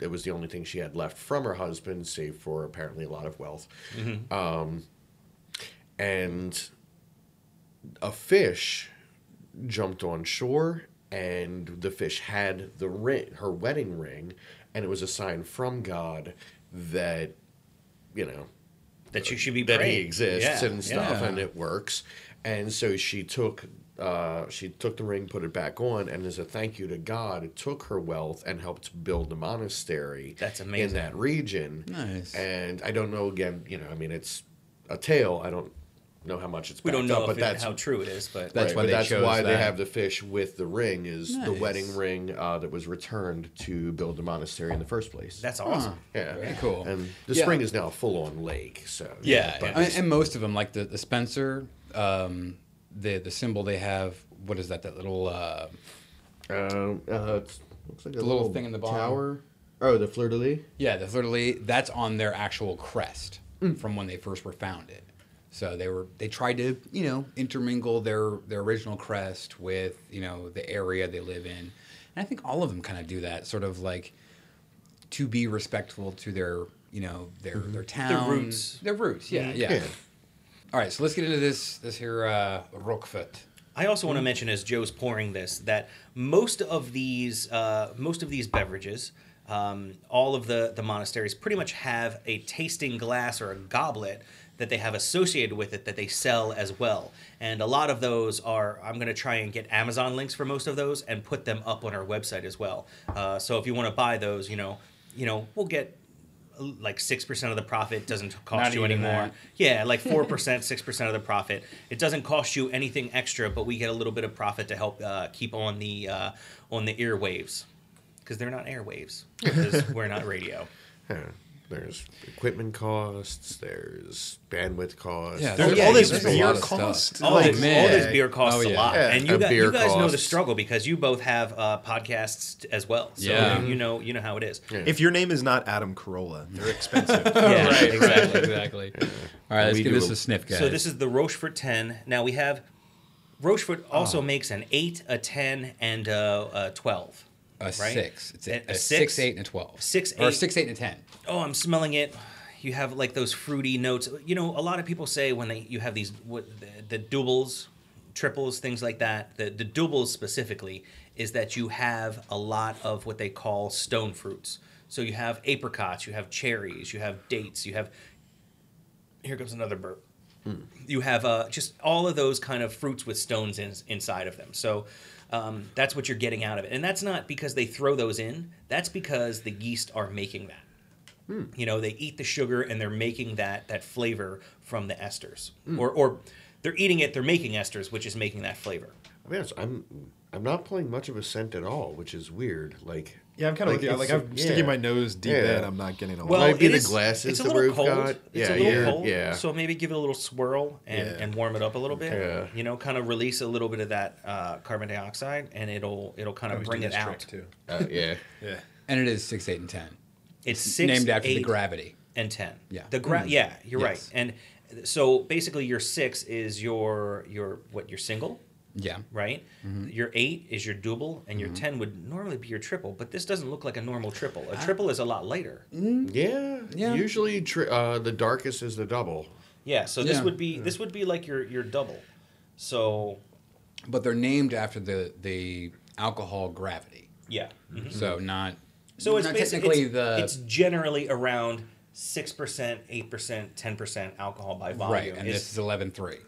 Speaker 6: it was the only thing she had left from her husband, save for apparently a lot of wealth. Um, and a fish jumped on shore and the fish had the ring her wedding ring and it was a sign from god that you know
Speaker 2: That you should be
Speaker 6: that he exists
Speaker 2: Yeah,
Speaker 6: and stuff
Speaker 4: yeah.
Speaker 6: and it works and so she took uh, she took the ring put it back on and as a thank you to god it took her wealth and helped build a monastery
Speaker 2: That's amazing.
Speaker 6: in that region
Speaker 4: Nice.
Speaker 6: and i don't know again you know i mean it's a tale i don't know how much it's
Speaker 2: We don't know
Speaker 6: up, but
Speaker 2: it-
Speaker 6: that's
Speaker 2: how true it is, but
Speaker 4: That's
Speaker 6: right,
Speaker 4: why
Speaker 6: but
Speaker 4: they
Speaker 6: that's
Speaker 4: chose
Speaker 6: why they have the fish with the ring is the wedding ring uh, that was returned to build the monastery in the first place.
Speaker 2: that's awesome.
Speaker 6: yeah,
Speaker 4: Very cool.
Speaker 6: And the
Speaker 4: Yeah.
Speaker 6: spring is now a full-on lake. So
Speaker 2: Yeah,
Speaker 6: but
Speaker 2: yeah.
Speaker 4: I mean, and most of them, like the, the Spencer, um, the the symbol they have, what is that? That little uh,
Speaker 6: Um, uh, it's, looks like a
Speaker 4: The little thing in the bottom.
Speaker 6: tower. Oh, the fleur de lis.
Speaker 4: yeah, the literally that's on their actual crest from when they first were founded. So they were they tried to you know intermingle their their original crest with you know the area they live in, and I think all of them kind of do that, sort of like to be respectful to their you know their their town their
Speaker 2: roots.
Speaker 4: their roots. Yeah, yeah.
Speaker 6: Yeah.
Speaker 4: All right, so let's get into this this here uh, Roquefort.
Speaker 2: I also want to mention as Joe's pouring this that most of these uh, most of these beverages, um, all of the the monasteries pretty much have a tasting glass or a goblet that they have associated with it that they sell as well. And a lot of those are I'm going to try and get Amazon links for most of those and put them up on our website as well. Uh, so if you want to buy those, you know, you know, we'll get like six percent of the profit doesn't cost
Speaker 4: Not
Speaker 2: you anymore.
Speaker 4: that.
Speaker 2: Yeah, like four percent, six percent of the profit. It doesn't cost you anything extra, but we get a little bit of profit to help uh, keep on the uh, on the earwaves because they're not airwaves because we're not radio.
Speaker 6: Yeah. There's equipment costs. There's bandwidth costs.
Speaker 4: Yeah,
Speaker 5: There's
Speaker 4: Oh, yeah,
Speaker 5: all this beer
Speaker 4: lot of stuff.
Speaker 5: cost.
Speaker 2: All,
Speaker 5: like,
Speaker 2: this,
Speaker 4: man.
Speaker 2: all this beer costs
Speaker 4: Oh,
Speaker 2: a lot,
Speaker 6: Yeah,
Speaker 2: and you,
Speaker 6: a
Speaker 2: gu-
Speaker 6: beer
Speaker 2: you guys know the struggle because you both have uh, podcasts as well. So
Speaker 4: Yeah.
Speaker 2: you know you know how it is.
Speaker 5: If your name is not Adam Carolla, they're expensive.
Speaker 2: Yeah, exactly.
Speaker 4: exactly. All right, let's
Speaker 6: We
Speaker 4: give this
Speaker 6: a-
Speaker 4: a sniff, guys.
Speaker 2: So this is the Rochefort 10. Now we have Rochefort also makes an 8, a 10, and a, a 12.
Speaker 4: a
Speaker 2: right?
Speaker 4: six. It's a,
Speaker 2: A-
Speaker 4: a,
Speaker 2: a
Speaker 4: six,
Speaker 2: six?
Speaker 4: eight, and a twelve.
Speaker 2: Six,
Speaker 4: or a six, eight, and a ten.
Speaker 2: Oh, I'm smelling it. You have like those fruity notes. You know, a lot of people say when they you have these what, the, the doubles, triples, things like that. The the doubles specifically is that you have a lot of what they call stone fruits. So you have apricots, you have cherries, you have dates, you have. Here comes another burp. You have uh, just all of those kind of fruits with stones in, inside of them. So um, that's what you're getting out of it, and that's not because they throw those in. That's because the yeast are making that. You know, they eat the sugar and they're making that that flavor from the esters,
Speaker 6: Hmm.
Speaker 2: or or they're eating it, they're making esters, which is making that flavor.
Speaker 6: I mean, I'm I'm not playing much of a scent at all, which is weird. Like
Speaker 5: Yeah, I'm kind of
Speaker 6: Like,
Speaker 5: looking. Like I'm
Speaker 6: yeah.
Speaker 5: sticking my nose deep
Speaker 6: Yeah.
Speaker 5: in. I'm not getting a
Speaker 2: Well,
Speaker 5: lot.
Speaker 6: Might be the
Speaker 2: is-
Speaker 6: glasses
Speaker 2: It's a little cold.
Speaker 6: got.
Speaker 2: It's
Speaker 6: Yeah,
Speaker 2: a little
Speaker 6: yeah,
Speaker 2: cold.
Speaker 6: yeah.
Speaker 2: So maybe give it a little swirl and,
Speaker 5: Yeah.
Speaker 2: and warm it up a little bit.
Speaker 6: Yeah.
Speaker 2: You know, kind of release a little bit of that uh, carbon dioxide, and it'll it'll kind of bring it
Speaker 5: this
Speaker 2: out.
Speaker 5: trick, too.
Speaker 6: Uh, yeah.
Speaker 5: Yeah.
Speaker 4: And it is six, eight, and ten.
Speaker 2: It's six,
Speaker 4: named after the
Speaker 2: eight,
Speaker 4: gravity.
Speaker 2: and ten.
Speaker 4: Yeah.
Speaker 2: The gra- Yeah, you're
Speaker 4: Yes.
Speaker 2: right. And so basically, your six is your your what your single,
Speaker 4: Yeah.
Speaker 2: right?
Speaker 4: Mm-hmm.
Speaker 2: Your eight is your double, and your ten would normally be your triple. But this doesn't look like a normal triple. A triple is a lot lighter.
Speaker 6: Yeah.
Speaker 4: Yeah.
Speaker 6: Usually, tri- uh, the darkest is the double.
Speaker 2: Yeah. So this
Speaker 4: Yeah.
Speaker 2: would be this would be like your your double. So
Speaker 4: But they're named after the the alcohol gravity.
Speaker 2: yeah. Mhm.
Speaker 4: So not.
Speaker 2: So it's
Speaker 4: not
Speaker 2: basically
Speaker 4: technically
Speaker 2: it's,
Speaker 4: the
Speaker 2: it's generally around six percent, eight percent, ten percent alcohol by volume.
Speaker 4: right, and
Speaker 2: It's-
Speaker 4: this is eleven three.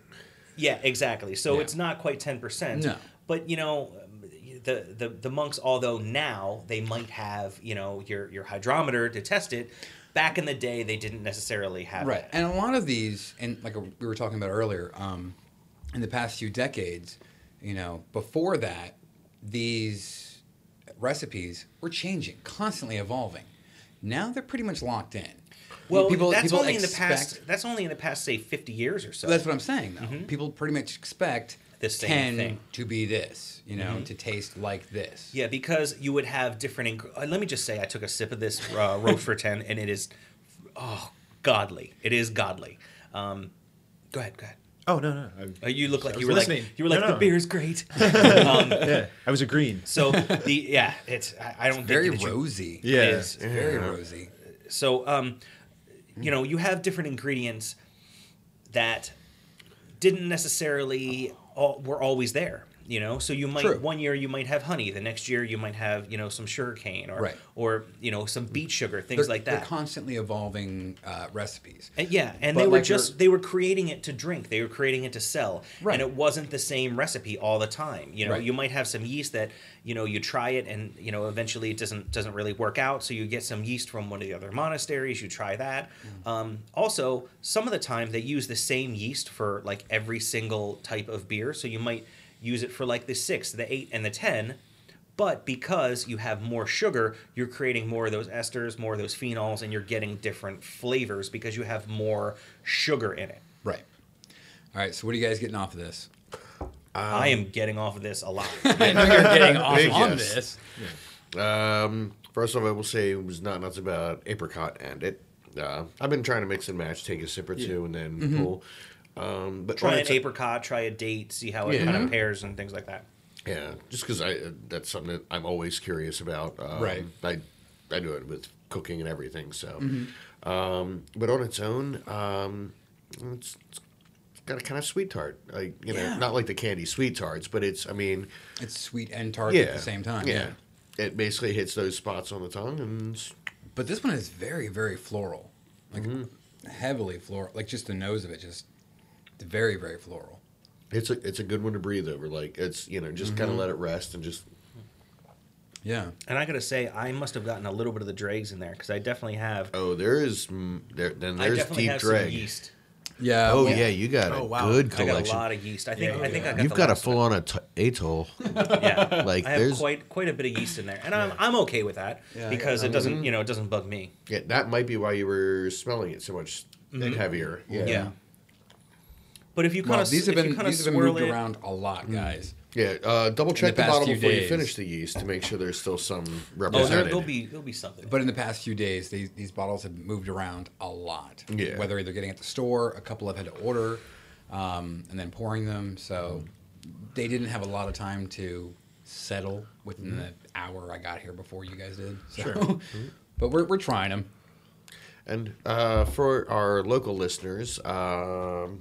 Speaker 2: yeah, exactly. So
Speaker 4: Yeah.
Speaker 2: it's not quite ten percent.
Speaker 4: No.
Speaker 2: But you know, the, the the monks, although now they might have you know your your hydrometer to test it, back in the day they didn't necessarily have
Speaker 4: Right,
Speaker 2: that.
Speaker 4: and a lot of these, and like we were talking about earlier, um, in the past few decades, you know, before that, these recipes were changing, constantly evolving. Now they're pretty much locked in.
Speaker 2: well,
Speaker 4: people,
Speaker 2: that's
Speaker 4: people
Speaker 2: only in the past. That's only in the past, say, fifty years or so.
Speaker 4: That's what I'm saying, though. People pretty much expect
Speaker 2: Mm-hmm. The same
Speaker 4: ten
Speaker 2: thing. Mm-hmm.
Speaker 4: to be this, you know, to taste like this.
Speaker 2: Yeah, because you would have different. Ing- uh, let me just say, I took a sip of this uh, Rochefort 10, and it is, oh, godly. It is godly. Um, go ahead, go ahead.
Speaker 5: Oh no no. I,
Speaker 2: Uh, you look like
Speaker 5: I
Speaker 2: you were
Speaker 5: listening.
Speaker 2: like you were like
Speaker 5: No,
Speaker 2: the
Speaker 5: no.
Speaker 2: beer is great. um,
Speaker 5: yeah, I was agreeing.
Speaker 2: so the yeah, it's I, I don't think
Speaker 4: Very
Speaker 2: that you-
Speaker 4: rosy.
Speaker 5: Yeah.
Speaker 2: It is.
Speaker 4: It's very rosy.
Speaker 2: So um, you know, you have different ingredients that didn't necessarily all, were always there. You know, so you might
Speaker 4: True.
Speaker 2: one year you might have honey, the next year you might have you know some sugar cane or
Speaker 4: Right.
Speaker 2: or you know some beet sugar, things
Speaker 4: They're,
Speaker 2: like
Speaker 4: they're
Speaker 2: that.
Speaker 4: constantly evolving uh, recipes.
Speaker 2: And yeah, and
Speaker 4: But
Speaker 2: they were
Speaker 4: like
Speaker 2: just
Speaker 4: your-
Speaker 2: they were creating it to drink. They were creating it to sell.
Speaker 4: Right.
Speaker 2: And it wasn't the same recipe all the time. You know,
Speaker 4: Right.
Speaker 2: you might have some yeast that, you know, you try it and, you know, eventually it doesn't doesn't really work out, so you get some yeast from one of the other monasteries, you try that.
Speaker 4: Mm.
Speaker 2: Um, also, some of the time they use the same yeast for like every single type of beer, so you might use it for like the 6, the 8 and the 10. But because you have more sugar, you're creating more of those esters, more of those phenols, and you're getting different flavors because you have more sugar in it.
Speaker 4: Right. All right. So what are you guys getting off of this?
Speaker 2: I am getting off of this a lot.
Speaker 4: I know you're getting off
Speaker 6: Big
Speaker 4: on
Speaker 6: yes.
Speaker 4: this.
Speaker 6: Um, first off, I will say it was not nuts about apricot and it. Uh, I've been trying to mix and match, take a sip or two, and then
Speaker 4: Mm-hmm.
Speaker 6: pull. Um, but
Speaker 2: try
Speaker 6: when
Speaker 2: an
Speaker 6: a-
Speaker 2: apricot, try a date, see how it
Speaker 6: Yeah.
Speaker 2: kind of pairs and things like that.
Speaker 6: Yeah, just because I uh, that's something that I'm always curious about. Um,
Speaker 4: Right.
Speaker 6: I I do it with cooking and everything. So,
Speaker 4: Mm-hmm.
Speaker 6: um, but on its own, um, it's, it's got a kind of sweet tart. Like you know,
Speaker 4: Yeah.
Speaker 6: not like the candy sweet tarts, but it's. I mean,
Speaker 4: It's sweet and tart
Speaker 6: yeah,
Speaker 4: at the same time.
Speaker 6: Yeah. it basically hits those spots on the tongue, and
Speaker 4: But this one is very, very floral. Like
Speaker 6: Mm-hmm.
Speaker 4: heavily floral. Like just the nose of it, just very, very floral.
Speaker 6: it's a it's a good one to breathe over. Like it's you know just
Speaker 4: Mm-hmm.
Speaker 6: kind of let it rest and just
Speaker 4: Yeah.
Speaker 2: And I gotta say, I must have gotten a little bit of the dregs in there because I definitely have.
Speaker 6: oh there is there then
Speaker 2: I
Speaker 6: there's
Speaker 2: definitely
Speaker 6: deep
Speaker 2: have
Speaker 6: drag.
Speaker 2: some yeast.
Speaker 4: Yeah.
Speaker 6: Oh
Speaker 4: well,
Speaker 6: yeah, you got a
Speaker 5: Oh, wow.
Speaker 6: good
Speaker 2: I got a lot of yeast. I think. I think I got.
Speaker 6: You've
Speaker 2: the
Speaker 6: got a
Speaker 2: last
Speaker 6: full on at- atoll.
Speaker 2: Yeah,
Speaker 6: Like
Speaker 2: I have
Speaker 6: there's
Speaker 2: quite quite a bit of yeast in there, and I'm I'm okay with that
Speaker 4: Yeah,
Speaker 2: because
Speaker 4: yeah.
Speaker 2: it doesn't you know it doesn't bug me.
Speaker 6: Yeah, that might be why you were smelling it so much heavier. Yeah.
Speaker 2: Mm-hmm. Yeah. But if you kind
Speaker 4: Well,
Speaker 2: of
Speaker 4: these have been these have been moved
Speaker 2: it,
Speaker 4: around a lot, guys.
Speaker 6: Yeah, uh, double check the,
Speaker 4: past
Speaker 6: bottle
Speaker 4: few
Speaker 6: before you finish the yeast to make sure there's still some
Speaker 2: Oh,
Speaker 6: represented.
Speaker 2: there, there'll be there'll be something.
Speaker 4: But in the past few days, these these bottles have moved around a lot.
Speaker 6: Yeah.
Speaker 4: Whether they're getting at the store, a couple I've had to order, um, and then pouring them. So they didn't have a lot of time to settle within
Speaker 6: Mm-hmm.
Speaker 4: the hour I got here before you guys did. So. but we're we're trying them.
Speaker 6: And uh, for our local listeners, um,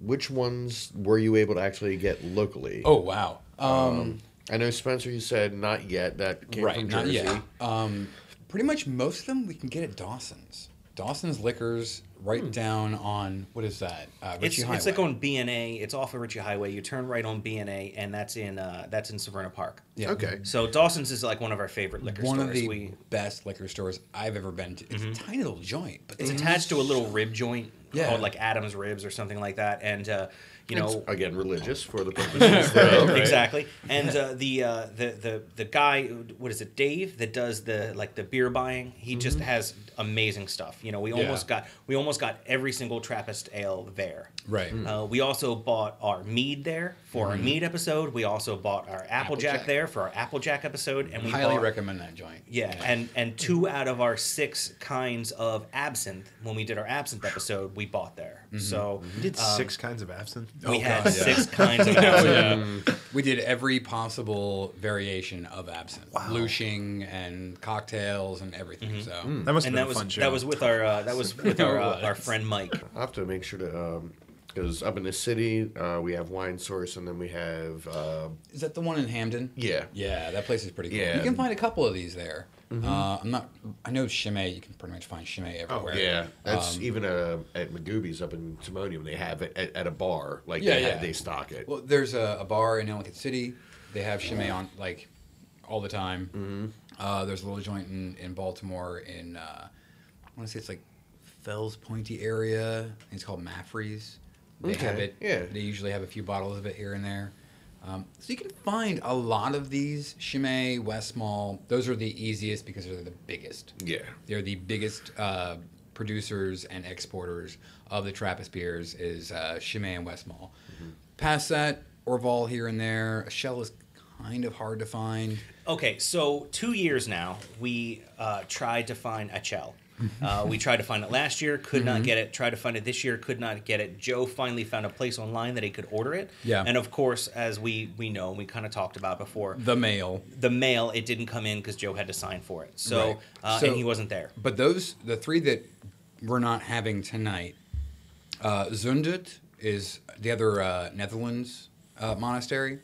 Speaker 6: which ones were you able to actually get locally?
Speaker 4: Oh wow. Um,
Speaker 6: I know Spencer. You said not yet. That came
Speaker 4: right,
Speaker 6: from
Speaker 4: not yet. Um, pretty much most of them we can get at Dawson's. Dawson's Liquors right down on what is that? Uh,
Speaker 2: It's,
Speaker 4: Ritchie
Speaker 2: it's like on BNA. It's off of Ritchie Highway. You turn right on BNA, and that's in uh, that's in Severna Park.
Speaker 4: Yeah.
Speaker 6: Okay.
Speaker 2: So Dawson's is like one of our favorite liquor
Speaker 4: one
Speaker 2: stores.
Speaker 4: One of the
Speaker 2: we
Speaker 4: best liquor stores I've ever been to. It's a tiny little joint, but
Speaker 2: it's attached to a little rib joint
Speaker 4: Yeah.
Speaker 2: called like Adam's Ribs or something like that, and uh, you know.
Speaker 6: Again, religious for the purposes. though, right?
Speaker 2: Exactly, and uh, the uh, the the the guy, what is it, Dave, that does the like the beer buying. He just has amazing stuff. You know, we
Speaker 4: Mm-hmm. Yeah.
Speaker 2: almost got we almost got every single Trappist ale there.
Speaker 4: Right. Mm.
Speaker 2: Uh, we also bought our mead there for our mm-hmm. mead episode. We also bought our Applejack,
Speaker 4: Applejack.
Speaker 2: there for our Applejack episode, and we
Speaker 4: highly
Speaker 2: bought,
Speaker 4: recommend that joint.
Speaker 2: Yeah, and and two out of our six kinds of absinthe when we did our absinthe episode, we bought there. Mm-hmm. So
Speaker 5: We did um, six kinds of absinthe.
Speaker 2: we
Speaker 4: Oh,
Speaker 2: had
Speaker 4: God, yeah.
Speaker 2: six kinds of absinthe.
Speaker 4: We did every possible variation of absinthe, lushing and cocktails and everything. Mm-hmm. So mm.
Speaker 5: That must have
Speaker 2: and
Speaker 5: been
Speaker 2: that
Speaker 5: a
Speaker 2: was
Speaker 5: fun show.
Speaker 2: that was with our uh, that was with our uh, our friend Mike.
Speaker 6: I have to make sure to, um, because up in the city, uh, we have Wine Source, and then we have, uh,
Speaker 4: is that the one in Hampden?
Speaker 6: yeah.
Speaker 4: Yeah, that place is pretty cool.
Speaker 6: Yeah.
Speaker 4: You can find a couple of these there. Uh, I'm not. I know Chimay. You can pretty much find Chimay everywhere.
Speaker 6: Oh, Yeah, that's
Speaker 4: Um,
Speaker 6: even uh, at Magooby's up in Timonium. They have it at, at a bar. Like
Speaker 4: Yeah,
Speaker 6: they,
Speaker 4: yeah.
Speaker 6: Have, they stock it.
Speaker 4: Well, there's a, a bar in Ellicott City. They have Chimay on like all the time. Mm-hmm. Uh, there's a little joint in, in Baltimore in uh, I want to say it's like Fells Pointy area. It's called Maffrey's. They have it.
Speaker 6: yeah.
Speaker 4: They usually have a few bottles of it here and there. Um, so you can find a lot of these Chimay, Westmalle. Those are the easiest because they're the biggest.
Speaker 6: yeah.
Speaker 4: They're the biggest uh, producers and exporters of the Trappist beers is uh, Chimay and Westmalle. Past that, Orval here and there. Achel is kind of hard to find.
Speaker 2: Okay, so two years now, we uh, tried to find Achel. Uh, we tried to find it last year, could
Speaker 4: Mm-hmm.
Speaker 2: not get it. Tried to find it this year, could not get it. Joe finally found a place online that he could order it.
Speaker 4: Yeah.
Speaker 2: And of course, as we we know, we kind of talked about before,
Speaker 4: The mail.
Speaker 2: the mail it didn't come in because Joe had to sign for it. So,
Speaker 4: Right.
Speaker 2: uh,
Speaker 4: So-
Speaker 2: and he wasn't there.
Speaker 4: But those, the three that we're not having tonight, uh, Zundert is the other uh, Netherlands uh, monastery,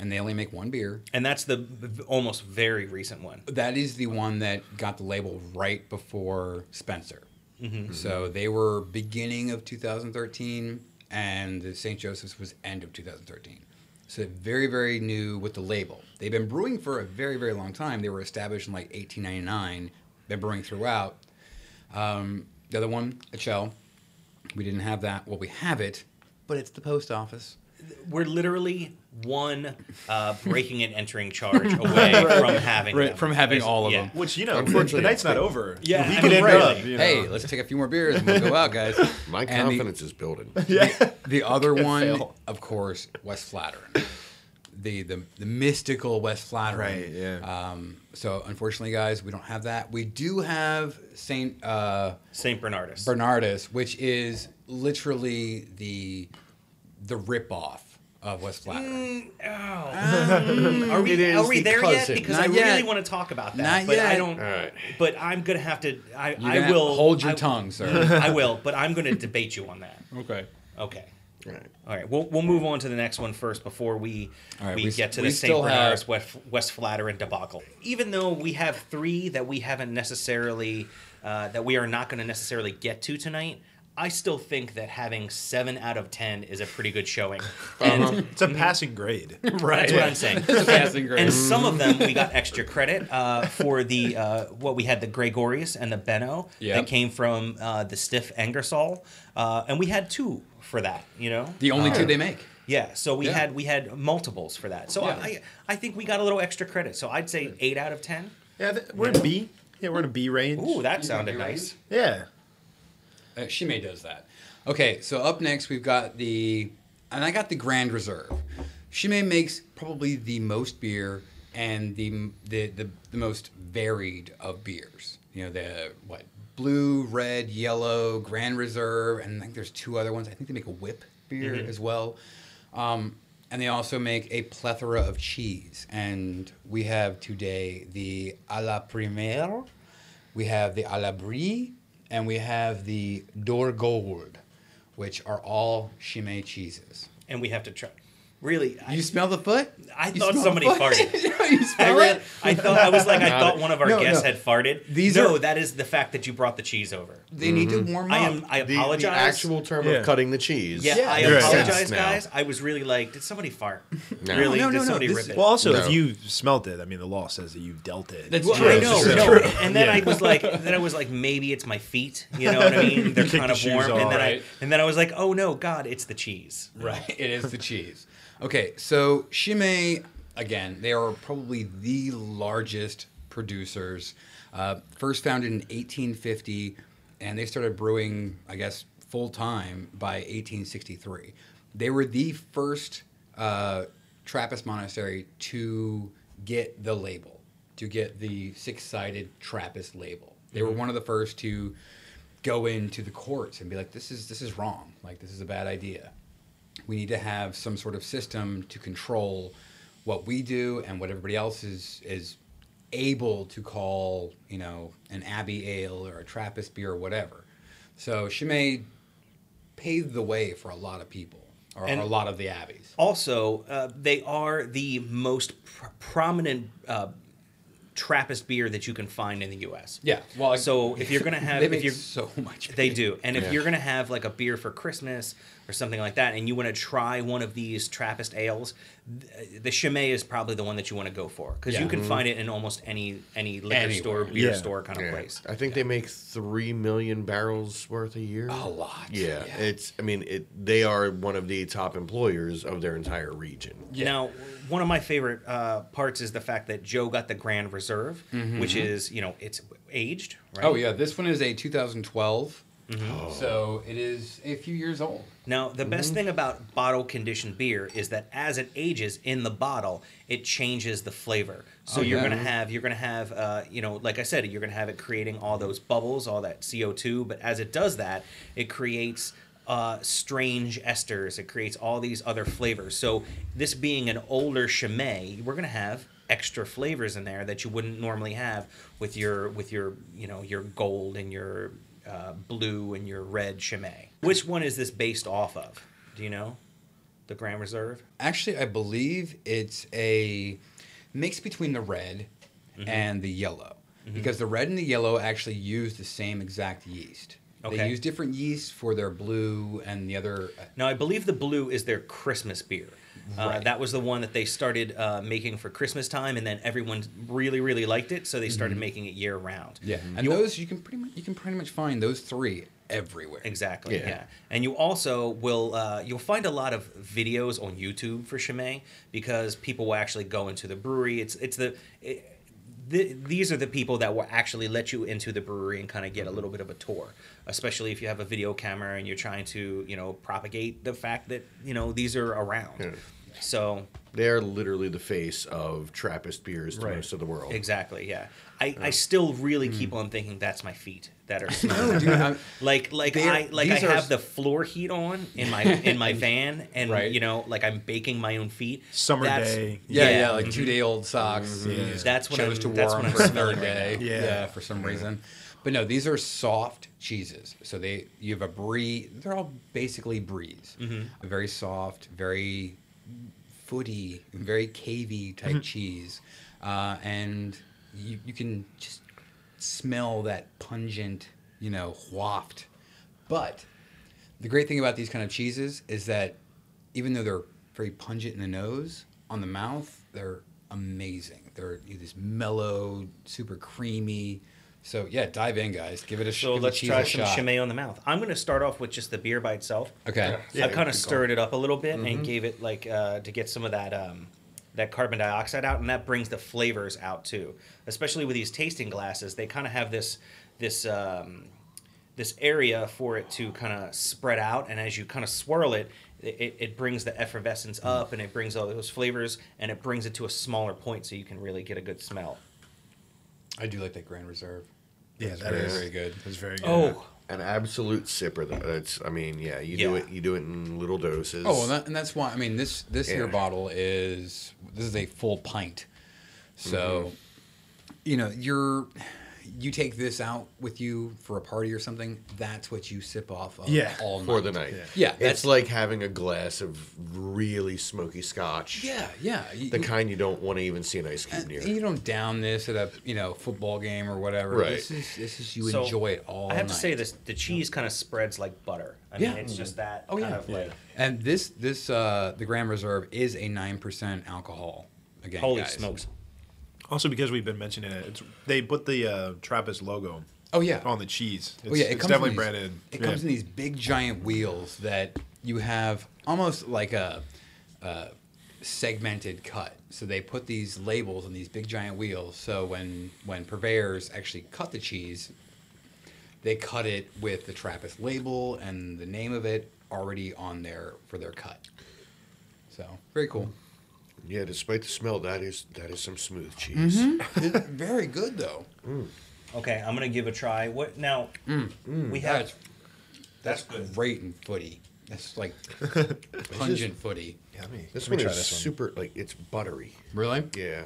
Speaker 4: and they only make one beer.
Speaker 2: And that's the almost very recent one.
Speaker 4: That is the one that got the label right before Spencer.
Speaker 2: Mm-hmm.
Speaker 4: So they were beginning of 2013, and the St. Joseph's was end of 2013. So very, very new with the label. They've been brewing for a very, very long time. They were established in like 1899. Been brewing throughout. Um, the other one, Achel. We didn't have that. Well, we have it, but it's the post office.
Speaker 2: We're literally one uh, breaking and entering charge away from having
Speaker 4: Right,
Speaker 2: them.
Speaker 4: from having all of
Speaker 2: Yeah.
Speaker 4: them.
Speaker 5: Which you know, the,
Speaker 6: Unfortunately,
Speaker 5: the night's not over.
Speaker 2: Yeah,
Speaker 5: we
Speaker 2: I
Speaker 5: could
Speaker 2: mean,
Speaker 5: end
Speaker 2: right.
Speaker 5: up. You know.
Speaker 4: Hey, let's take a few more beers and we'll go out, guys.
Speaker 6: My
Speaker 4: And the-
Speaker 6: confidence is building. Yeah.
Speaker 4: The other one,
Speaker 5: fail.
Speaker 4: of course, Westvleteren. The, the the mystical Westvleteren.
Speaker 5: Right, yeah.
Speaker 4: Um, so unfortunately, guys, we don't have that. We do have Saint uh,
Speaker 2: Saint Bernardus.
Speaker 4: Bernardus, which is literally the the ripoff of West Flattering.
Speaker 2: Are we are we
Speaker 6: the
Speaker 2: there yet? Because
Speaker 4: Not
Speaker 2: I really want to talk about that,
Speaker 4: Not
Speaker 2: but I don't.
Speaker 6: All right.
Speaker 2: But I'm gonna have to. I,
Speaker 4: You're
Speaker 2: I will
Speaker 4: hold your
Speaker 2: I-
Speaker 4: tongue, sir.
Speaker 2: I will, but I'm gonna debate you on that.
Speaker 4: okay.
Speaker 2: Okay.
Speaker 6: All right.
Speaker 2: All right, we'll, we'll move on to the next one first before we
Speaker 4: All right,
Speaker 2: we,
Speaker 4: we-
Speaker 2: get to
Speaker 4: we
Speaker 2: the St.
Speaker 4: still
Speaker 2: Bernardus
Speaker 4: have-
Speaker 2: West, Westvleteren debacle. Even though we have three that we haven't necessarily uh, that we are not going to necessarily get to tonight, I still think that having seven out of ten is a pretty good showing, and
Speaker 5: It's a passing grade.
Speaker 2: that's what I'm saying.
Speaker 4: It's a passing grade.
Speaker 2: And some of them we got extra credit uh, for the uh, what we had the Gregorius and the Benno
Speaker 4: Yep.
Speaker 2: that came from uh, the Stift Engelszell, uh, and we had two for that. You know,
Speaker 4: The only two they make.
Speaker 2: yeah, so we
Speaker 4: Yeah.
Speaker 2: had we had multiples for that. So
Speaker 4: Yeah.
Speaker 2: I I think we got a little extra credit. So I'd say eight out of ten.
Speaker 5: Yeah, th- we're in B. Yeah, we're in a B range.
Speaker 2: Ooh, that sounded nice.
Speaker 5: Yeah.
Speaker 4: Uh, Chimay does that. Okay, so up next we've got the, and I got the Grand Reserve. Chimay makes probably the most beer and the the the, the most varied of beers. You know the what blue, red, yellow, Grand Reserve, and I think there's two other ones. I think they make a whip beer as well. Um, and they also make a plethora of cheese. And we have today the à la première, we have the à la brie, and we have the Dorgold, which are all Chimay cheeses.
Speaker 2: And we have to try. Really, I,
Speaker 4: You smell the foot?
Speaker 2: I
Speaker 4: You
Speaker 2: thought somebody
Speaker 4: the foot?
Speaker 2: farted.
Speaker 4: you
Speaker 2: I,
Speaker 4: smell
Speaker 2: really,
Speaker 4: it?
Speaker 2: I thought I was like I thought one of our
Speaker 4: No,
Speaker 2: guests
Speaker 4: no.
Speaker 2: had farted.
Speaker 4: These
Speaker 2: no,
Speaker 4: are-
Speaker 2: that is the fact that you brought the cheese over.
Speaker 4: They need to mm-hmm. warm up.
Speaker 2: I am. I
Speaker 6: The,
Speaker 2: apologize.
Speaker 6: the actual term
Speaker 5: Yeah.
Speaker 6: of cutting the cheese.
Speaker 2: Yeah, I
Speaker 5: Right.
Speaker 2: apologize,
Speaker 6: Sense now.
Speaker 2: guys. I was really like, did somebody fart?
Speaker 6: No.
Speaker 2: Really?
Speaker 4: No, no,
Speaker 2: did
Speaker 4: no,
Speaker 2: somebody
Speaker 4: this
Speaker 2: rip
Speaker 4: is-
Speaker 2: it?
Speaker 5: Well, also,
Speaker 6: No.
Speaker 5: if you smelt it, I mean, the law says that you dealt it.
Speaker 4: That's
Speaker 2: Well,
Speaker 4: true.
Speaker 2: I know,
Speaker 5: This
Speaker 2: no.
Speaker 5: true.
Speaker 2: and then I was like, then I was like, maybe it's my feet. You know what I mean? They're kind of warm. And then I, and then I was like, oh no, God, it's the cheese.
Speaker 4: Right, it is the cheese. Okay, so Chimay, again, they are probably the largest producers. Uh, first founded in 1850, and they started brewing, I guess, full time by 1863. They were the first uh, Trappist monastery to get the label, to get the six sided Trappist label. They were one of the first to go into the courts and be like, this is, this is wrong. Like, this is a bad idea we need to have some sort of system to control what we do and what everybody else is is able to call you know an abbey ale or a trappist beer or whatever so Chimay paved the way for a lot of people or,
Speaker 2: And-
Speaker 4: a lot of the abbeys
Speaker 2: Also, uh, they are the most pr- prominent uh, Trappist beer that you can find in the U.S.
Speaker 4: yeah well
Speaker 2: So if you're gonna have,
Speaker 4: they
Speaker 2: if
Speaker 4: make
Speaker 2: you're,
Speaker 4: so much
Speaker 2: They do. And if
Speaker 6: Yeah.
Speaker 2: you're going to have like a beer for Christmas or something like that, and you want to try one of these Trappist ales, the Chimay is probably the one that you want to go for because
Speaker 4: Yeah.
Speaker 2: you can find it in almost any any liquor
Speaker 4: Anywhere.
Speaker 2: store, beer
Speaker 5: Yeah.
Speaker 2: store kind of
Speaker 6: Yeah.
Speaker 2: place.
Speaker 6: I think they make three million barrels worth a year.
Speaker 4: a lot
Speaker 6: Yeah, it's. I mean, it. They are one of the top employers of their entire region.
Speaker 2: Now, one of my favorite uh, parts is the fact that Joe got the Grand Reserve, which is you know it's aged. Right?
Speaker 4: oh yeah this one is a 2012
Speaker 2: Mm-hmm.
Speaker 4: so it is a few years old
Speaker 2: Now, the
Speaker 4: Mm-hmm.
Speaker 2: best thing about bottle conditioned beer is that as it ages in the bottle, it changes the flavor. So
Speaker 4: Oh,
Speaker 2: you're
Speaker 4: yeah.
Speaker 2: gonna have you're gonna have uh, you know, like I said, you're gonna have it creating all those bubbles, all that CO two. But as it does that, it creates uh, strange esters. It creates all these other flavors. So this being an older Chimay, we're gonna have extra flavors in there that you wouldn't normally have with your with your you know your gold and your uh, blue and your red Chimay. Which one is this based off of? Do you know? The Grand Reserve.
Speaker 4: Actually, I believe it's a mix between the red
Speaker 2: Mm-hmm.
Speaker 4: and the yellow. Because the red and the yellow actually use the same exact yeast. They
Speaker 2: Okay.
Speaker 4: use different yeast for their blue and the other. uh,
Speaker 2: Now I believe the blue is their Christmas beer. Uh,
Speaker 4: Right.
Speaker 2: that was the one that they started uh, making for Christmas time, and then everyone really, really liked it, so they started making it year round.
Speaker 4: Yeah, and
Speaker 2: You-
Speaker 4: those you can pretty much you can pretty much find those three everywhere.
Speaker 2: Exactly. Yeah.
Speaker 6: Yeah.
Speaker 2: And you also will uh, you'll find a lot of videos on YouTube for Chimay because people will actually go into the brewery. It's it's the it, th- these are the people that will actually let you into the brewery and kind of get a little bit of a tour, especially if you have a video camera and you're trying to you know propagate the fact that you know these are around.
Speaker 6: Yeah.
Speaker 2: So
Speaker 6: They are literally the face of Trappist beers to
Speaker 5: Right.
Speaker 6: most of the world.
Speaker 2: exactly, yeah. I, I still really hmm. keep on thinking that's my feet that are smelling.
Speaker 4: No, oh, dude,
Speaker 2: like like
Speaker 4: They're-
Speaker 2: I like I
Speaker 4: these are
Speaker 2: have the floor heat on in my in my van and
Speaker 4: Right.
Speaker 2: you know like I'm baking my own feet.
Speaker 5: Summer
Speaker 2: That's-
Speaker 5: day.
Speaker 4: yeah, yeah,
Speaker 2: Yeah. Mm-hmm.
Speaker 4: like two day old socks. Mm-hmm. and you just
Speaker 2: That's when
Speaker 4: chose
Speaker 2: I'm-
Speaker 4: to
Speaker 2: that's
Speaker 4: wear them
Speaker 2: I'm
Speaker 4: for a
Speaker 2: smelling
Speaker 4: third
Speaker 2: right
Speaker 4: day. Yeah.
Speaker 5: Yeah.
Speaker 4: for some reason. But no, these are soft cheeses. So they you have a brie. They're all basically bries.
Speaker 2: Mm-hmm.
Speaker 4: Very soft, very footy, and very cavey type
Speaker 2: Mm-hmm.
Speaker 4: cheese, uh, and you you can just smell that pungent, you know, waft. But the great thing about these kind of cheeses is that even though they're very pungent in the nose, on the mouth they're amazing. They're this mellow, super creamy. So yeah, dive in, guys. Give it a sh-
Speaker 2: So
Speaker 4: give
Speaker 2: let's try some
Speaker 4: shot.
Speaker 2: Chimay on the mouth. I'm going to start off with just the beer by itself.
Speaker 4: Okay.
Speaker 2: I kind of stirred it up a little bit and gave it like uh, to get some of that um, that carbon dioxide out, and that brings the flavors out too. Especially with these tasting glasses, they kind of have this this um, this area for it to kind of spread out, and as you kind of swirl it, it, it brings the effervescence up, and it brings all those flavors, and it brings it to a smaller point, so you can really get a good smell.
Speaker 4: I do like that Grand Reserve.
Speaker 5: Yeah,
Speaker 4: That's
Speaker 5: that
Speaker 4: very,
Speaker 5: is
Speaker 4: very good.
Speaker 5: It's very good.
Speaker 2: Oh,
Speaker 6: An absolute sipper. Though. That's. I mean, yeah. You do
Speaker 2: Yeah.
Speaker 6: it. You do it in little doses.
Speaker 4: Oh, and, that, and that's why I mean this this here
Speaker 6: Yeah.
Speaker 4: bottle is this is a full pint, so
Speaker 2: Mm-hmm.
Speaker 4: you know you're you take this out with you for a party or something. That's what you sip off of
Speaker 5: Yeah.
Speaker 4: all night.
Speaker 6: for the night.
Speaker 4: Yeah, that's
Speaker 6: it's like having a glass of really smoky scotch.
Speaker 4: yeah, yeah. You,
Speaker 6: the
Speaker 4: you-
Speaker 6: kind you don't want to even see an ice cube near.
Speaker 4: you don't down this at a you know football game or whatever.
Speaker 6: Right.
Speaker 4: This is this is you
Speaker 2: So,
Speaker 4: enjoy it all.
Speaker 2: I have to say this: the cheese kind of spreads like butter. I mean,
Speaker 4: Yeah.
Speaker 2: it's just that
Speaker 4: Oh,
Speaker 2: kind
Speaker 4: yeah.
Speaker 2: of like
Speaker 4: And this this uh the Grand Reserve is a nine percent alcohol. Again,
Speaker 2: holy
Speaker 4: guys.
Speaker 2: smokes.
Speaker 5: Also, because we've been mentioning it, it's they put the uh, Trappist logo.
Speaker 4: Oh, yeah.
Speaker 5: on the cheese. It's,
Speaker 4: Oh yeah, it
Speaker 5: it's
Speaker 4: comes
Speaker 5: definitely
Speaker 4: in these,
Speaker 5: branded.
Speaker 4: It
Speaker 5: yeah.
Speaker 4: comes in these big giant wheels that you have almost like a, uh segmented cut. So they put these labels on these big giant wheels. So when when purveyors actually cut the cheese, they cut it with the Trappist label and the name of it already on there for their cut. So very cool.
Speaker 6: Yeah, despite the smell, that is that is some smooth cheese. Mm-hmm.
Speaker 4: It's very good though. Mm.
Speaker 2: Okay, I'm gonna give a try. What now? Mm. we mm. have
Speaker 4: That's
Speaker 2: that's good.
Speaker 4: great in footy. That's like pungent footy.
Speaker 5: Yummy.
Speaker 6: This
Speaker 5: Let me
Speaker 6: one
Speaker 5: try
Speaker 6: is
Speaker 5: this one.
Speaker 6: super like it's buttery.
Speaker 4: Really?
Speaker 6: Yeah.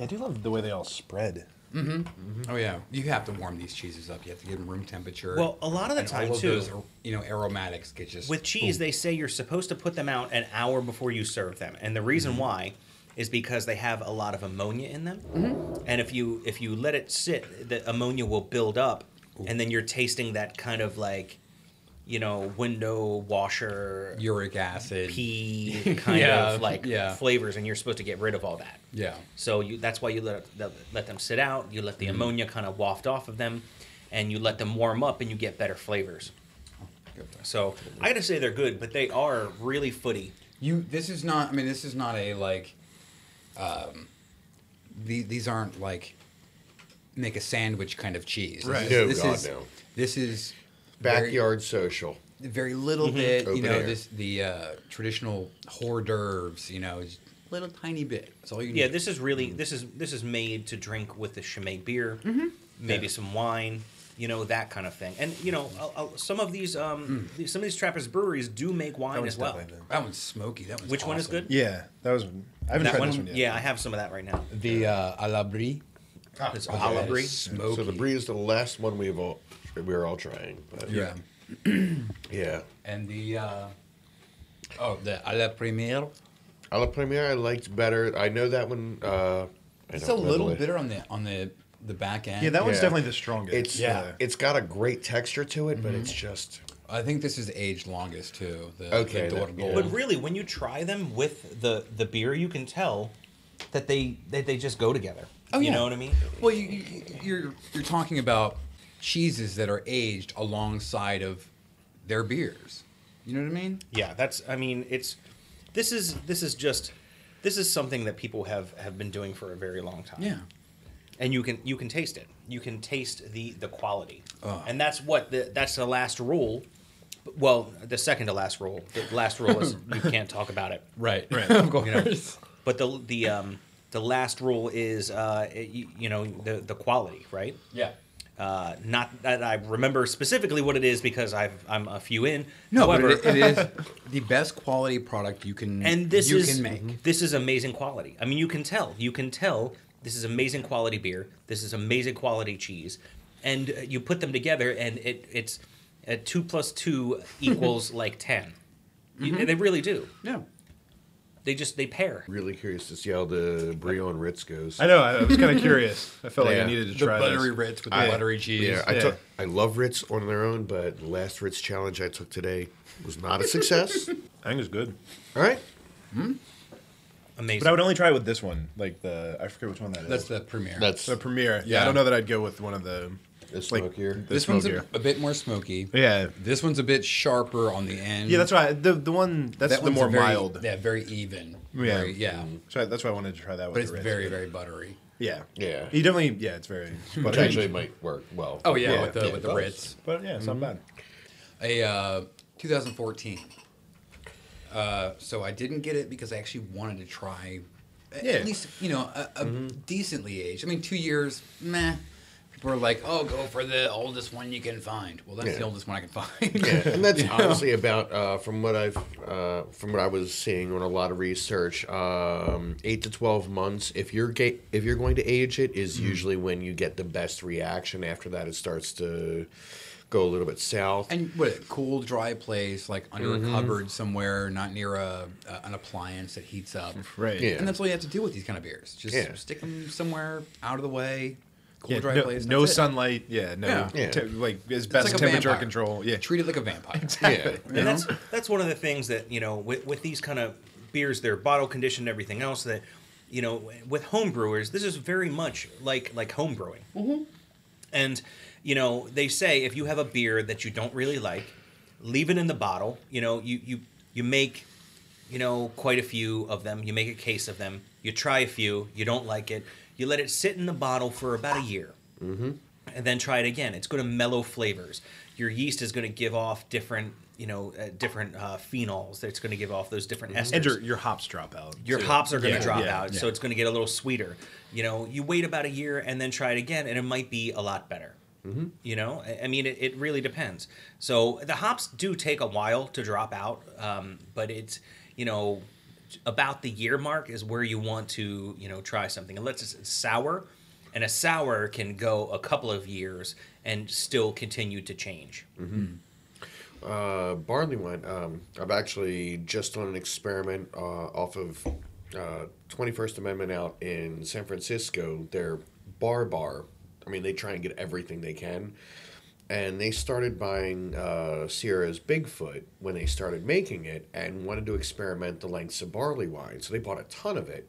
Speaker 5: I do love the way they all spread.
Speaker 4: Oh yeah, you have to warm these cheeses up. You have to give them room temperature.
Speaker 2: Well, a lot of the
Speaker 4: And
Speaker 2: time
Speaker 4: all of
Speaker 2: too,
Speaker 4: those, you know, aromatics get just
Speaker 2: with cheese, they say you're supposed to put them out an hour before you serve them, and the reason
Speaker 4: Mm-hmm.
Speaker 2: why is because they have a lot of ammonia in them,
Speaker 4: Mm-hmm.
Speaker 2: and if you if you let it sit, the ammonia will build up, and then you're tasting that kind of like, you know, window washer
Speaker 4: uric acid.
Speaker 2: pea kind
Speaker 4: Yeah,
Speaker 2: of like
Speaker 4: yeah.
Speaker 2: flavors, and you're supposed to get rid of all that.
Speaker 4: Yeah.
Speaker 2: So you, that's why you let, let let them sit out. You let the
Speaker 4: Mm-hmm.
Speaker 2: ammonia kind of waft off of them, and you let them warm up, and you get better flavors. So I gotta say they're good, but they are really footy.
Speaker 4: You. This is not. I mean, this is not a like. Um, the, these aren't like make a sandwich kind of cheese. This
Speaker 5: Right.
Speaker 4: is-
Speaker 6: No,
Speaker 4: this
Speaker 6: God,
Speaker 4: is,
Speaker 6: no.
Speaker 4: This is very-
Speaker 6: Backyard social.
Speaker 4: very little
Speaker 2: Mm-hmm.
Speaker 4: bit. You know,
Speaker 6: air.
Speaker 4: this the uh, traditional hors d'oeuvres. You know, just little tiny bit. That's all you need.
Speaker 2: Yeah, this is really this is this is made to drink with the Chimay beer,
Speaker 4: Mm-hmm.
Speaker 2: maybe
Speaker 4: Yeah.
Speaker 2: some wine, you know that kind of thing. And you know, uh, uh, some of these um
Speaker 4: Mm.
Speaker 2: some of these Trappist breweries do make wine as well.
Speaker 4: that one's smoky. That one's
Speaker 2: Which one is good?
Speaker 5: Yeah, that was. I haven't
Speaker 2: That
Speaker 5: tried
Speaker 2: one,
Speaker 5: this one yet.
Speaker 2: yeah, I have some of that right now.
Speaker 4: The uh, à la brie.
Speaker 2: It's a la
Speaker 4: that
Speaker 2: brie.
Speaker 4: is Smoky.
Speaker 6: So the brie is the last one we've all we're all trying. But
Speaker 4: Yeah.
Speaker 6: yeah.
Speaker 4: And the uh, oh, the à la première.
Speaker 6: A la Premiere I liked better. I know that one. Uh,
Speaker 4: It's a
Speaker 6: don't know the
Speaker 4: little
Speaker 6: way-
Speaker 4: bitter on the on the the back end.
Speaker 5: Yeah, that one's
Speaker 6: Yeah.
Speaker 5: definitely the strongest.
Speaker 6: It's
Speaker 5: yeah.
Speaker 6: It's got a great texture to it, but
Speaker 4: Mm-hmm.
Speaker 6: it's just
Speaker 4: I think this is aged longest too. The,
Speaker 6: Okay,
Speaker 4: the
Speaker 6: that- yeah.
Speaker 2: But really, when you try them with the the beer, you can tell that they that they just go together.
Speaker 4: Oh,
Speaker 2: you
Speaker 4: yeah.
Speaker 2: know what I mean?
Speaker 4: Well, you, you, you're you're talking about cheeses that are aged alongside of their beers. You know what I mean?
Speaker 2: Yeah, that's. I mean, it's this is this is just this is something that people have have been doing for a very long time.
Speaker 4: Yeah.
Speaker 2: and you can you can taste it. You can taste the the quality,
Speaker 4: Oh.
Speaker 2: and that's what the that's the last rule. Well, the second to last rule. The last rule is you can't talk about it.
Speaker 4: Right.
Speaker 5: Right.
Speaker 4: of course.
Speaker 2: You know, but the the um the last rule is uh it, you, you know the the quality, right?
Speaker 4: Yeah.
Speaker 2: Uh, not that I remember specifically what it is because I've I'm a few in.
Speaker 4: No,
Speaker 2: However,
Speaker 4: but it, it is the best quality product you can
Speaker 2: and this
Speaker 4: you
Speaker 2: is
Speaker 4: can make.
Speaker 2: this is amazing quality. I mean, you can tell. You can tell this is amazing quality beer. This is amazing quality cheese, and uh, you put them together, and it it's uh, two plus two equals like 10 You- they really do.
Speaker 4: Yeah.
Speaker 2: They just they pair.
Speaker 6: really curious to see how the brie on Ritz goes.
Speaker 5: I know. I was kind of curious. I felt like
Speaker 6: Yeah.
Speaker 5: I needed to try.
Speaker 4: The
Speaker 5: try
Speaker 4: buttery
Speaker 5: this.
Speaker 4: Ritz with the
Speaker 5: I-
Speaker 4: buttery cheese.
Speaker 6: Yeah, I
Speaker 5: Yeah.
Speaker 6: took. I love Ritz on their own, but the last Ritz challenge I took today was not a success.
Speaker 5: I think it's good.
Speaker 6: All right, hmm?
Speaker 2: Amazing.
Speaker 5: But I would only try it with this one, like the I forget which one that is.
Speaker 4: That's the premiere.
Speaker 6: that's
Speaker 5: the premiere. Yeah,
Speaker 4: Yeah.
Speaker 5: I don't know that I'd go with one of the.
Speaker 6: The
Speaker 5: like,
Speaker 6: smokier.
Speaker 5: the
Speaker 4: this one's a, a bit more smoky.
Speaker 5: Yeah.
Speaker 4: This one's a bit sharper on the end.
Speaker 5: Yeah, that's right. The the one that's
Speaker 4: That
Speaker 5: the more
Speaker 4: very,
Speaker 5: mild.
Speaker 4: Yeah, very even.
Speaker 5: Yeah.
Speaker 4: Very, yeah.
Speaker 5: So that's why I wanted to try that. With
Speaker 4: But it's
Speaker 5: the Ritz.
Speaker 4: very, very buttery.
Speaker 5: Yeah.
Speaker 6: Yeah.
Speaker 5: You definitely. Yeah, it's very.
Speaker 6: which
Speaker 5: buttery.
Speaker 6: actually might work well.
Speaker 4: Oh yeah,
Speaker 5: Yeah.
Speaker 4: with the
Speaker 6: Yeah,
Speaker 4: with the
Speaker 6: does.
Speaker 4: Ritz.
Speaker 5: But yeah, it's not bad.
Speaker 4: A uh, 2014. Uh, so I didn't get it because I actually wanted to try,
Speaker 5: Yeah.
Speaker 4: at least you know a, a decently aged. I mean, two years, meh. People are like, "Oh, go for the oldest one you can find." Well, that's
Speaker 6: Yeah.
Speaker 4: the oldest one I can find.
Speaker 6: Yeah, and that's
Speaker 4: You know?
Speaker 6: honestly about uh, from what I've uh, from what I was seeing on a lot of research. Um, eight to twelve months. If you're ga- if you're going to age it, is usually when you get the best reaction. After that, it starts to go a little bit south.
Speaker 4: And what a cool, dry place, like under
Speaker 6: Mm-hmm.
Speaker 4: a cupboard somewhere, not near a, a an appliance that heats up.
Speaker 5: Right.
Speaker 6: Yeah.
Speaker 4: And that's all you have to do with these kind of beers. Just
Speaker 6: Yeah.
Speaker 4: stick them somewhere out of the way, cool,
Speaker 5: Yeah,
Speaker 4: dry
Speaker 5: no,
Speaker 4: place.
Speaker 5: no
Speaker 4: that's it.
Speaker 5: sunlight. Yeah, no,
Speaker 4: Yeah.
Speaker 6: Yeah.
Speaker 5: te- like as best
Speaker 4: like
Speaker 5: temperature
Speaker 4: vampire.
Speaker 5: control. Yeah,
Speaker 4: Treat it like a vampire.
Speaker 6: yeah,
Speaker 2: and that's that's one of the things that you know with, with these kind of beers they're bottle conditioned and everything else that you know with home brewers this is very much like like home brewing mm-hmm. and you know they say if you have a beer that you don't really like leave it in the bottle you know you you you make you know quite a few of them you make a case of them you try a few you don't like it you let it sit in the bottle for about a year and then try it again. It's going to mellow flavors. Your yeast is going to give off different, you know, uh, different uh, phenols. It's going to give off those different esters.
Speaker 5: and your your hops drop out.
Speaker 2: your
Speaker 5: too.
Speaker 2: hops are going to
Speaker 5: Yeah,
Speaker 2: drop
Speaker 5: yeah,
Speaker 2: out,
Speaker 5: yeah.
Speaker 2: so it's going to get a little sweeter. You know, you wait about a year and then try it again, and it might be a lot better. You know, I- I mean, it, it really depends. So the hops do take a while to drop out, um, but it's you know about the year mark is where you want to you know try something. Unless it's sour, and a sour can go a couple of years and still continue to change.
Speaker 6: Uh, barley wine. Um, I've actually just done an experiment uh, off of uh, 21st Amendment out in San Francisco. Their bar bar. I mean, they try and get everything they can. And they started buying uh, Sierra's Bigfoot when they started making it and wanted to experiment the lengths of barley wine. So they bought a ton of it.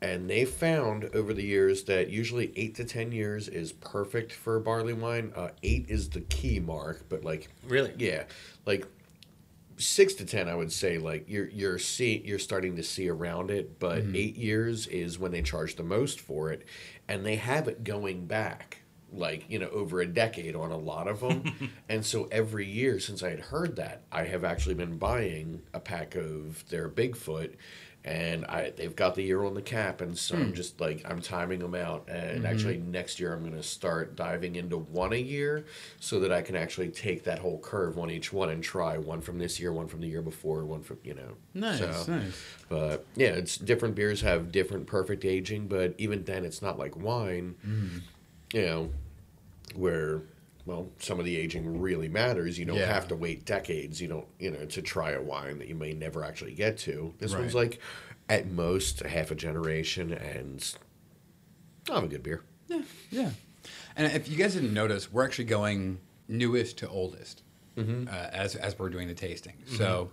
Speaker 6: And they found over the years that usually eight to ten years is perfect for barley wine. Uh, eight is the key mark, but like
Speaker 2: Really?
Speaker 6: yeah, like six to ten, I would say like you're you're see you're starting to see around it, but eight years is when they charge the most for it, and they have it going back like you know over a decade on a lot of them, and so every year since I had heard that, I have actually been buying a pack of their Bigfoot. And I, they've got the year on the cap, and so I'm hmm. just like I'm timing them out. And mm-hmm. actually, next year I'm going to start diving into one a year, so that I can actually take that whole curve on each one and try one from this year, one from the year before, one from you know.
Speaker 4: Nice,
Speaker 6: So,
Speaker 4: nice.
Speaker 6: But yeah, it's different beers have different perfect aging, but even then, it's not like wine. Mm-hmm. You know, where well, some of the aging really matters. You don't
Speaker 4: Yeah.
Speaker 6: have to wait decades. You don't, you know, to try a wine that you may never actually get to. This one's like at most a half a generation, and I'll have a good beer.
Speaker 4: Yeah. Yeah. And if you guys didn't notice, we're actually going newest to oldest
Speaker 6: Mm-hmm.
Speaker 4: uh, as, as we're doing the tasting. So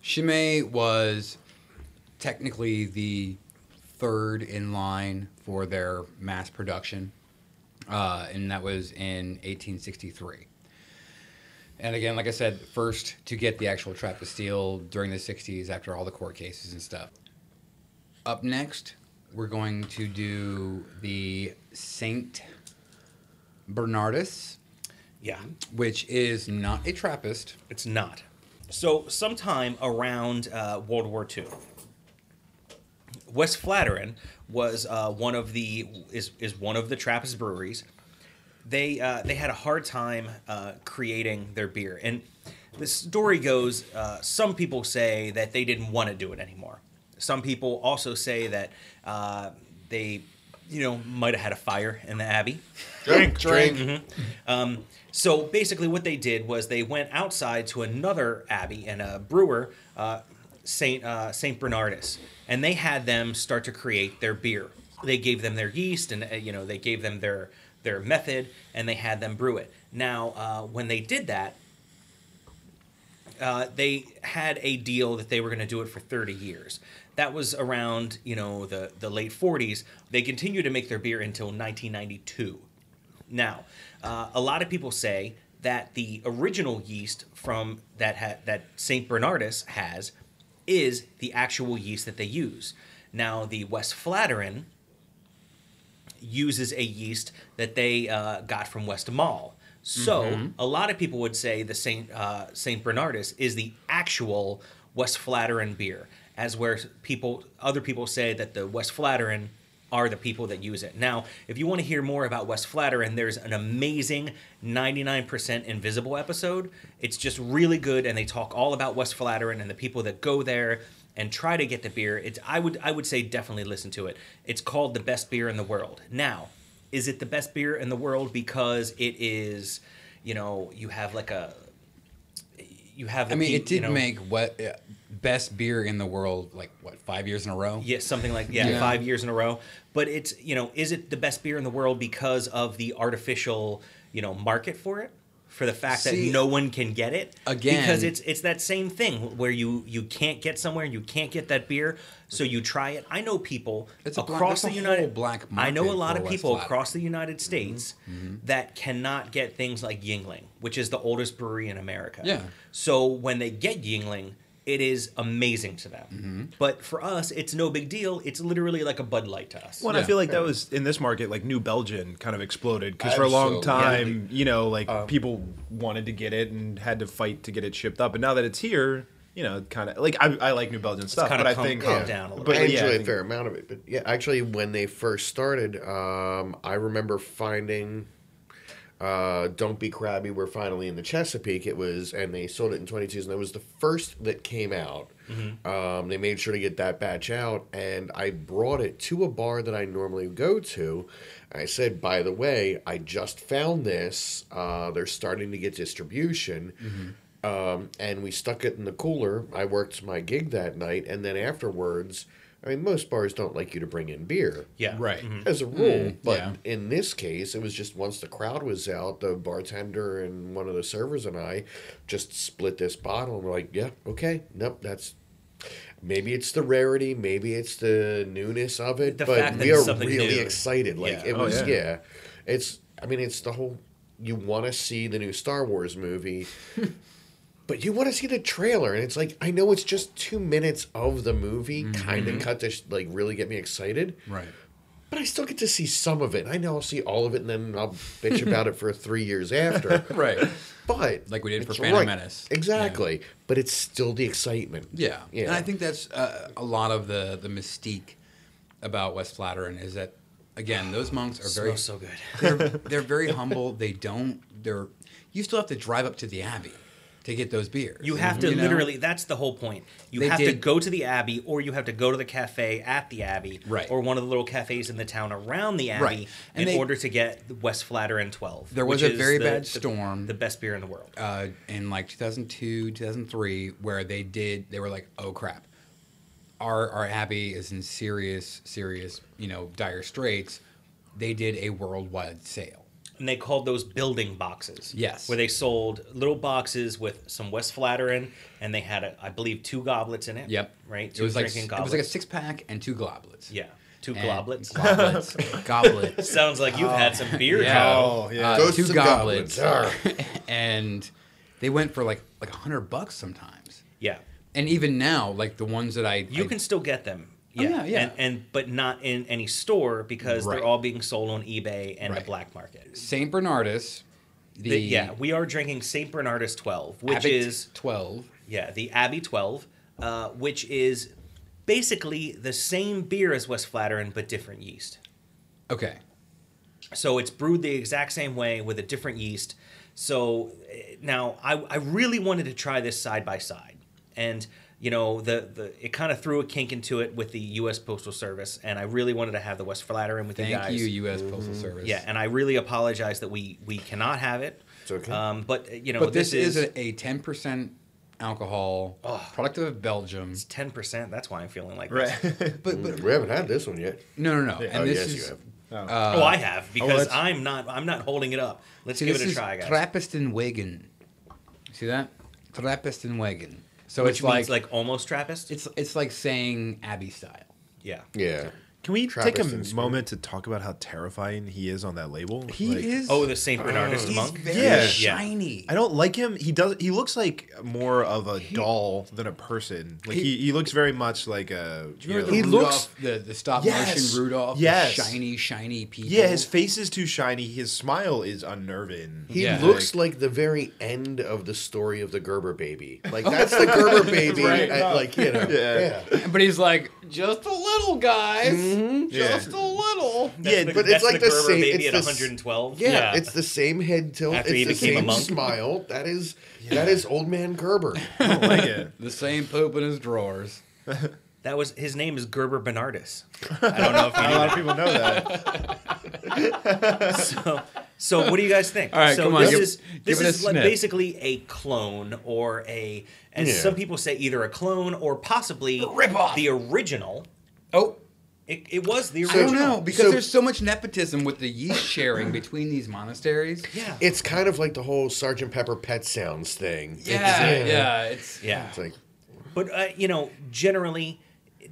Speaker 4: Chimay was technically the third in line for their mass production, uh, and that was in 1863. And again, like I said, first to get the actual trap Trappist steel during the 60s after all the court cases and stuff. Up next, we're going to do the Saint Bernardus,
Speaker 2: Yeah.
Speaker 4: which is not a Trappist.
Speaker 2: It's not. So, sometime around uh, World War II, Westvleteren was uh, one of the is is one of the Trappist breweries. They uh, they had a hard time uh, creating their beer, and the story goes. Uh, some people say that they didn't want to do it anymore. Some people also say that uh, they, you know, might have had a fire in the abbey.
Speaker 6: Drink, drink.
Speaker 2: Um, so basically, what they did was they went outside to another abbey and a brewer, uh, Saint uh, Saint Bernardus, and they had them start to create their beer. They gave them their yeast, and uh, you know they gave them their their method, and they had them brew it. Now, uh, when they did that, uh, they had a deal that they were going to do it for 30 years. That was around, you know, the, the late 40s. They continued to make their beer until 1992. Now, uh, a lot of people say that the original yeast from that ha- that Saint Bernardus has is the actual yeast that they use. Now, the Westvleteren uses a yeast that they uh, got from Westmalle. So a lot of people would say the Saint uh, Saint Bernardus is the actual Westvleteren beer, as where people other people say that the Westvleteren are the people that use it. Now, if you want to hear more about Westvleteren, there's an amazing 99% Invisible episode. It's just really good, and they talk all about Westvleteren and the people that go there and try to get the beer. It's I would I would say definitely listen to it. It's called the best beer in the world. Now, is it the best beer in the world because it is, you know, you have like a you have
Speaker 4: I mean,
Speaker 2: pe-
Speaker 4: it did
Speaker 2: you know,
Speaker 4: make what best beer in the world like what five years in a row.
Speaker 2: Yeah, something like yeah,
Speaker 4: Yeah.
Speaker 2: five years in a row. But it's you know, is it the best beer in the world because of the artificial you know market for it? For the fact
Speaker 4: See,
Speaker 2: that no one can get it
Speaker 4: again-
Speaker 2: because it's it's that same thing where you you can't get somewhere and you can't get that beer so you try it. I know people
Speaker 4: It's a black-
Speaker 2: across the United
Speaker 4: whole black
Speaker 2: I know a lot of people across the United States
Speaker 4: Mm-hmm.
Speaker 2: that cannot get things like Yuengling, which is the oldest brewery in America.
Speaker 4: Yeah.
Speaker 2: So when they get Yuengling, it is amazing to them.
Speaker 4: Mm-hmm.
Speaker 2: But for us, it's no big deal. It's literally like a Bud Light to us.
Speaker 5: Well, and I feel like that was in this market, like New Belgium kind of exploded because for a long
Speaker 6: Absolutely.
Speaker 5: time, you know, like people wanted to get it and had to fight to get it shipped up. And now that it's here, you know, kind of like I, I like New Belgium stuff,
Speaker 2: kinda
Speaker 5: but I
Speaker 2: calm-
Speaker 5: think
Speaker 2: calmed down a little
Speaker 5: But
Speaker 6: I
Speaker 5: I
Speaker 6: enjoy a
Speaker 5: think-
Speaker 6: fair amount of it. But yeah, actually, when they first started, um, I remember finding uh, "Don't Be Crabby." We're finally in the Chesapeake. It was, and they sold it in 22s, and that was the first that came out. Um, they made sure to get that batch out, and I brought it to a bar that I normally go to. I said, "By the way, I just found this. Uh, they're starting to get distribution." um, and we stuck it in the cooler. I worked my gig that night, and then afterwards, I mean, most bars don't like you to bring in beer.
Speaker 2: yeah.
Speaker 4: Right. Mm-hmm.
Speaker 6: As a rule, mm, but
Speaker 4: yeah.
Speaker 6: in this case, it was just once the crowd was out, the bartender and one of the servers and I just split this bottle and we're like, yeah, okay, nope, that's maybe it's the rarity, maybe it's the newness of it,
Speaker 2: The
Speaker 6: but we are really
Speaker 2: new.
Speaker 6: excited. Like
Speaker 2: Yeah.
Speaker 6: it
Speaker 5: Oh,
Speaker 6: was,
Speaker 5: yeah.
Speaker 6: yeah. It's, I mean, it's the whole. You want to see the new Star Wars movie. But you want to see the trailer, and it's like I know it's just two minutes of the movie, kind of cut to sh- like really get me excited.
Speaker 4: Right.
Speaker 6: But I still get to see some of it. I know I'll see all of it, and then I'll bitch about it for three years after.
Speaker 4: Right.
Speaker 6: But
Speaker 4: Like we did for Phantom Menace.
Speaker 6: exactly. But it's still the excitement.
Speaker 4: Yeah.
Speaker 6: Yeah.
Speaker 4: And I think that's uh, a lot of the the mystique about Westvleteren is that again those monks are very
Speaker 2: so good.
Speaker 4: they're, they're very humble. They don't. They're. You still have to drive up to the Abbey to get those beers.
Speaker 2: You have to
Speaker 4: You know?
Speaker 2: literally. That's the whole point. You
Speaker 4: They
Speaker 2: have to go to the Abbey, or you have to go to the cafe at the Abbey,
Speaker 4: Right.
Speaker 2: or one of the little cafes in the town around the Abbey,
Speaker 4: Right.
Speaker 2: In
Speaker 4: they-
Speaker 2: order to get West West and Twelve.
Speaker 4: There was
Speaker 2: which
Speaker 4: a
Speaker 2: is
Speaker 4: very
Speaker 2: the-
Speaker 4: bad
Speaker 2: the-
Speaker 4: storm.
Speaker 2: The best beer in the world.
Speaker 4: uh, in like 2002, 2003, where they did, they were like, oh crap, our our abbey is in serious, serious, you know, dire straits. They did a worldwide sale.
Speaker 2: And they called those building boxes.
Speaker 4: Yes.
Speaker 2: Where they sold little boxes with some Westvleteren, and they had, a, I believe, two goblets in it.
Speaker 4: Yep.
Speaker 2: Right.
Speaker 4: It
Speaker 2: Two
Speaker 4: was like
Speaker 2: drinking
Speaker 4: it was like a six pack and two goblets.
Speaker 2: Yeah. Two
Speaker 4: And-
Speaker 2: goblets.
Speaker 4: Goblets. goblets.
Speaker 2: Sounds like you've had some beer.
Speaker 4: Yeah.
Speaker 2: Joe.
Speaker 5: Oh yeah.
Speaker 4: Uh, two
Speaker 6: and
Speaker 4: goblets. and they went for like like a hundred bucks sometimes.
Speaker 2: Yeah.
Speaker 4: And even now, like the ones that I
Speaker 2: You
Speaker 4: I-
Speaker 2: can still get them.
Speaker 4: Oh, yeah, yeah.
Speaker 2: And, and but not in any store because
Speaker 4: Right.
Speaker 2: they're all being sold on eBay and the black market.
Speaker 4: Saint Bernardus. The,
Speaker 2: The- yeah, we are drinking Saint Bernardus 12, which
Speaker 4: Abt
Speaker 2: is
Speaker 4: twelve.
Speaker 2: yeah the Abbey 12, uh, which is basically the same beer as Westvleteren but different yeast.
Speaker 4: Okay.
Speaker 2: So it's brewed the exact same way with a different yeast. So eh, now I, I really wanted to try this side by side, and you know the the it kind of threw a kink into it with the U.S. Postal Service, and I really wanted to have the Westvleteren with you
Speaker 4: Thank you, U.S. Postal Service.
Speaker 2: Yeah, and I really apologize that we we cannot have it.
Speaker 6: It's okay.
Speaker 2: Um, but uh, you know
Speaker 4: but this,
Speaker 2: this,
Speaker 4: is a ten percent alcohol product of Belgium.
Speaker 2: It's ten percent. That's why I'm feeling like
Speaker 5: Right.
Speaker 2: this.
Speaker 4: But, but
Speaker 6: We haven't had this one yet.
Speaker 4: no, no, no. And
Speaker 6: oh,
Speaker 4: this
Speaker 6: yes,
Speaker 4: is
Speaker 6: you have.
Speaker 2: oh, I have because
Speaker 5: that's-
Speaker 2: I'm not I'm not holding it up. Let's
Speaker 4: see,
Speaker 2: give
Speaker 4: this
Speaker 2: it a
Speaker 4: is
Speaker 2: try, guys.
Speaker 4: Trappistenwagen. See that? Trappistenwagen. So
Speaker 2: Which
Speaker 4: it's
Speaker 2: means
Speaker 4: like,
Speaker 2: like almost Trappist.
Speaker 4: it's it's like saying Abbey style.
Speaker 2: yeah.
Speaker 6: Yeah.
Speaker 5: Can we
Speaker 6: Trappist
Speaker 5: take a moment to talk about how terrifying he is on that label? He Like,
Speaker 2: Oh, the Saint oh, Bernardus monk.
Speaker 4: very
Speaker 5: Yeah.
Speaker 4: shiny.
Speaker 5: I don't like him. He does. He looks like more of a doll than a person. Like he, he, looks very much like a.
Speaker 4: Do you
Speaker 5: you know-
Speaker 6: He
Speaker 4: the
Speaker 6: looks-
Speaker 4: the, the stop
Speaker 5: Yes.
Speaker 4: motion Rudolph? the
Speaker 5: Yes.
Speaker 4: shiny, shiny people.
Speaker 5: yeah, his face is too shiny. His smile is unnerving.
Speaker 6: He
Speaker 4: Yeah.
Speaker 6: looks like the very end of the story of the Gerber baby. Like that's the Gerber baby.
Speaker 5: right.
Speaker 6: I- like you know.
Speaker 5: Yeah.
Speaker 6: Yeah.
Speaker 4: But he's like just a little, guys. Just a little.
Speaker 6: yeah,
Speaker 2: the-
Speaker 6: but it's like
Speaker 2: the
Speaker 6: the,
Speaker 2: Gerber
Speaker 6: same.
Speaker 2: baby
Speaker 6: it's
Speaker 2: at
Speaker 6: the
Speaker 2: 112.
Speaker 6: Yeah,
Speaker 2: Yeah.
Speaker 6: it's the same head tilt.
Speaker 2: After he
Speaker 6: it's the
Speaker 2: became a
Speaker 6: same
Speaker 2: monk.
Speaker 6: smile. That is that is old man Gerber.
Speaker 5: I don't like it.
Speaker 4: The same poop in his drawers.
Speaker 2: That was his name is Gerber Bernardus. I don't know if you
Speaker 5: A
Speaker 2: knew
Speaker 5: lot of people know that.
Speaker 2: So, so what do you guys think?
Speaker 4: All right,
Speaker 2: so
Speaker 4: come on,
Speaker 2: this
Speaker 4: give-
Speaker 2: is
Speaker 4: give
Speaker 2: this
Speaker 4: it a
Speaker 2: is like
Speaker 4: sniff.
Speaker 2: basically a clone or a, and
Speaker 6: Yeah.
Speaker 2: some people say either a clone or possibly
Speaker 4: Rip-off.
Speaker 2: the original.
Speaker 4: Oh,
Speaker 2: It, it was the original.
Speaker 4: I don't know because
Speaker 6: So-
Speaker 4: there's so much nepotism with the yeast sharing between these monasteries.
Speaker 2: Yeah.
Speaker 6: It's kind of like the whole Sergeant Pepper Pet Sounds thing.
Speaker 4: Yeah,
Speaker 6: It's-
Speaker 4: yeah, it's
Speaker 2: yeah.
Speaker 6: It's like
Speaker 2: But uh, you know, generally,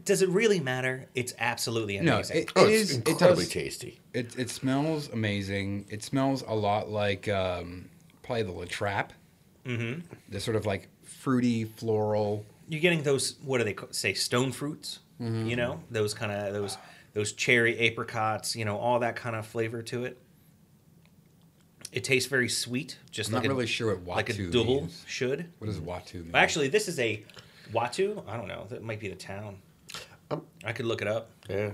Speaker 2: does it really matter? It's absolutely
Speaker 4: no,
Speaker 2: amazing.
Speaker 4: it,
Speaker 6: oh,
Speaker 4: it
Speaker 6: it's
Speaker 4: is
Speaker 6: incredibly
Speaker 4: it does,
Speaker 6: tasty.
Speaker 4: It it smells amazing. It smells a lot like um, probably the La Trappe. Mm-hmm. The sort of like fruity floral.
Speaker 2: You're getting those. What do they ca- say? Stone fruits.
Speaker 4: Mm-hmm.
Speaker 2: You know, those kind of those those cherry apricots. You know, all that kind of flavor to it. It tastes very sweet, just
Speaker 4: I'm
Speaker 2: like
Speaker 4: not
Speaker 2: a,
Speaker 4: really sure what
Speaker 2: like a
Speaker 4: Watou
Speaker 2: double
Speaker 4: means.
Speaker 2: should.
Speaker 4: What does Watou mean?
Speaker 2: Actually, this is a Watou. I don't know. That might be the town.
Speaker 6: Um,
Speaker 2: I could look it up.
Speaker 6: Yeah.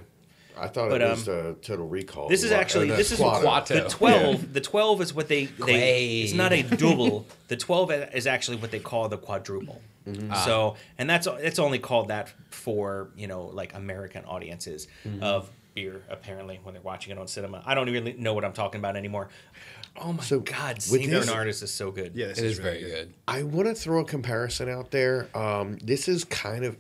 Speaker 6: I thought
Speaker 2: But,
Speaker 6: it was
Speaker 2: um,
Speaker 6: uh, Total Recall.
Speaker 2: This is actually
Speaker 6: uh,
Speaker 2: this is
Speaker 6: Quato.
Speaker 4: Quato.
Speaker 2: the twelve. The twelve is what they they.
Speaker 4: Quay.
Speaker 2: It's not a double. the twelve is actually what they call the quadruple. Mm-hmm. So ah. and that's it's only called that for you know like American audiences mm-hmm. of beer apparently when they're watching it on cinema. I don't really know what I'm talking about anymore. Oh my
Speaker 6: So,
Speaker 2: god,
Speaker 6: with
Speaker 2: Saint
Speaker 6: this-
Speaker 2: Bernardus is so good.
Speaker 5: Yeah, this
Speaker 4: it is
Speaker 5: really
Speaker 4: very good.
Speaker 6: I want to throw a comparison out there. Um, this is kind of,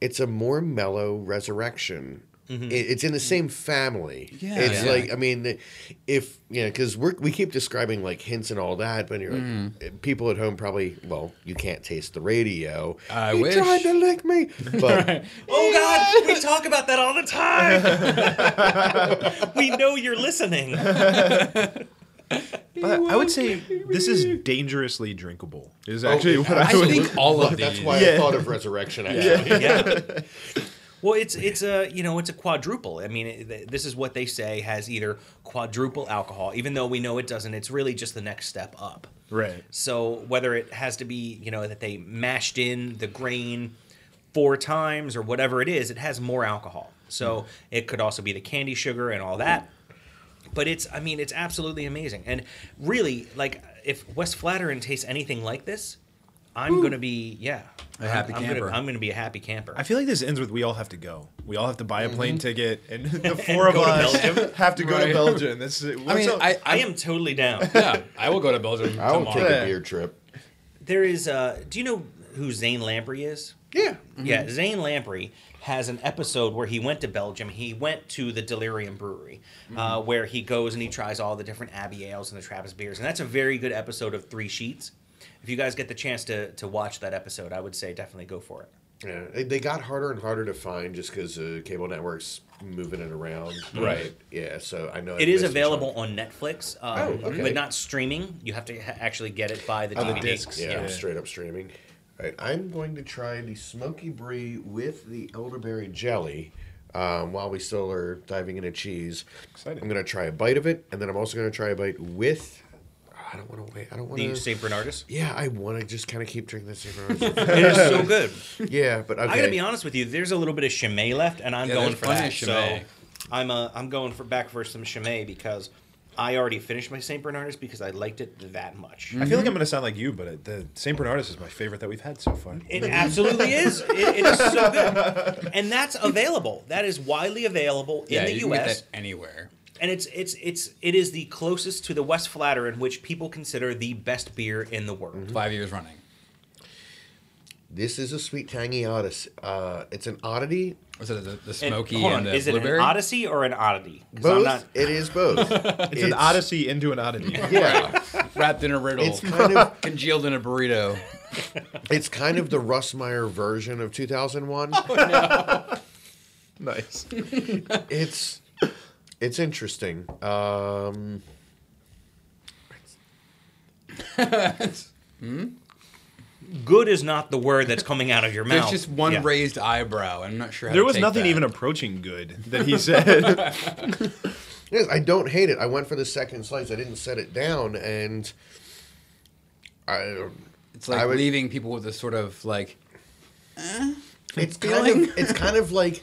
Speaker 6: it's a more mellow resurrection. Mm-hmm. It, it's in the same family.
Speaker 4: Yeah.
Speaker 6: it's
Speaker 4: Yeah.
Speaker 6: like I mean, if yeah, because we we keep describing like hints and all that, but you're like, mm. people at home probably well, you can't taste the radio.
Speaker 4: I
Speaker 6: he
Speaker 4: wish.
Speaker 6: tried to lick me, but
Speaker 2: Oh god, we talk about that all the time. we know you're listening.
Speaker 5: But I would say this is dangerously drinkable. Is oh, actually what I,
Speaker 4: I
Speaker 5: would.
Speaker 4: think all of these.
Speaker 6: that's why I thought of resurrection. Actually,
Speaker 2: yeah. Well, it's it's a you know it's a quadruple. I mean, it, this is what they say has either quadruple alcohol, even though we know it doesn't. It's really just the next step up.
Speaker 5: right.
Speaker 2: So whether it has to be you know that they mashed in the grain four times or whatever it is, it has more alcohol. So hmm. it could also be the candy sugar and all that. But it's I mean it's absolutely amazing. And really like if Westvleteren tastes anything like this, I'm going to be yeah.
Speaker 4: A happy
Speaker 2: I'm, I'm
Speaker 4: camper.
Speaker 2: Gonna, I'm going to be a happy camper.
Speaker 5: I feel like this ends with we all have to go. We all have to buy a plane ticket, and the four of
Speaker 2: go to
Speaker 5: us
Speaker 2: Belgium.
Speaker 5: have to go
Speaker 4: Right.
Speaker 5: to Belgium. That's
Speaker 4: I mean, I,
Speaker 2: I am totally down.
Speaker 4: yeah, I will go to Belgium
Speaker 6: I will
Speaker 4: tomorrow.
Speaker 6: take
Speaker 5: Yeah.
Speaker 6: a beer trip.
Speaker 2: There is uh do you know who Zane Lamprey is?
Speaker 6: Yeah,
Speaker 2: Yeah, Zane Lamprey has an episode where he went to Belgium. He went to the Delirium Brewery, uh, where he goes and he tries all the different Abbey ales and the Trappist beers, and that's a very good episode of Three Sheets. If you guys get the chance to to watch that episode, I would say definitely go for it.
Speaker 6: Yeah, they- they got harder and harder to find just because uh, cable networks moving it around.
Speaker 4: Right.
Speaker 6: Yeah. So I know
Speaker 2: It is available on Netflix, um,
Speaker 6: Oh, okay.
Speaker 2: but not streaming. You have to ha- actually get it by the
Speaker 5: Oh, the
Speaker 2: DVD.
Speaker 5: discs.
Speaker 6: Yeah,
Speaker 5: Yeah.
Speaker 6: straight up streaming. All right, I'm going to try the smoky brie with the elderberry jelly. Um, while we still are diving into cheese,
Speaker 5: Exciting.
Speaker 6: I'm going to try a bite of it, and then I'm also going to try a bite with. I don't want to wait. I don't want
Speaker 2: The
Speaker 6: to.
Speaker 2: St. Bernardus.
Speaker 6: Yeah, I want to just kind of keep drinking the St. Bernardus.
Speaker 2: It is so good.
Speaker 6: yeah, but okay.
Speaker 2: I gotta be honest with you. There's a little bit of Chimay left, and I'm
Speaker 4: Yeah,
Speaker 2: going for that. So I'm uh, I'm going for back for some Chimay because I already finished my Saint Bernardus because I liked it that much.
Speaker 5: I feel like I'm going to sound like you, but it, the St. Bernardus is my favorite that we've had so far.
Speaker 2: It absolutely is. It, it is so good, and that's available. That is widely available in
Speaker 4: Yeah,
Speaker 2: the
Speaker 4: you can get
Speaker 2: U.S.
Speaker 4: that anywhere.
Speaker 2: And it's it's it's it is the closest to the Westvleteren which people consider the best beer in the world.
Speaker 4: Five years running.
Speaker 6: This is a sweet tangy odyssey. Uh, it's an oddity.
Speaker 4: Was it the, the
Speaker 2: And-
Speaker 4: smoky
Speaker 2: hold
Speaker 4: and the
Speaker 2: is it
Speaker 4: blueberry?
Speaker 2: an odyssey or an oddity? 'Cause I'm
Speaker 6: Both.
Speaker 2: not-
Speaker 6: It is both.
Speaker 5: It's, an odyssey into an oddity.
Speaker 6: Yeah,
Speaker 4: Wrapped in a riddle.
Speaker 6: it's kind of
Speaker 4: congealed in a burrito.
Speaker 6: it's kind of the Russ Meyer version of 2001.
Speaker 5: nice.
Speaker 6: It's it's interesting. Um,
Speaker 2: good is not the word that's coming out of your mouth.
Speaker 4: There's just one
Speaker 2: Yeah.
Speaker 4: raised eyebrow. I'm not sure how
Speaker 5: There
Speaker 4: to
Speaker 5: was
Speaker 4: take
Speaker 5: nothing
Speaker 4: that.
Speaker 5: even approaching good that he said.
Speaker 6: yes, I don't hate it. I went for the second slice. I didn't set it down, and I.
Speaker 4: It's like
Speaker 6: I would-
Speaker 4: leaving people with a sort of like
Speaker 6: It's kind
Speaker 4: feeling.
Speaker 6: of it's kind of like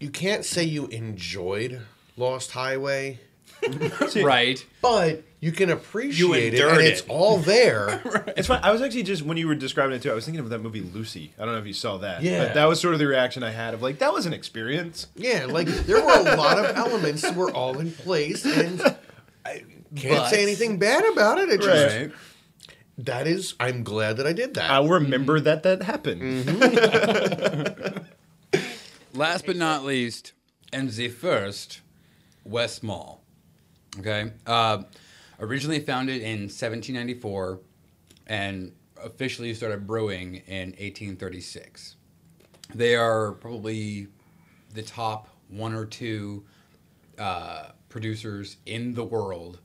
Speaker 6: you can't say you enjoyed Lost Highway,
Speaker 4: right.
Speaker 6: but you can appreciate it,
Speaker 2: endured
Speaker 6: and it's
Speaker 2: it.
Speaker 6: all there.
Speaker 5: It's fun. I was actually just when you were describing it too. I was thinking of that movie Lucy. I don't know if you saw that.
Speaker 6: Yeah.
Speaker 5: But that was sort of the reaction I had of like that was an experience.
Speaker 6: yeah, like there were a lot of elements that were all in place, and I can't
Speaker 4: But-
Speaker 6: say anything bad about it. It just
Speaker 4: Right.
Speaker 6: that is. I'm glad that I did that.
Speaker 5: I remember that that happened. Mm-hmm.
Speaker 4: Last but not least, and the first, Westmalle. Okay. Uh, originally founded in 1794 and officially started brewing in 1836. They are probably the top one or two uh, producers in the world.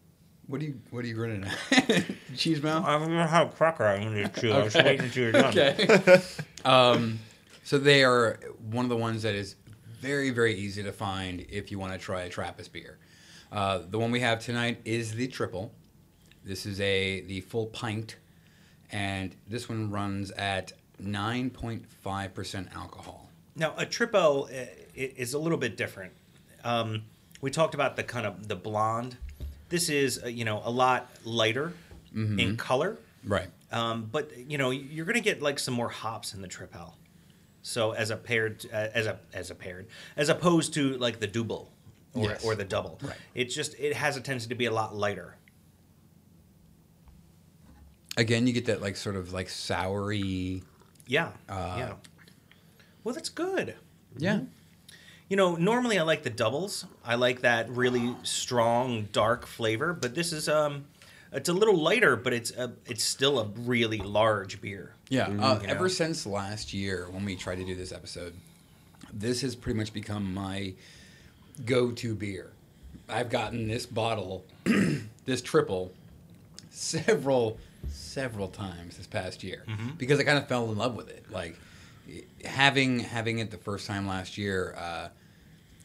Speaker 4: What are you What are you grinning at? Cheese mouth.
Speaker 2: I'm gonna have a cracker I'm gonna chew. I was waiting until you're done.
Speaker 4: Okay. um, so they are one of the ones that is very, very easy to find if you want to try a Trappist beer. Uh, the one we have tonight is the triple. This is a the full pint, and this one runs at 9.5% alcohol.
Speaker 2: Now, a triple uh, is a little bit different. Um, we talked about the kind of the blonde. This is, uh, you know, a lot lighter in color,
Speaker 4: Right.
Speaker 2: um, but you know, you're going to get like some more hops in the triple. So as a paired, uh, as a as a paired, as opposed to like the double or,
Speaker 4: Yes.
Speaker 2: or the double,
Speaker 4: Right.
Speaker 2: It's just it has a tendency to be a lot lighter.
Speaker 4: Again, you get that like sort of like soury.
Speaker 2: Yeah,
Speaker 4: Uh,
Speaker 2: yeah. Well, that's good.
Speaker 4: Yeah.
Speaker 2: You know, normally I like the doubles. I like that really strong, dark flavor. But this is um, it's a little lighter, but it's a, it's still a really large beer.
Speaker 4: Yeah. Uh, ever
Speaker 2: know?
Speaker 4: since last year when we tried to do this episode, this has pretty much become my go-to beer. I've gotten this bottle, this triple, several, several times this past year because I kind of fell in love with it. Like having having it the first time last year, uh,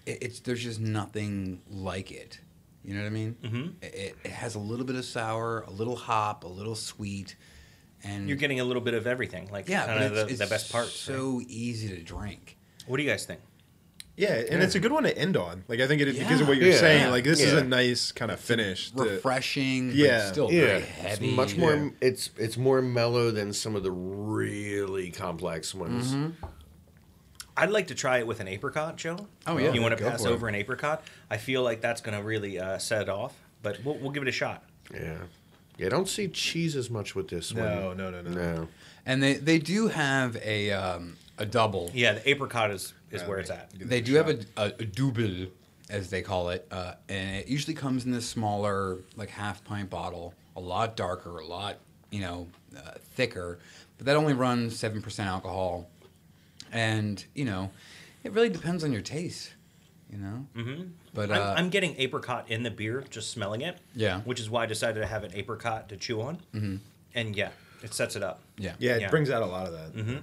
Speaker 4: it, it's there's just nothing like it. You know what I mean? Mm-hmm. It, it has a little bit of sour, a little hop, a little sweet, and
Speaker 2: You're getting a little bit of everything, like
Speaker 4: yeah,
Speaker 2: kind of
Speaker 4: it's,
Speaker 2: the,
Speaker 4: it's
Speaker 2: the best part.
Speaker 4: So easy to drink.
Speaker 2: What do you guys think?
Speaker 5: Yeah, and it's a good one to end on. Like I think it is because of what you're
Speaker 6: Yeah.
Speaker 5: saying. Like this is a nice kind of finish. to-
Speaker 4: Refreshing, but
Speaker 5: Yeah.
Speaker 4: still
Speaker 6: yeah,
Speaker 4: very heavy.
Speaker 6: it's much more.
Speaker 5: Yeah.
Speaker 6: It's it's more mellow than some of the really complex ones.
Speaker 2: I'd like to try it with an apricot, Joe.
Speaker 4: Oh, yeah.
Speaker 2: You want to
Speaker 4: Go
Speaker 2: pass
Speaker 4: for it.
Speaker 2: over an apricot? I feel like that's going to really uh, set it off. But we'll, we'll give it a shot.
Speaker 6: Yeah, yeah. I don't see cheese as much with this
Speaker 5: No,
Speaker 6: one.
Speaker 5: no, no, no.
Speaker 6: no.
Speaker 4: And they, they do have a um, a double.
Speaker 2: Yeah, the apricot is is
Speaker 5: Yeah,
Speaker 2: where it's at.
Speaker 5: give
Speaker 4: They
Speaker 5: a
Speaker 4: do have a, a, a double, as they call it, uh, and it usually comes in this smaller, like half pint bottle, a lot darker, a lot you know uh, thicker, but that only runs seven percent alcohol, and you know, it really depends on your taste, you know. Mm-hmm. But uh,
Speaker 2: I'm, I'm getting apricot in the beer, just smelling it.
Speaker 4: Yeah.
Speaker 2: Which is why I decided to have an apricot to chew on. Mm-hmm. And yeah, it sets it up.
Speaker 4: yeah,
Speaker 5: Yeah, it
Speaker 2: Yeah.
Speaker 5: brings out a lot of that.
Speaker 2: Mm-hmm.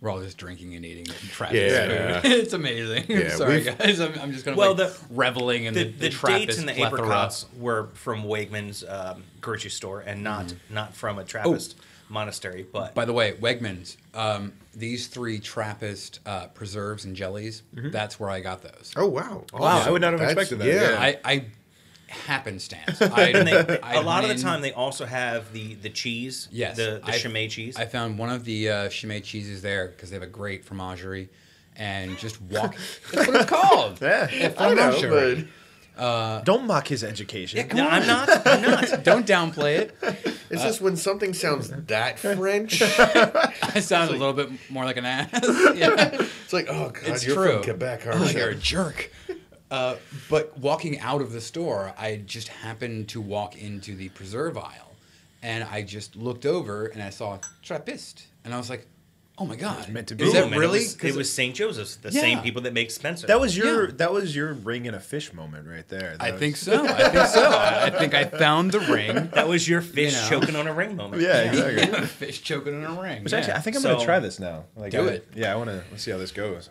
Speaker 4: we're all just drinking and eating Trappist
Speaker 6: Yeah.
Speaker 4: food. it's amazing.
Speaker 6: Yeah,
Speaker 4: Sorry, guys. I'm, I'm just kind of
Speaker 2: Well,
Speaker 4: like
Speaker 2: the-
Speaker 4: reveling in
Speaker 2: The,
Speaker 4: the,
Speaker 2: the,
Speaker 4: Trappist
Speaker 2: dates and the
Speaker 4: plethora.
Speaker 2: apricots were from Wegmans um, grocery store and not not from a Trappist monastery. But
Speaker 4: By the way, Wegmans, um, these three Trappist uh, preserves and jellies, that's where I got those.
Speaker 6: Oh wow!
Speaker 5: Wow, I would not have
Speaker 6: That's-
Speaker 5: expected that,
Speaker 6: Yeah,
Speaker 5: yeah.
Speaker 4: I, I happenstance. I,
Speaker 2: and they,
Speaker 4: I
Speaker 2: a lot of the time they also have the the cheese.
Speaker 4: yes,
Speaker 2: The the
Speaker 4: I-
Speaker 2: Chimay cheese.
Speaker 4: I found one of the uh, Chimay cheeses there because they have a great fromagerie, and just walk. that's what it's called.
Speaker 5: Yeah.
Speaker 6: I know,
Speaker 4: Fromagerie.
Speaker 6: but
Speaker 5: Don't mock his education.
Speaker 2: no, I'm not. I'm not.
Speaker 4: Don't downplay it.
Speaker 6: it's just when something sounds that French,
Speaker 4: I sound a little bit more like an ass. yeah.
Speaker 6: it's like, oh god,
Speaker 4: It's
Speaker 6: you're
Speaker 4: true.
Speaker 6: from Quebec,
Speaker 4: Oh,
Speaker 6: aren't
Speaker 4: you're a jerk. Uh, but walking out of the store, I just happened to walk into the preserve aisle, and I just looked over and I saw a Trappist, and I was like, "Oh my god,
Speaker 5: Meant to be.
Speaker 4: Is that
Speaker 2: and
Speaker 4: really?"
Speaker 2: It was,
Speaker 4: 'Cause
Speaker 2: it was St. Joseph's, the
Speaker 4: Yeah.
Speaker 2: same people that make Spencer.
Speaker 5: That was your
Speaker 4: Yeah.
Speaker 5: that was your ring in a fish moment right there.
Speaker 4: I
Speaker 5: That
Speaker 4: think so. I think so. I I think I found the ring.
Speaker 2: that was your fish
Speaker 4: You know.
Speaker 2: choking on a ring moment.
Speaker 5: Yeah, exactly.
Speaker 4: Fish choking in a ring.
Speaker 5: Which
Speaker 4: yeah.
Speaker 5: actually, I think I'm
Speaker 2: So-
Speaker 5: gonna try this now. Like,
Speaker 4: Do
Speaker 5: I-
Speaker 4: it.
Speaker 5: Yeah, I want to. Let's see how this goes.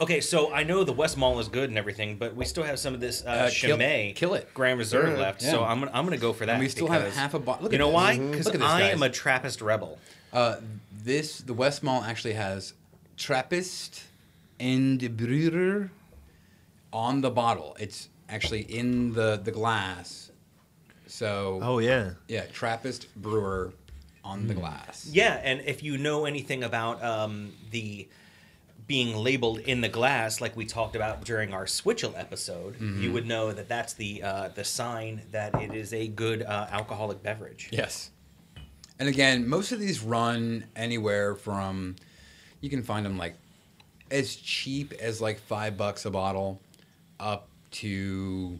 Speaker 2: Okay, so I know the Westmalle is good and everything, but we still have some of this uh,
Speaker 4: Uh, kill-
Speaker 2: Chimay
Speaker 4: kill it.
Speaker 2: Grand Reserve
Speaker 6: Yeah.
Speaker 2: left. So I'm gonna I'm gonna go for that.
Speaker 4: And we still have half a bottle.
Speaker 2: You know
Speaker 4: this.
Speaker 2: why? Because
Speaker 4: Look at this,
Speaker 2: I am a Trappist rebel.
Speaker 4: Uh, this the West Mall actually has Trappist and Brewer on the bottle. It's actually in the the glass. So
Speaker 5: Oh yeah.
Speaker 4: yeah, Trappist Brewer on the glass.
Speaker 2: Yeah, and if you know anything about um, the being labeled in the glass, like we talked about during our Switchel episode, you would know that that's the uh, the sign that it is a good uh, alcoholic beverage.
Speaker 4: Yes. And again, most of these run anywhere from you can find them like as cheap as like five bucks a bottle up to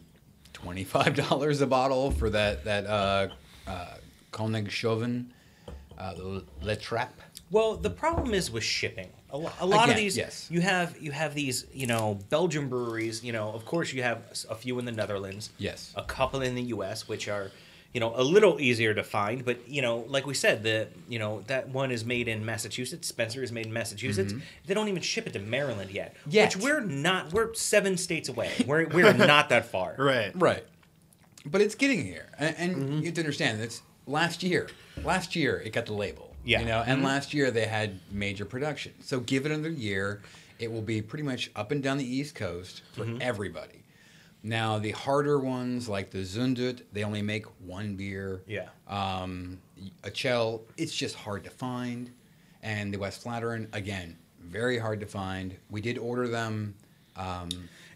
Speaker 4: twenty five dollars a bottle for that that uh, uh, Koningshoeven, uh, the Le Trappe.
Speaker 2: Well, the problem is with shipping. A, lo- a lot of these,
Speaker 4: yes.
Speaker 2: you have you have these, you know, Belgian breweries. You know, of course, you have a few in the Netherlands.
Speaker 4: Yes.
Speaker 2: A couple in the U.S., which are, you know, a little easier to find. But you know, like we said, the you know that one is made in Massachusetts. Spencer is made in Massachusetts. Mm-hmm. They don't even ship it to Maryland yet.
Speaker 4: Mm-hmm. Yet.
Speaker 2: Which we're not. We're seven states away. We're we're not that far.
Speaker 5: Right.
Speaker 4: Right. But it's getting here, and, and mm-hmm. you have to understand it's last year. Last year it got the label.
Speaker 2: Yeah.
Speaker 4: You know, and mm-hmm. last year they had major production. So give it another year, it will be pretty much up and down the East Coast for everybody. Now the harder ones like the Zundert, they only make one beer.
Speaker 2: Yeah.
Speaker 4: Um, Achel, it's just hard to find, and the West Flattern again, very hard to find. We did order them. Um,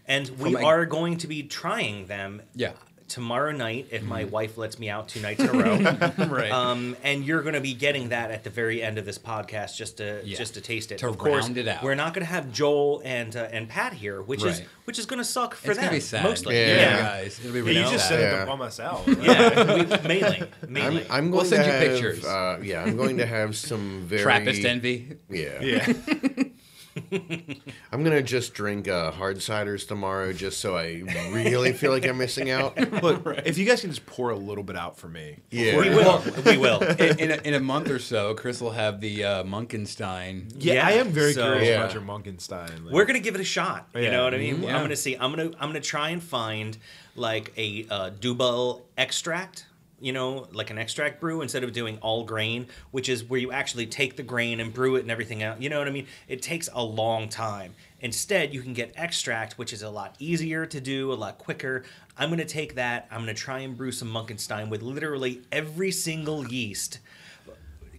Speaker 2: And we
Speaker 4: a-
Speaker 2: are going to be trying them.
Speaker 4: Yeah.
Speaker 2: Tomorrow night, if my wife lets me out two nights in a row.
Speaker 4: right.
Speaker 2: Um, and you're going to be getting that at the very end of this podcast, just to
Speaker 4: Yeah.
Speaker 2: just to taste it.
Speaker 4: To
Speaker 2: of course,
Speaker 4: round it out.
Speaker 2: we're not going to have Joel and uh, and Pat here, which is which is going to suck for
Speaker 4: it's
Speaker 2: them
Speaker 4: gonna be sad.
Speaker 2: mostly.
Speaker 6: Yeah.
Speaker 4: yeah, guys, it'll be
Speaker 5: Yeah,
Speaker 4: really
Speaker 5: you just
Speaker 4: sad.
Speaker 5: said it to bum us out.
Speaker 2: yeah, we, mainly,
Speaker 6: I'm,
Speaker 2: mainly.
Speaker 6: I'm
Speaker 4: We'll
Speaker 6: going
Speaker 4: send
Speaker 6: to
Speaker 4: you
Speaker 6: have,
Speaker 4: pictures.
Speaker 6: Uh, yeah, I'm going to have some very
Speaker 4: Trappist envy.
Speaker 6: Yeah,
Speaker 5: yeah.
Speaker 6: I'm gonna just drink uh, hard ciders tomorrow, just so I really feel like I'm missing out.
Speaker 5: Look, if you guys can just pour a little bit out for me.
Speaker 6: Yeah,
Speaker 2: we will. We will.
Speaker 4: in, in, a, in a month or so, Chris will have the uh, Munkenstein.
Speaker 5: Yeah,
Speaker 2: Yeah,
Speaker 5: I am very
Speaker 2: so-
Speaker 5: curious
Speaker 6: Yeah.
Speaker 5: about your Munkenstein. Like,
Speaker 2: We're gonna give it a shot. You
Speaker 5: Yeah.
Speaker 2: know what I mean?
Speaker 4: Yeah.
Speaker 2: I'm gonna see. I'm gonna I'm gonna try and find like a uh, Dubbel extract. You know, like an extract brew instead of doing all grain, which is where you actually take the grain and brew it and everything out. You know what I mean? It takes a long time. Instead, you can get extract, which is a lot easier to do, a lot quicker. I'm gonna take that. I'm gonna try and brew some Munkenstein with literally every single yeast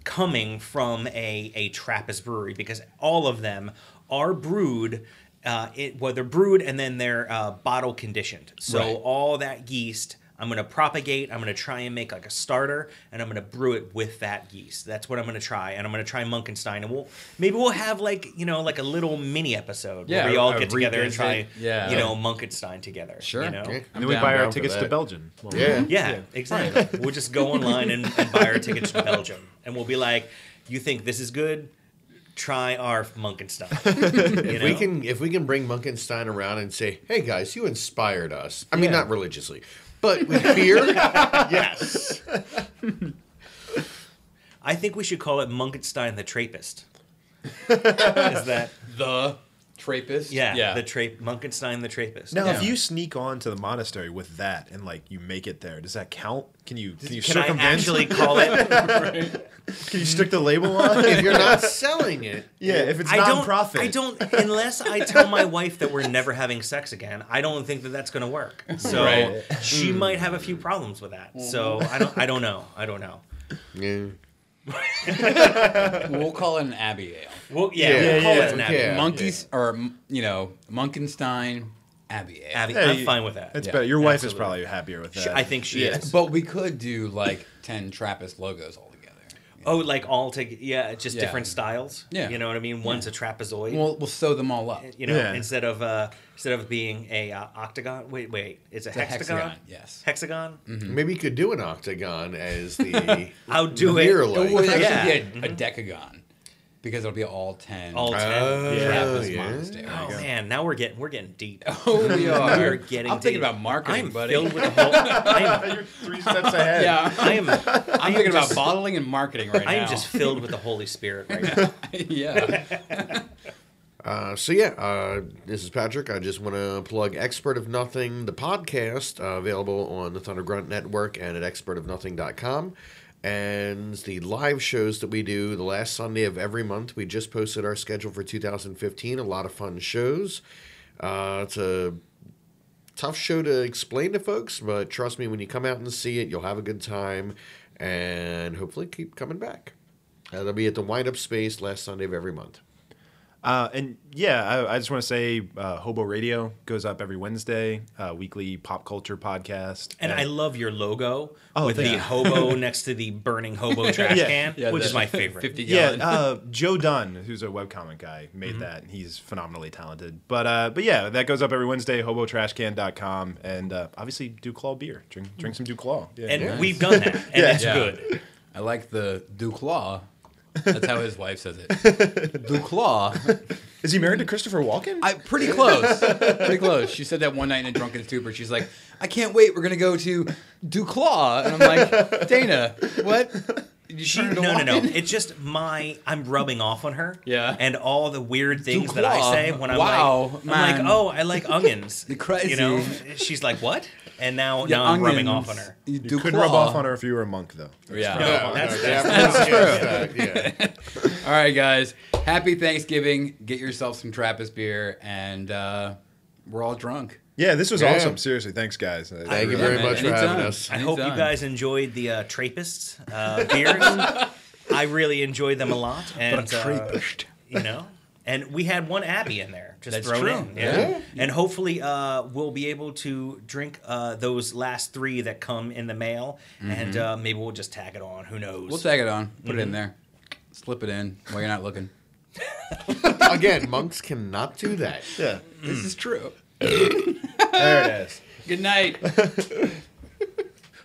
Speaker 2: coming from a, a Trappist brewery because all of them are brewed. Uh, it, well, they're brewed and then they're uh, bottle conditioned. So
Speaker 4: Right.
Speaker 2: all that yeast, I'm going to propagate. I'm going to try and make like a starter, and I'm going to brew it with that yeast. That's what I'm going to try, and I'm going to try Munkenstein, and we'll maybe we'll have like you know like a little mini episode
Speaker 4: Yeah,
Speaker 2: where we all
Speaker 4: a
Speaker 2: get together and try
Speaker 4: Yeah.
Speaker 2: you know Munkenstein together.
Speaker 4: Sure.
Speaker 2: You know?
Speaker 6: Okay.
Speaker 5: and then we buy our tickets to. Belgium. Well,
Speaker 6: Yeah.
Speaker 2: Yeah, exactly. we'll just go online and, and buy our tickets to Belgium, and we'll be like, "You think this is good? Try our Munkenstein." You
Speaker 6: If we can, if we can bring Munkenstein around and say, "Hey guys, you inspired us." I mean,
Speaker 2: Yeah.
Speaker 6: not religiously, but with beer, yes.
Speaker 2: I think we should call it Munkenstein the Trappist. is that
Speaker 4: The Trappist.
Speaker 2: yeah?
Speaker 4: Yeah.
Speaker 2: The Tra- Munkenstein the Trappist.
Speaker 5: Now, if you sneak on to the monastery with that and like you make it there, does that count? Can you can you
Speaker 2: Can I
Speaker 5: circumvent?
Speaker 2: actually call it?
Speaker 5: can you stick the label on?
Speaker 6: If you're not selling it,
Speaker 5: yeah, if it's
Speaker 2: I don't.
Speaker 5: non-profit.
Speaker 2: I don't. Unless I tell my wife that we're never having sex again, I don't think that that's going to work. So
Speaker 4: Right.
Speaker 2: she hmm. might have a few problems with that. So I don't. I don't know. I don't know.
Speaker 6: yeah.
Speaker 4: we'll call it an Abbey Ale.
Speaker 2: Well, yeah,
Speaker 6: Yeah,
Speaker 2: we'll call
Speaker 5: yeah,
Speaker 2: it an Abbey.
Speaker 6: yeah.
Speaker 4: Monkeys, or you know, Munkenstein Abbey Ale.
Speaker 2: Abbey.
Speaker 5: Yeah,
Speaker 2: I'm
Speaker 5: you-
Speaker 2: fine with that.
Speaker 5: It's
Speaker 4: Yeah,
Speaker 5: better. Your wife is probably happier with
Speaker 2: She-
Speaker 5: that.
Speaker 2: I think she
Speaker 5: Yeah.
Speaker 2: is.
Speaker 4: But we could do like ten Trappist logos all together.
Speaker 2: Oh, like all to yeah, just
Speaker 4: Yeah.
Speaker 2: different styles.
Speaker 4: Yeah.
Speaker 2: you know what I mean. One's a trapezoid.
Speaker 4: We'll we'll sew them all up.
Speaker 2: you know,
Speaker 5: Yeah.
Speaker 2: instead of uh, instead of being a uh, octagon. Wait, wait, it's a
Speaker 4: It's a
Speaker 2: hexagon.
Speaker 4: hexagon, yes.
Speaker 2: Hexagon.
Speaker 6: Maybe you could do an octagon as the
Speaker 2: I'll do it.
Speaker 6: beer
Speaker 4: It would actually
Speaker 2: Yeah.
Speaker 4: be a, a decagon because it'll be all ten.
Speaker 2: All ten.
Speaker 6: Oh,
Speaker 5: Yeah.
Speaker 4: Trappist
Speaker 6: yeah.
Speaker 4: monasteries.
Speaker 2: Oh man, now we're getting we're getting deep.
Speaker 4: Oh, we are.
Speaker 2: We're getting.
Speaker 4: I'm thinking about marketing,
Speaker 2: I'm
Speaker 4: buddy.
Speaker 2: filled with the whole. I am,
Speaker 5: You're three steps ahead.
Speaker 4: yeah,
Speaker 2: I am.
Speaker 4: I'm thinking about bottling and marketing right now.
Speaker 2: I am just filled with the Holy Spirit right now.
Speaker 4: yeah.
Speaker 6: Uh, so yeah, uh, this is Patrick. I just want to plug "Expert of Nothing," the podcast, uh, available on the Thunder Grunt Network and at expertofnothing.com. and the live shows that we do the last Sunday of every month. We just posted our schedule for 2015. A lot of fun shows. Uh, it's a tough show to explain to folks, but trust me, when you come out and see it, you'll have a good time and hopefully keep coming back. Uh, That'll be at the Windup Space last Sunday of every month.
Speaker 5: Uh, and yeah, I, I just want to say uh, Hobo Radio goes up every Wednesday, uh, weekly pop culture podcast.
Speaker 2: And I love your logo
Speaker 5: Oh,
Speaker 2: with
Speaker 5: thank
Speaker 2: the hobo next to the burning hobo trash
Speaker 5: Yeah.
Speaker 2: can,
Speaker 4: Yeah,
Speaker 2: which is my favorite.
Speaker 4: 50
Speaker 5: yeah,
Speaker 4: gallon.
Speaker 5: uh, Joe Dunn, who's a webcomic guy, made
Speaker 2: Mm-hmm.
Speaker 5: that. and He's phenomenally talented. But uh, but yeah, that goes up every Wednesday, hobotrashcan.com. And uh, obviously, Duclaw beer. Drink, drink some Duclaw. Yeah.
Speaker 2: And we've done that, and
Speaker 5: Yeah.
Speaker 2: it's
Speaker 4: Yeah.
Speaker 2: good.
Speaker 4: I like the Duclaw. That's how his wife says it. Duclaw.
Speaker 5: Is he married to Christopher Walken?
Speaker 4: I pretty close. pretty close. She said that one night in a drunken stupor. She's like, I can't wait. We're gonna go to Duclaw. And I'm like, Dana, what? Did you
Speaker 2: She, no, no, no. It's just my. I'm rubbing off on her.
Speaker 4: Yeah.
Speaker 2: And all the weird things that I say when I'm
Speaker 4: Wow,
Speaker 2: like, I'm like, oh, I like onions.
Speaker 4: You're crazy.
Speaker 2: You know. She's like, what? And now,
Speaker 4: Yeah,
Speaker 2: now I'm rubbing off on her.
Speaker 4: You
Speaker 5: you could rub off on her if you were a monk, though.
Speaker 4: Yeah.
Speaker 2: No, that's,
Speaker 6: yeah,
Speaker 2: that's,
Speaker 6: that's true. yeah.
Speaker 4: All right, guys. Happy Thanksgiving. Get yourself some Trappist beer, and uh, we're all drunk.
Speaker 5: Yeah, this was
Speaker 6: Yeah.
Speaker 5: awesome. Seriously, thanks, guys.
Speaker 6: Thank you
Speaker 4: Yeah,
Speaker 6: very much for having us.
Speaker 2: I hope you guys enjoyed the uh, Trappists uh, beers. I really enjoyed them a lot, and uh, you know, and we had one Abbey in there just
Speaker 4: That's
Speaker 2: thrown
Speaker 4: true.
Speaker 2: in. Yeah.
Speaker 6: Yeah.
Speaker 2: and hopefully uh, we'll be able to drink uh, those last three that come in the mail, and uh, maybe we'll just tag it on. Who knows?
Speaker 4: We'll tag it on. Put
Speaker 2: Mm-hmm.
Speaker 4: it in there. Slip it in while you're not looking.
Speaker 6: Again, monks cannot do that.
Speaker 5: Yeah,
Speaker 4: This is true.
Speaker 5: There it is.
Speaker 4: Good night.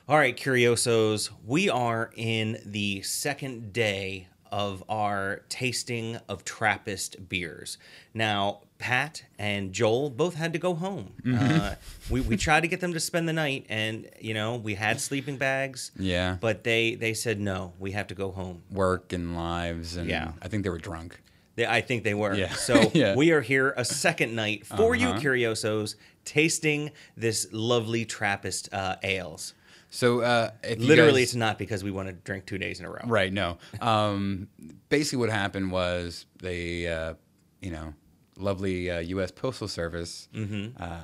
Speaker 2: All right, Curiosos, we are in the second day of our tasting of Trappist beers. Now, Pat and Joel both had to go home. Uh, we, we tried to get them to spend the night, and, you know, we had sleeping bags.
Speaker 4: Yeah.
Speaker 2: But they, they said, no, we have to go home.
Speaker 4: Work and lives, and
Speaker 2: Yeah.
Speaker 4: I think they were drunk.
Speaker 2: They, I think they were.
Speaker 4: Yeah.
Speaker 2: So
Speaker 4: Yeah.
Speaker 2: we are here a second night for you,
Speaker 4: Uh-huh.
Speaker 2: Curiosos, tasting this lovely Trappist uh, ales.
Speaker 4: So uh, if you
Speaker 2: Literally,
Speaker 4: guys-
Speaker 2: it's not because we want to drink two days in a row.
Speaker 4: Right. No. Um, basically, what happened was they, uh, you know, lovely uh, U.S. Postal Service
Speaker 2: Mm-hmm.
Speaker 4: uh,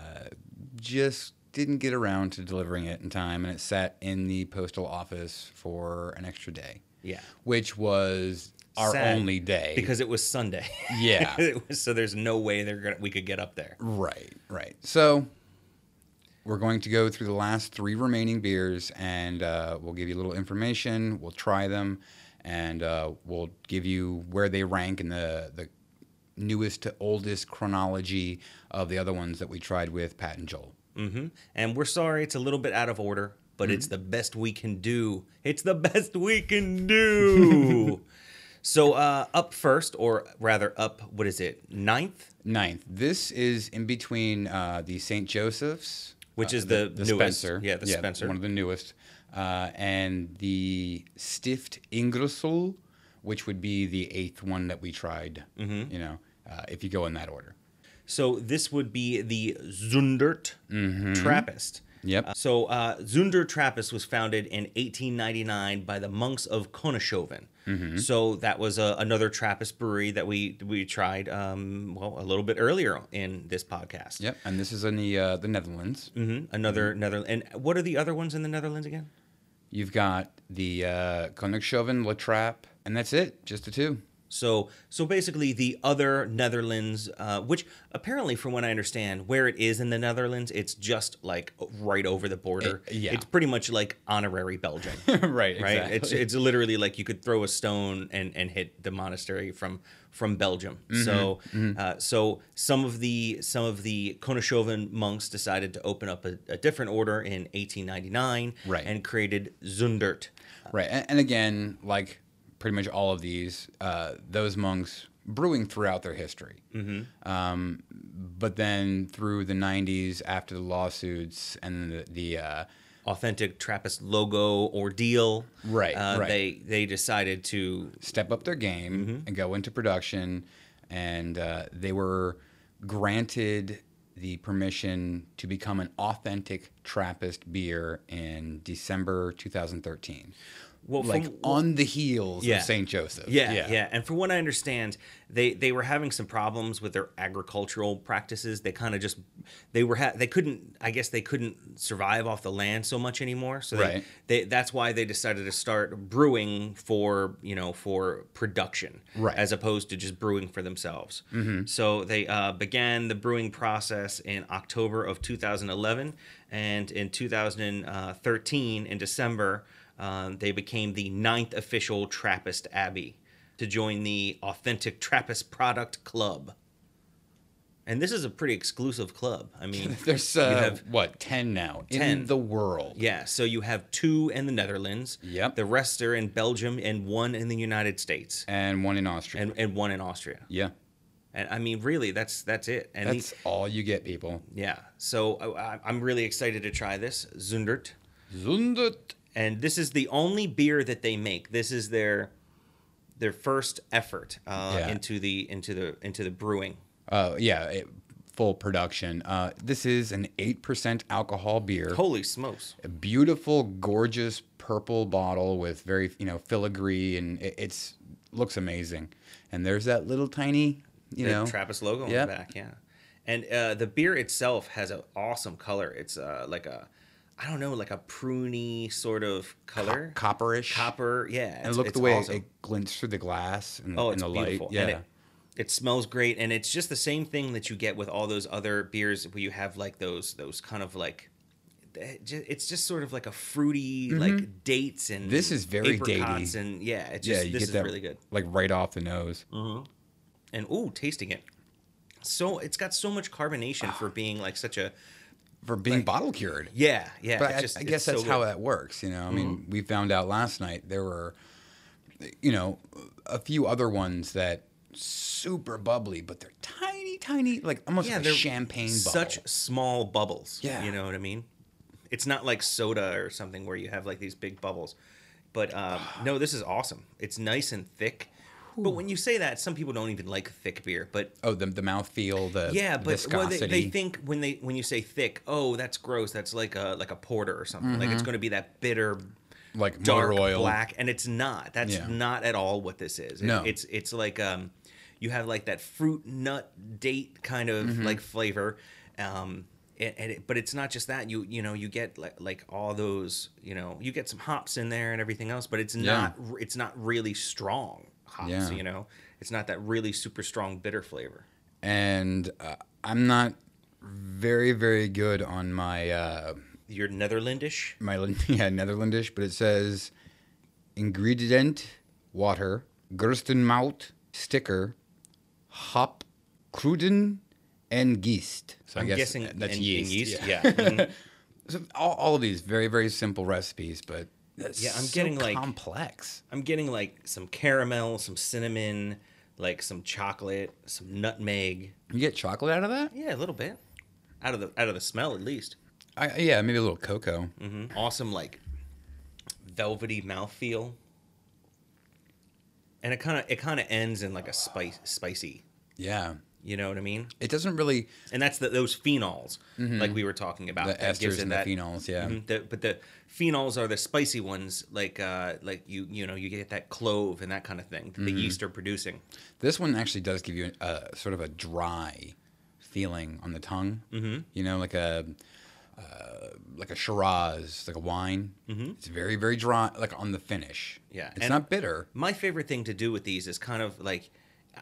Speaker 4: just didn't get around to delivering it in time, and it sat in the postal office for an extra day.
Speaker 2: Yeah.
Speaker 4: Which was our
Speaker 2: Sad,
Speaker 4: only day
Speaker 2: because it was Sunday.
Speaker 4: Yeah.
Speaker 2: Was- so there's no way they're gonna we could get up there.
Speaker 4: Right, right. So we're going to go through the last three remaining beers, and uh, we'll give you a little information. We'll try them, and uh, we'll give you where they rank in the the newest to oldest chronology of the other ones that we tried with Pat and Joel.
Speaker 2: hmm And we're sorry it's a little bit out of order, but it's
Speaker 4: Mm-hmm.
Speaker 2: the best we can do. It's the best we can do. So uh, up first, or rather up, what is it, ninth?
Speaker 4: Ninth. This is in between uh, the St. Joseph's,
Speaker 2: Which
Speaker 4: uh,
Speaker 2: is the newest.
Speaker 4: Spencer.
Speaker 2: Yeah, the Spencer.
Speaker 4: one of the newest, uh, and the Stift Engelszell, which would be the eighth one that we tried.
Speaker 2: Mm-hmm.
Speaker 4: You know, uh, if you go in that order.
Speaker 2: So this would be the Zundert Trappist.
Speaker 4: Mm-hmm. Yep.
Speaker 2: Uh, so uh, Zundert Trappist was founded in 1899 by the monks of Koningshoeven.
Speaker 4: Mm-hmm.
Speaker 2: So that was uh, another Trappist brewery that we we tried um, well a little bit earlier in this podcast.
Speaker 4: Yep. And this is in the uh, the Netherlands.
Speaker 2: hmm Another Netherlands. And what are the other ones in the Netherlands again?
Speaker 4: You've got the uh, Koningshoeven, La Trappe, and that's it. Just the two.
Speaker 2: So, so basically, the other Netherlands, uh, which apparently, from what I understand, where it is in the Netherlands, it's just like right over the border.
Speaker 4: Eh, yeah.
Speaker 2: it's pretty much like honorary Belgium,
Speaker 4: right.
Speaker 2: right? It's it's literally like you could throw a stone and, and hit the monastery from from Belgium.
Speaker 4: Mm-hmm.
Speaker 2: So, uh, so some of the some of the Koningshoeven monks decided to open up a, a different order in 1899,
Speaker 4: Right.
Speaker 2: and created Zundert.
Speaker 4: Right. And, and again, like pretty much all of these, uh, those monks brewing throughout their history. Mm-hmm. Um, but then through the 90s, after the lawsuits and the, the uh,
Speaker 2: authentic Trappist logo ordeal.
Speaker 4: Right,
Speaker 2: Uh,
Speaker 4: right.
Speaker 2: They they decided to
Speaker 4: step up their game and go into production, and uh, they were granted the permission to become an authentic Trappist beer in December 2013.
Speaker 2: Well,
Speaker 4: like
Speaker 2: from-
Speaker 4: on the heels
Speaker 2: Yeah.
Speaker 4: of St. Joseph.
Speaker 2: Yeah, yeah, yeah, And from what I understand, they they were having some problems with their agricultural practices. They kind of just they were ha- they couldn't I guess they couldn't survive off the land so much anymore. So they,
Speaker 4: Right.
Speaker 2: they that's why they decided to start brewing for you know for production,
Speaker 4: Right.
Speaker 2: As opposed to just brewing for themselves. So they uh, began the brewing process in October of 2011, and in 2013 in December. Um, they became the ninth official Trappist Abbey to join the Authentic Trappist Product Club. And this is a pretty exclusive club. I mean,
Speaker 4: There's
Speaker 2: you
Speaker 4: uh,
Speaker 2: have
Speaker 4: what ten now
Speaker 2: 10.
Speaker 4: in the world.
Speaker 2: yeah, so you have two in the Netherlands.
Speaker 4: Yep.
Speaker 2: The rest are in Belgium and one in the United States
Speaker 4: and one in Austria.
Speaker 2: and, and one in Austria.
Speaker 4: yeah,
Speaker 2: And I mean, really, that's that's it. And the-
Speaker 4: that's all you get, people.
Speaker 2: yeah, so I, I- I'm really excited to try this Zundert.
Speaker 4: Zundert.
Speaker 2: And this is the only beer that they make. This is their their first effort uh,
Speaker 4: Yeah.
Speaker 2: into the into the into the brewing.
Speaker 4: Uh, yeah, it, full production. Uh, this is an eight percent alcohol beer.
Speaker 2: Holy smokes!
Speaker 4: a beautiful, gorgeous purple bottle with very you know filigree, and it, it's looks amazing. And there's that little tiny, you
Speaker 2: the
Speaker 4: know,
Speaker 2: Trappist logo on the back, yeah. And uh, the beer itself has an awesome color. It's uh, like a I don't know, like a pruny sort of color,
Speaker 4: copperish.
Speaker 2: copper. Yeah,
Speaker 4: and look
Speaker 2: it's
Speaker 4: the way
Speaker 2: awesome.
Speaker 4: it glints through the glass and,
Speaker 2: Oh,
Speaker 4: and the
Speaker 2: beautiful.
Speaker 4: light. Yeah,
Speaker 2: And it, it smells great, and it's just the same thing that you get with all those other beers where you have like those those kind of like. Eh, it's just sort of like a fruity, mm-hmm. like dates and
Speaker 4: Mm-hmm. This is very datey.
Speaker 2: and yeah, it's
Speaker 4: yeah,
Speaker 2: just
Speaker 4: you
Speaker 2: this
Speaker 4: get
Speaker 2: is
Speaker 4: that
Speaker 2: really good.
Speaker 4: like right off the nose. Mm-hmm.
Speaker 2: And ooh, tasting it, so it's got so much carbonation ah. for being like such a
Speaker 4: for being bottle cured.
Speaker 2: yeah yeah.
Speaker 4: But I,
Speaker 2: just-
Speaker 4: I guess
Speaker 2: so
Speaker 4: that's how
Speaker 2: good.
Speaker 4: that works. You know, I mean, we found out last night there were, you know, a few other ones that super bubbly, but they're tiny, tiny, like almost
Speaker 2: yeah,
Speaker 4: like
Speaker 2: they're
Speaker 4: champagne bubble.
Speaker 2: Such small bubbles.
Speaker 4: Yeah.
Speaker 2: you know what I mean. It's not like soda or something where you have like these big bubbles. But um, no, this is awesome. It's nice and thick. But when you say that, some people don't even like thick beer. But
Speaker 4: Oh, the the mouthfeel, the
Speaker 2: yeah, but well, they, they think when they when you say thick, oh, that's gross. That's like a like a porter or something. Like it's going to be that bitter,
Speaker 4: like
Speaker 2: dark
Speaker 4: motor oil.
Speaker 2: black, and it's not. That's
Speaker 4: Yeah.
Speaker 2: not at all what this is. It-
Speaker 4: No.
Speaker 2: it's it's like um, you have like that fruit nut date kind of
Speaker 4: Mm-hmm.
Speaker 2: like flavor, um, and, and it, but it's not just that. You you know you get like like all those you know you get some hops in there and everything else, but it's
Speaker 4: Yeah.
Speaker 2: not it's not really strong hops.
Speaker 4: Yeah.
Speaker 2: You know, it's not that really super strong bitter flavor.
Speaker 4: and uh, I'm not very very good on my uh,
Speaker 2: You're Netherlandish.
Speaker 4: my yeah Netherlandish, but it says ingredient water, gerstenmout sticker, hop, kruden, and yeast. So
Speaker 2: I'm
Speaker 4: guess
Speaker 2: guessing
Speaker 4: that's
Speaker 2: and- and
Speaker 4: yeast.
Speaker 2: yeast,
Speaker 4: Yeah.
Speaker 2: yeah. Mhm.
Speaker 4: so all, all of these very very simple recipes, but that's
Speaker 2: Yeah, I'm
Speaker 4: so
Speaker 2: getting, like-
Speaker 4: complex.
Speaker 2: I'm getting like some caramel, some cinnamon, like some chocolate, some nutmeg.
Speaker 4: You get chocolate out of that?
Speaker 2: Yeah, a little bit. Out of the out of the smell at least.
Speaker 4: I, yeah, maybe a little cocoa.
Speaker 2: hmm Awesome like velvety mouthfeel. And it kind of it kind of ends in like a spice spicy.
Speaker 4: Yeah,
Speaker 2: You know what I mean?
Speaker 4: it doesn't really
Speaker 2: And that's the, those phenols, like we were talking about.
Speaker 4: Mm-hmm. the
Speaker 2: that gives
Speaker 4: esters and
Speaker 2: that-
Speaker 4: the phenols. Yeah,
Speaker 2: Mhm, the- but the phenols are the spicy ones, like uh, like you you know you get that clove and that kind of thing. that
Speaker 4: Mm-hmm.
Speaker 2: The yeast are producing.
Speaker 4: This one actually does give you a sort of a dry feeling on the tongue. Mm-hmm. You know, like a uh, like a Shiraz, like a wine. Mm-hmm. It's very very dry, like on the finish.
Speaker 2: Yeah,
Speaker 4: it's
Speaker 2: and-
Speaker 4: not bitter.
Speaker 2: My favorite thing to do with these is kind of like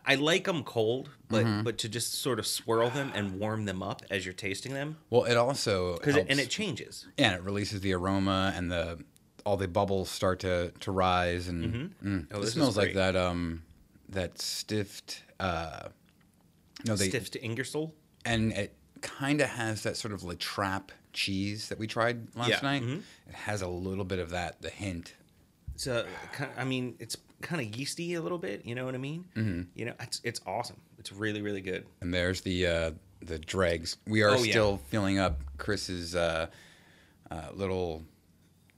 Speaker 2: I like them cold, but
Speaker 4: Mm-hmm.
Speaker 2: but to just sort of swirl them and warm them up as you're tasting them
Speaker 4: Well, it also
Speaker 2: because and it changes.
Speaker 4: yeah, it releases the aroma and the all the bubbles start to to rise and mm,
Speaker 2: Oh,
Speaker 4: it smells like that um that stiffed uh no they
Speaker 2: Stift Engelszell.
Speaker 4: and it kind of has that sort of La Trappe cheese that we tried last
Speaker 2: Yeah,
Speaker 4: night.
Speaker 2: mhm.
Speaker 4: It has a little bit of that, the hint.
Speaker 2: It's a, I mean, it's kind of yeasty a little bit. You know what I mean? Mm-hmm. You know, it's it's awesome. It's really really good.
Speaker 4: And there's the uh, the dregs. We are
Speaker 2: Oh, yeah.
Speaker 4: still filling up Chris's uh, uh, little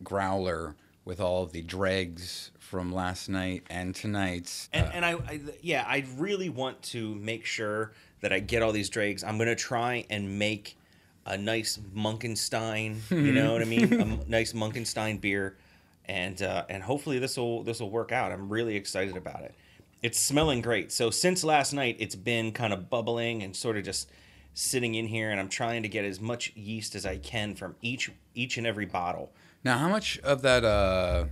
Speaker 4: growler with all of the dregs from last night and tonight's.
Speaker 2: And,
Speaker 4: uh,
Speaker 2: and I, I, yeah, I really want to make sure that I get all these dregs. I'm gonna try and make a nice Munkenstein. You know what I mean? A m- nice Munkenstein beer and uh, and hopefully this will this will work out. I'm really excited about it. It's smelling great. So since last night, it's been kind of bubbling and sort of just sitting in here, and I'm trying to get as much yeast as I can from each each and every bottle.
Speaker 4: Now, how much of that uh,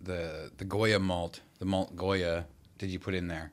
Speaker 4: the the Goya malt, the malt Goya, did you put in there?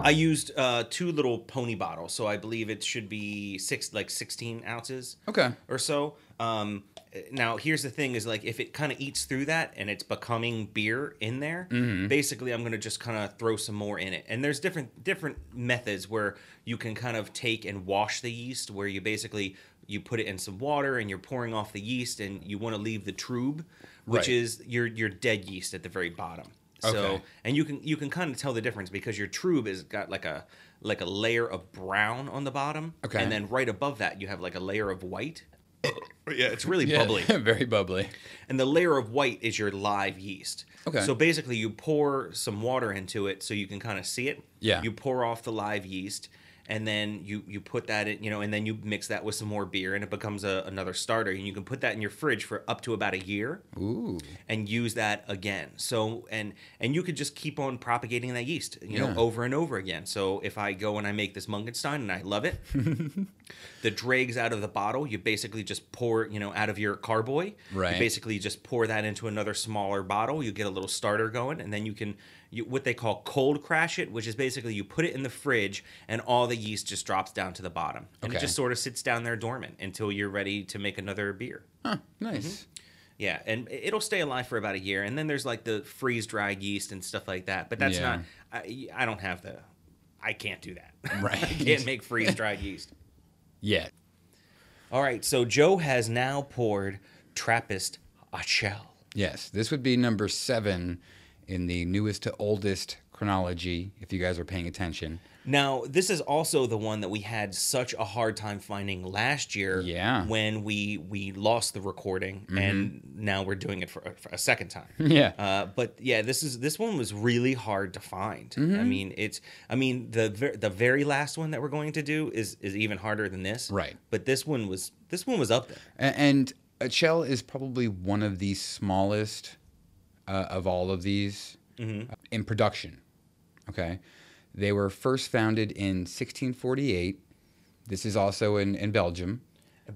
Speaker 2: I used uh, two little pony bottles, so I believe it should be six, like sixteen ounces.
Speaker 4: Okay.
Speaker 2: Or so. Um, now here's the thing: is like if it kind of eats through that and it's becoming beer in there, mm-hmm. basically I'm gonna just kind of throw some more in it. And there's different different methods where you can kind of take and wash the yeast, where you basically you put it in some water and you're pouring off the yeast, and you want to leave the trub, which
Speaker 4: Right.
Speaker 2: is your your dead yeast at the very bottom. So
Speaker 4: Okay.
Speaker 2: and you can you can kind of tell the difference because your trub has got like a like a layer of brown on the bottom,
Speaker 4: Okay.
Speaker 2: and then right above that you have like a layer of white. Uh, yeah, it's really
Speaker 4: Yeah,
Speaker 2: bubbly,
Speaker 4: very bubbly.
Speaker 2: and the layer of white is your live yeast.
Speaker 4: Okay.
Speaker 2: So basically, you pour some water into it so you can kind of see it.
Speaker 4: Yeah.
Speaker 2: You pour off the live yeast, and then you you put that in, you know, and then you mix that with some more beer, and it becomes a, another starter. And you can put that in your fridge for up to about a year
Speaker 4: Ooh.
Speaker 2: and use that again. So and and you could just keep on propagating that yeast, you know, over and over again. So if I go and I make this Munkenstein and I love it, the dregs out of the bottle, you basically just pour, you know, out of your carboy.
Speaker 4: Right.
Speaker 2: You basically just pour that into another smaller bottle. You get a little starter going, and then you can you, what they call cold crash it, which is basically you put it in the fridge and all the yeast just drops down to the bottom, and it just sort of sits down there dormant until you're ready to make another beer.
Speaker 4: Huh, nice. Mm-hmm.
Speaker 2: Yeah, and it'll stay alive for about a year, and then there's like the freeze dried yeast and stuff like that. But that's
Speaker 4: Yeah.
Speaker 2: not. I, I don't have the. I can't do that.
Speaker 4: Right.
Speaker 2: I can't make freeze dried yeast.
Speaker 4: Yet.
Speaker 2: All right, so Joe has now poured Trappist Achel.
Speaker 4: Yes, this would be number seven in the newest to oldest chronology, if you guys are paying attention.
Speaker 2: Now, this is also the one that we had such a hard time finding last year.
Speaker 4: Yeah.
Speaker 2: When we we lost the recording, mm-hmm. and now we're doing it for, for a second time.
Speaker 4: Yeah.
Speaker 2: Uh, but yeah, this is this one was really hard to find. Mm-hmm. I mean, it's I mean the ver- the very last one that we're going to do is is even harder than this.
Speaker 4: Right.
Speaker 2: But this one was this one was up there.
Speaker 4: A- And Achel is probably one of the smallest uh, of all of these uh, in production. Okay. They were first founded in 1648. This is also in, in Belgium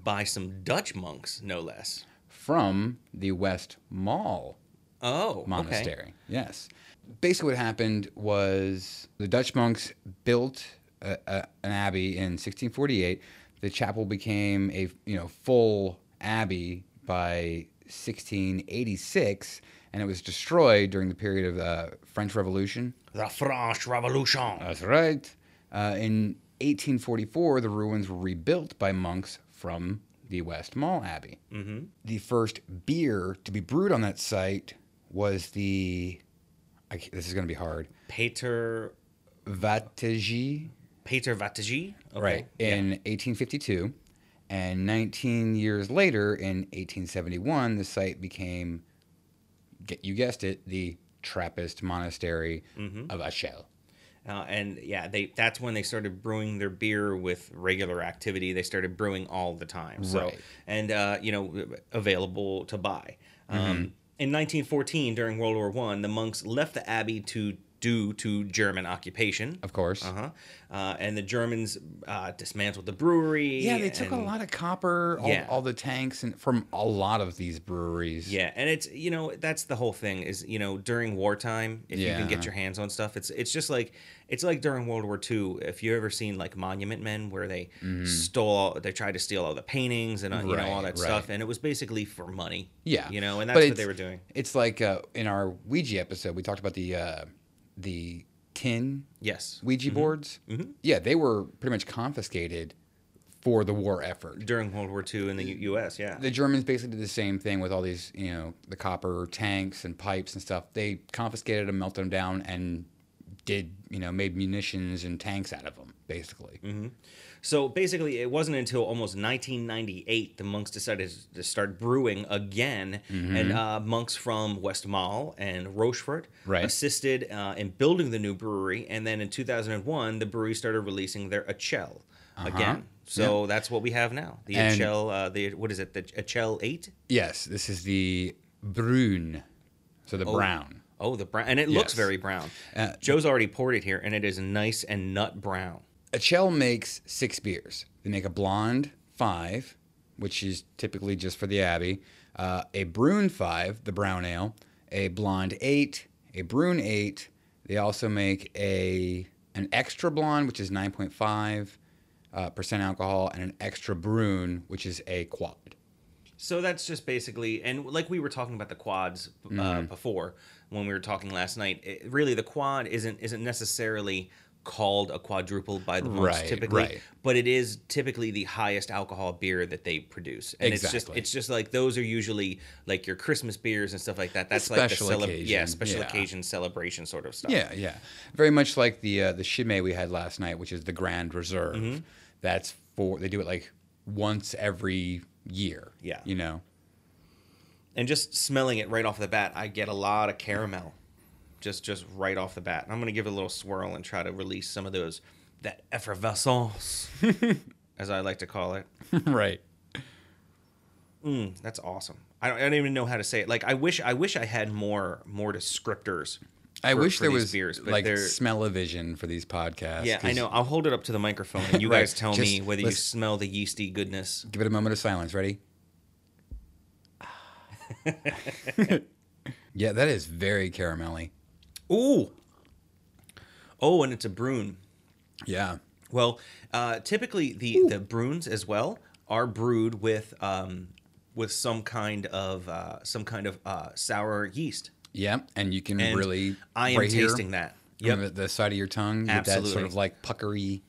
Speaker 2: By some Dutch monks, no less.
Speaker 4: from the West Mall
Speaker 2: Oh, okay.
Speaker 4: monastery. Yes. Basically, what happened was the Dutch monks built a, a, an abbey in 1648. The chapel became a you know full abbey by 1686, and it was destroyed during the period of the French Revolution.
Speaker 2: The French Revolution.
Speaker 4: That's right. Uh, in 1844, the ruins were rebuilt by monks from the Westmalle Abbey. Mm-hmm. The first beer to be brewed on that site was the. I, this is going to be hard.
Speaker 2: Peter
Speaker 4: Vategi,
Speaker 2: Peter Vatigi. Okay.
Speaker 4: right, in 1852. And 19 years later, in 1871, the site became, you guessed it, the Trappist Monastery of Achel.
Speaker 2: Uh, and yeah, they that's when they started brewing their beer with regular activity. They started brewing all the time. So
Speaker 4: Right.
Speaker 2: and uh, you know available to buy. Um, in 1914, during World War One, the monks left the abbey to due to German occupation.
Speaker 4: Of course.
Speaker 2: Uh-huh. Uh, and the Germans uh, dismantled the brewery.
Speaker 4: Yeah, they took a lot of copper, all,
Speaker 2: Yeah.
Speaker 4: all the tanks, and from a lot of these breweries.
Speaker 2: Yeah, and it's you know that's the whole thing is you know during wartime if you can get your hands on stuff it's it's just like it's like during World War II if you ever seen like Monument Men where they stole they tried to steal all the paintings and uh, you know all
Speaker 4: Mm-hmm. Right,
Speaker 2: that stuff and it was basically for money.
Speaker 4: yeah,
Speaker 2: you know, and
Speaker 4: But
Speaker 2: that's what they were doing.
Speaker 4: It's like uh, in our Ouija episode, we talked about the uh, the tin
Speaker 2: Yes,
Speaker 4: Ouija boards. Mm-hmm. Yeah, they were pretty much confiscated for the war effort.
Speaker 2: during World War II in the U- U.S. Yeah,
Speaker 4: The Germans basically did the same thing with all these, you know, the copper tanks and pipes and stuff. They confiscated them, melted them down, and did, you know, made munitions and tanks out of them, basically.
Speaker 2: Mm-hmm. So basically, it wasn't until almost 1998 the monks decided to start brewing again,
Speaker 4: Mm-hmm.
Speaker 2: and uh, monks from Westmalle and Rochefort
Speaker 4: Right.
Speaker 2: assisted uh, in building the new brewery. And then in 2001, the brewery started releasing their Achel again. So that's what we have now. The
Speaker 4: Uh-huh. And-
Speaker 2: Achel, uh, the what is it? The Achel Eight.
Speaker 4: Yes, this is the Brune. So the
Speaker 2: Oh.
Speaker 4: brown.
Speaker 2: Oh, the brown, and it looks
Speaker 4: Yes.
Speaker 2: very brown.
Speaker 4: Uh,
Speaker 2: Joe's already poured it here, and it is nice and nut brown.
Speaker 4: Achel makes six beers. They make a blonde five, which is typically just for the Abbey, uh, a brune five, the brown ale, a blonde eight, a brune eight. They also make a an extra blonde, which is nine point five uh, percent alcohol, and an extra brune, which is a quad.
Speaker 2: So that's just basically, and like we were talking about the quads uh, before when we were talking last night. It, really, the quad isn't isn't necessarily called a quadruple by the monks
Speaker 4: Right,
Speaker 2: typically,
Speaker 4: right.
Speaker 2: but it is typically the highest alcohol beer that they produce. And it's just it's just like those are usually like your Christmas beers and stuff like that. That's like
Speaker 4: Special
Speaker 2: the cele- yeah, special
Speaker 4: yeah.
Speaker 2: occasion celebration sort of stuff.
Speaker 4: Yeah, yeah. Very much like the uh, the Chimay we had last night, which is the Grand Reserve.
Speaker 2: Mm-hmm.
Speaker 4: That's for they do it like once every year.
Speaker 2: Yeah.
Speaker 4: you know.
Speaker 2: and just smelling it right off the bat, I get a lot of caramel, just just right off the bat. I'm gonna give it a little swirl and try to release some of those that effervescence, as I like to call it.
Speaker 4: right.
Speaker 2: Mm, that's awesome. I don't, I don't even know how to say it. Like I wish I wish I had more more descriptors.
Speaker 4: I
Speaker 2: for-
Speaker 4: wish
Speaker 2: for
Speaker 4: there was
Speaker 2: beers,
Speaker 4: like smell-o-vision for these podcasts.
Speaker 2: Yeah, I know. I'll hold it up to the microphone, and you
Speaker 4: Right.
Speaker 2: guys tell me whether you smell the yeasty goodness.
Speaker 4: Give it a moment of silence. Ready? yeah, that is very caramelly.
Speaker 2: Ooh. Oh, and it's a brune.
Speaker 4: Yeah.
Speaker 2: Well, uh, typically the the brunes as well are brewed with um, with some kind of uh, some kind of uh, sour yeast.
Speaker 4: Yeah, and you can
Speaker 2: And
Speaker 4: really
Speaker 2: I am
Speaker 4: right here,
Speaker 2: tasting that.
Speaker 4: on
Speaker 2: Yep.
Speaker 4: the, the side of your tongue, with that sort of like puckery.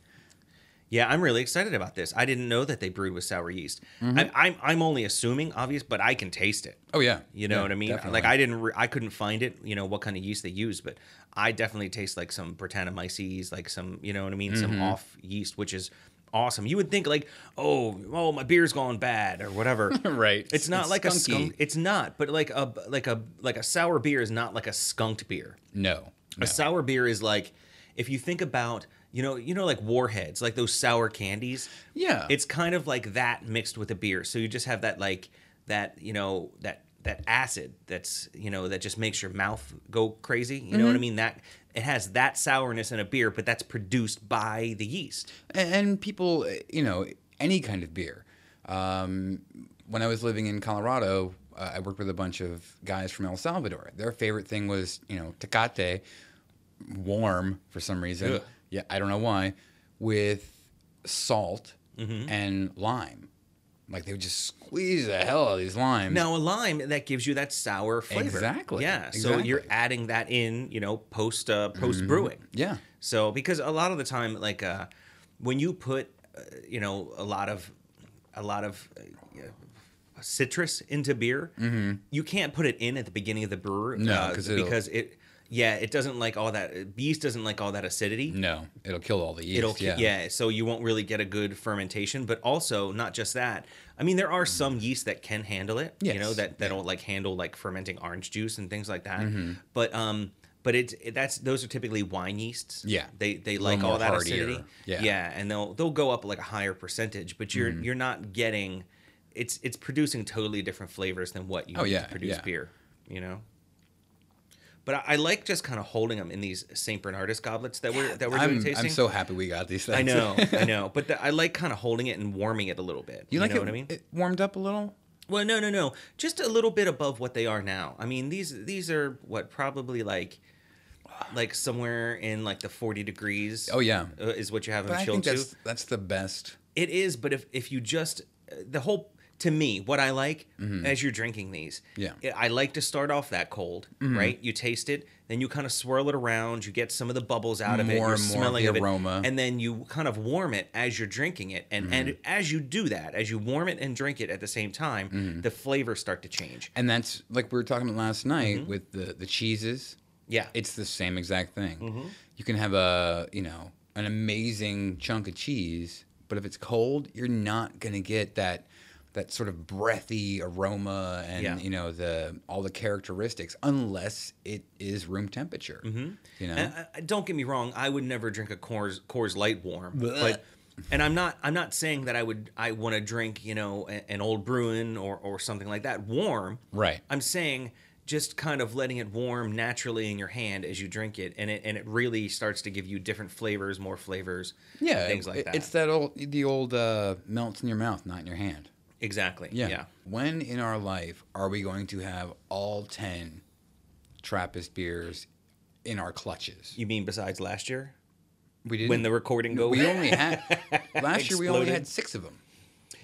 Speaker 2: Yeah, I'm really excited about this. I didn't know that they brewed with sour yeast. I, I'm I'm only assuming, obvious, but I can taste it.
Speaker 4: Oh yeah,
Speaker 2: You know
Speaker 4: Yeah,
Speaker 2: what I mean?
Speaker 4: definitely.
Speaker 2: Like I didn't, re- I couldn't find it. You know what kind of yeast they use, but I definitely taste like some Brettanomyces, like some, you know what I mean,
Speaker 4: Mm-hmm.
Speaker 2: some off yeast, which is awesome. You would think like, oh, oh, my beer's gone bad or whatever.
Speaker 4: Right.
Speaker 2: It's not
Speaker 4: It's
Speaker 2: like a
Speaker 4: skunky.
Speaker 2: skunk. It's not, but like a like a like a sour beer is not like a skunked beer.
Speaker 4: no, no.
Speaker 2: A sour beer is like if you think about you know you know like warheads like those sour candies
Speaker 4: Yeah.
Speaker 2: it's kind of like that mixed with a beer so you just have that like that you know that that acid that's you know that just makes your mouth go crazy you know what i mean that it has that sourness in a beer but that's produced by the yeast
Speaker 4: and, people, you know, any kind of beer. Um, when I was living in Colorado, uh, I worked with a bunch of guys from El Salvador. Their favorite thing was, you know, Tecate, warm for some reason.
Speaker 2: Ugh.
Speaker 4: Yeah, I don't know why, with salt
Speaker 2: Mm-hmm.
Speaker 4: and lime. Like they would just squeeze the hell out of these limes.
Speaker 2: now a lime that gives you that sour flavor
Speaker 4: Exactly,
Speaker 2: yeah so you're adding that in you know post uh, post brewing
Speaker 4: Yeah.
Speaker 2: So because a lot of the time, like uh, when you put, uh, you know, a lot of, a lot of uh, citrus into beer, you can't put it in at the beginning of the brewer.
Speaker 4: Mm-hmm. No,
Speaker 2: uh, because it, yeah, it doesn't like all that. Yeast doesn't like all that acidity.
Speaker 4: No, it'll kill all the yeast.
Speaker 2: It'll
Speaker 4: yeah.
Speaker 2: yeah. so you won't really get a good fermentation. But also, not just that. I mean, there are some yeast that can handle it. You know
Speaker 4: Yes,
Speaker 2: that that'll like handle like fermenting orange juice and things like that.
Speaker 4: Mm-hmm.
Speaker 2: But um, but it's it, that's those are typically wine yeasts.
Speaker 4: Yeah.
Speaker 2: they they like all that
Speaker 4: hardier.
Speaker 2: acidity.
Speaker 4: Yeah.
Speaker 2: yeah, and they'll they'll go up like a higher percentage. But you're
Speaker 4: Mm-hmm.
Speaker 2: you're not getting. It's it's producing totally different flavors than what you
Speaker 4: Oh, yeah,
Speaker 2: to produce
Speaker 4: yeah.
Speaker 2: beer. You know. But I, I like just kind of holding them in these Saint Bernardus goblets that we're that we're doing
Speaker 4: I'm,
Speaker 2: tasting.
Speaker 4: I'm so happy we got these things.
Speaker 2: I know, I know, but the, I like kind of holding it and warming it a little bit.
Speaker 4: You like
Speaker 2: know
Speaker 4: it,
Speaker 2: what I mean?
Speaker 4: it warmed up a little?
Speaker 2: well, no, no, no, just a little bit above what they are now. I mean, these these are what probably like like somewhere in like the forty degrees.
Speaker 4: Oh, yeah.
Speaker 2: uh, is what you have them
Speaker 4: I
Speaker 2: chilled
Speaker 4: think
Speaker 2: to.
Speaker 4: that's that's the best.
Speaker 2: It is, but if if you just uh, the whole to me, what I like as you're drinking these,
Speaker 4: Mm-hmm. Yeah.
Speaker 2: I like to start off that cold, right? You taste it, then you kind of swirl it around, you get some of the bubbles out of it, you're
Speaker 4: and of
Speaker 2: smelling
Speaker 4: the
Speaker 2: of it,
Speaker 4: aroma.
Speaker 2: and then you kind of warm it as you're drinking it, and and
Speaker 4: Mm-hmm.
Speaker 2: as you do that, as you warm it and drink it at the same time,
Speaker 4: Mm-hmm.
Speaker 2: the flavors start to change.
Speaker 4: And that's like we were talking about last night
Speaker 2: Mm-hmm.
Speaker 4: with the the cheeses.
Speaker 2: Yeah,
Speaker 4: It's the same exact thing.
Speaker 2: Mm-hmm.
Speaker 4: You can have a you know an amazing chunk of cheese, but if it's cold, you're not gonna get that that sort of breathy aroma and
Speaker 2: Yeah.
Speaker 4: you know the all the characteristics unless it is room temperature.
Speaker 2: Mm-hmm.
Speaker 4: You know.
Speaker 2: And I- don't get me wrong, I would never drink a Coors Coors Light warm, but and I'm not I'm not saying that I would I want to drink you know a- an old Bruin or or something like that warm.
Speaker 4: Right.
Speaker 2: I'm saying just kind of letting it warm naturally in your hand as you drink it, and it and it really starts to give you different flavors, more flavors,
Speaker 4: Yeah,
Speaker 2: things like
Speaker 4: it-
Speaker 2: that.
Speaker 4: It's that old the old uh, melts in your mouth, not in your hand.
Speaker 2: Exactly.
Speaker 4: Yeah.
Speaker 2: yeah.
Speaker 4: When in our life are we going to have all ten Trappist beers in our clutches?
Speaker 2: You mean besides last year
Speaker 4: We didn't.
Speaker 2: when the recording go?
Speaker 4: we only had last year. We only had six of them.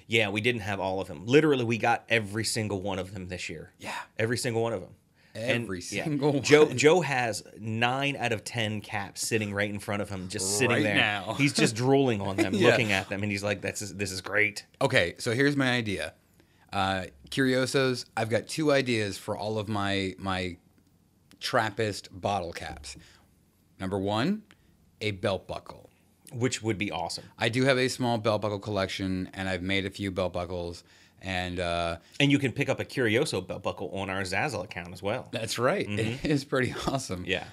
Speaker 2: Yeah, we didn't have all of them. Literally, we got every single one of them this year.
Speaker 4: Yeah.
Speaker 2: every single one of them. And,
Speaker 4: Every
Speaker 2: yeah,
Speaker 4: single one.
Speaker 2: Joe Joe has nine out of ten caps sitting right in front of him, just sitting there.
Speaker 4: now.
Speaker 2: He's just drooling on them,
Speaker 4: Yeah.
Speaker 2: looking at them, and he's like, "That's this is great."
Speaker 4: Okay, so here's my idea. Uh, Curiosos. I've got two ideas for all of my my Trappist bottle caps. Number one, a belt buckle.
Speaker 2: Which would be awesome.
Speaker 4: I do have a small belt buckle collection, and I've made a few belt buckles. And uh,
Speaker 2: And you can pick up a Curioso belt buckle on our Zazzle account as well.
Speaker 4: that's right. It is pretty awesome.
Speaker 2: Mm-hmm. Yeah.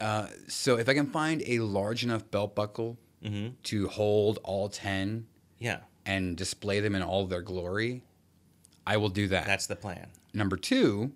Speaker 4: Uh, so if I can find a large enough belt buckle
Speaker 2: Mm-hmm.
Speaker 4: to hold all ten
Speaker 2: Yeah.
Speaker 4: and display them in all their glory, I will do that.
Speaker 2: That's the plan.
Speaker 4: Number two,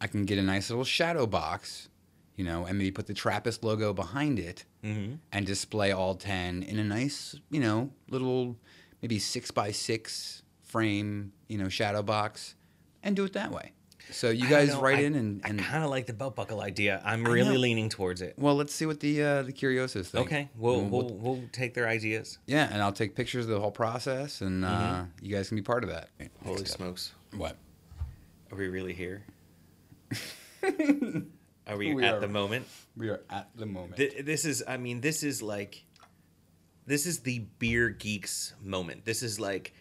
Speaker 4: I can get a nice little shadow box, you know, and maybe put the Trappist logo behind it
Speaker 2: Mm-hmm.
Speaker 4: and display all 10 in a nice, you know, little maybe six by six frame, you know, shadow box and do it that way. So you guys
Speaker 2: know,
Speaker 4: write
Speaker 2: I-
Speaker 4: in and, and
Speaker 2: I kind of like the belt buckle idea. I'm
Speaker 4: I
Speaker 2: really
Speaker 4: know.
Speaker 2: leaning towards it.
Speaker 4: well, let's see what the uh, the Curiosos think.
Speaker 2: Okay, we'll,
Speaker 4: And
Speaker 2: we'll we'll take their ideas.
Speaker 4: yeah, and I'll take pictures of the whole process, and uh,
Speaker 2: Mm-hmm.
Speaker 4: you guys can be part of that.
Speaker 2: Holy
Speaker 4: Next up.
Speaker 2: smokes,
Speaker 4: What?
Speaker 2: are we really here? are we,
Speaker 4: We
Speaker 2: at
Speaker 4: are.
Speaker 2: the moment?
Speaker 4: We are at the moment.
Speaker 2: Th- this is, I mean, this is like, this is the beer geeks moment. This is like,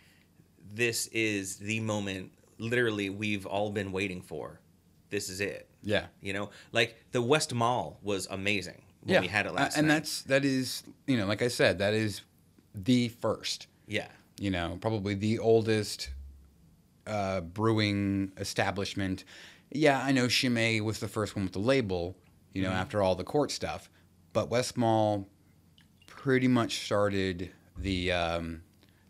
Speaker 2: this is the moment. Literally, we've all been waiting for. This is it.
Speaker 4: yeah.
Speaker 2: You know, like the Westmalle was amazing when we had it
Speaker 4: Uh,
Speaker 2: last
Speaker 4: and
Speaker 2: night.
Speaker 4: that's that is you know like I said that is the first
Speaker 2: yeah,
Speaker 4: you know probably the oldest uh, brewing establishment. Yeah, I know Chimay was the first one with the label, you
Speaker 2: Mm-hmm.
Speaker 4: know, after all the court stuff, but Westmalle pretty much started the um,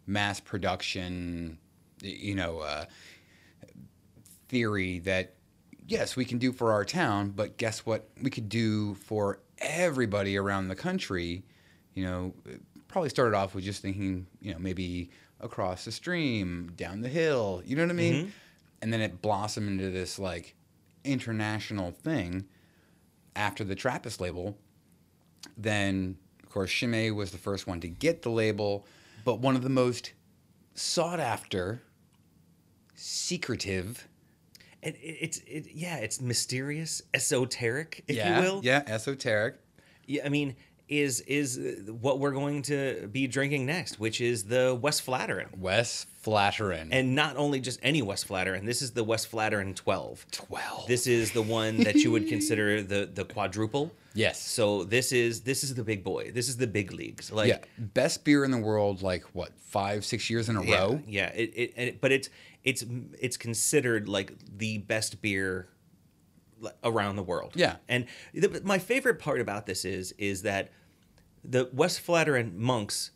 Speaker 4: mass production, you know, uh, theory that yes, we can do for our town, but guess what? We could do for everybody around the country. You know, probably started off with just thinking, you know, maybe across the stream, down the hill. You know what I mean? And then it blossomed into this like international thing after the Trappist label. Then, of course, Chimay was the first one to get the label, but one of the most sought after, secretive,
Speaker 2: it, it, it's it, yeah, it's mysterious, esoteric, if
Speaker 4: yeah,
Speaker 2: you will.
Speaker 4: yeah, esoteric.
Speaker 2: Yeah, I mean, is is what we're going to be drinking next, which is the Westvleteren,
Speaker 4: West Flatterin.
Speaker 2: and not only just any Westvleteren. This is the Westvleteren Twelve.
Speaker 4: 12.
Speaker 2: This is the one that you would consider the the quadruple.
Speaker 4: Yes.
Speaker 2: So this is this is the big boy. This is the big leagues. Like
Speaker 4: yeah, best beer in the world, like what, five, six years in a
Speaker 2: yeah,
Speaker 4: row?
Speaker 2: Yeah, it, it, it but it's it's it's considered like the best beer around the world.
Speaker 4: Yeah.
Speaker 2: and the, my favorite part about this is is that the Westvleteren monks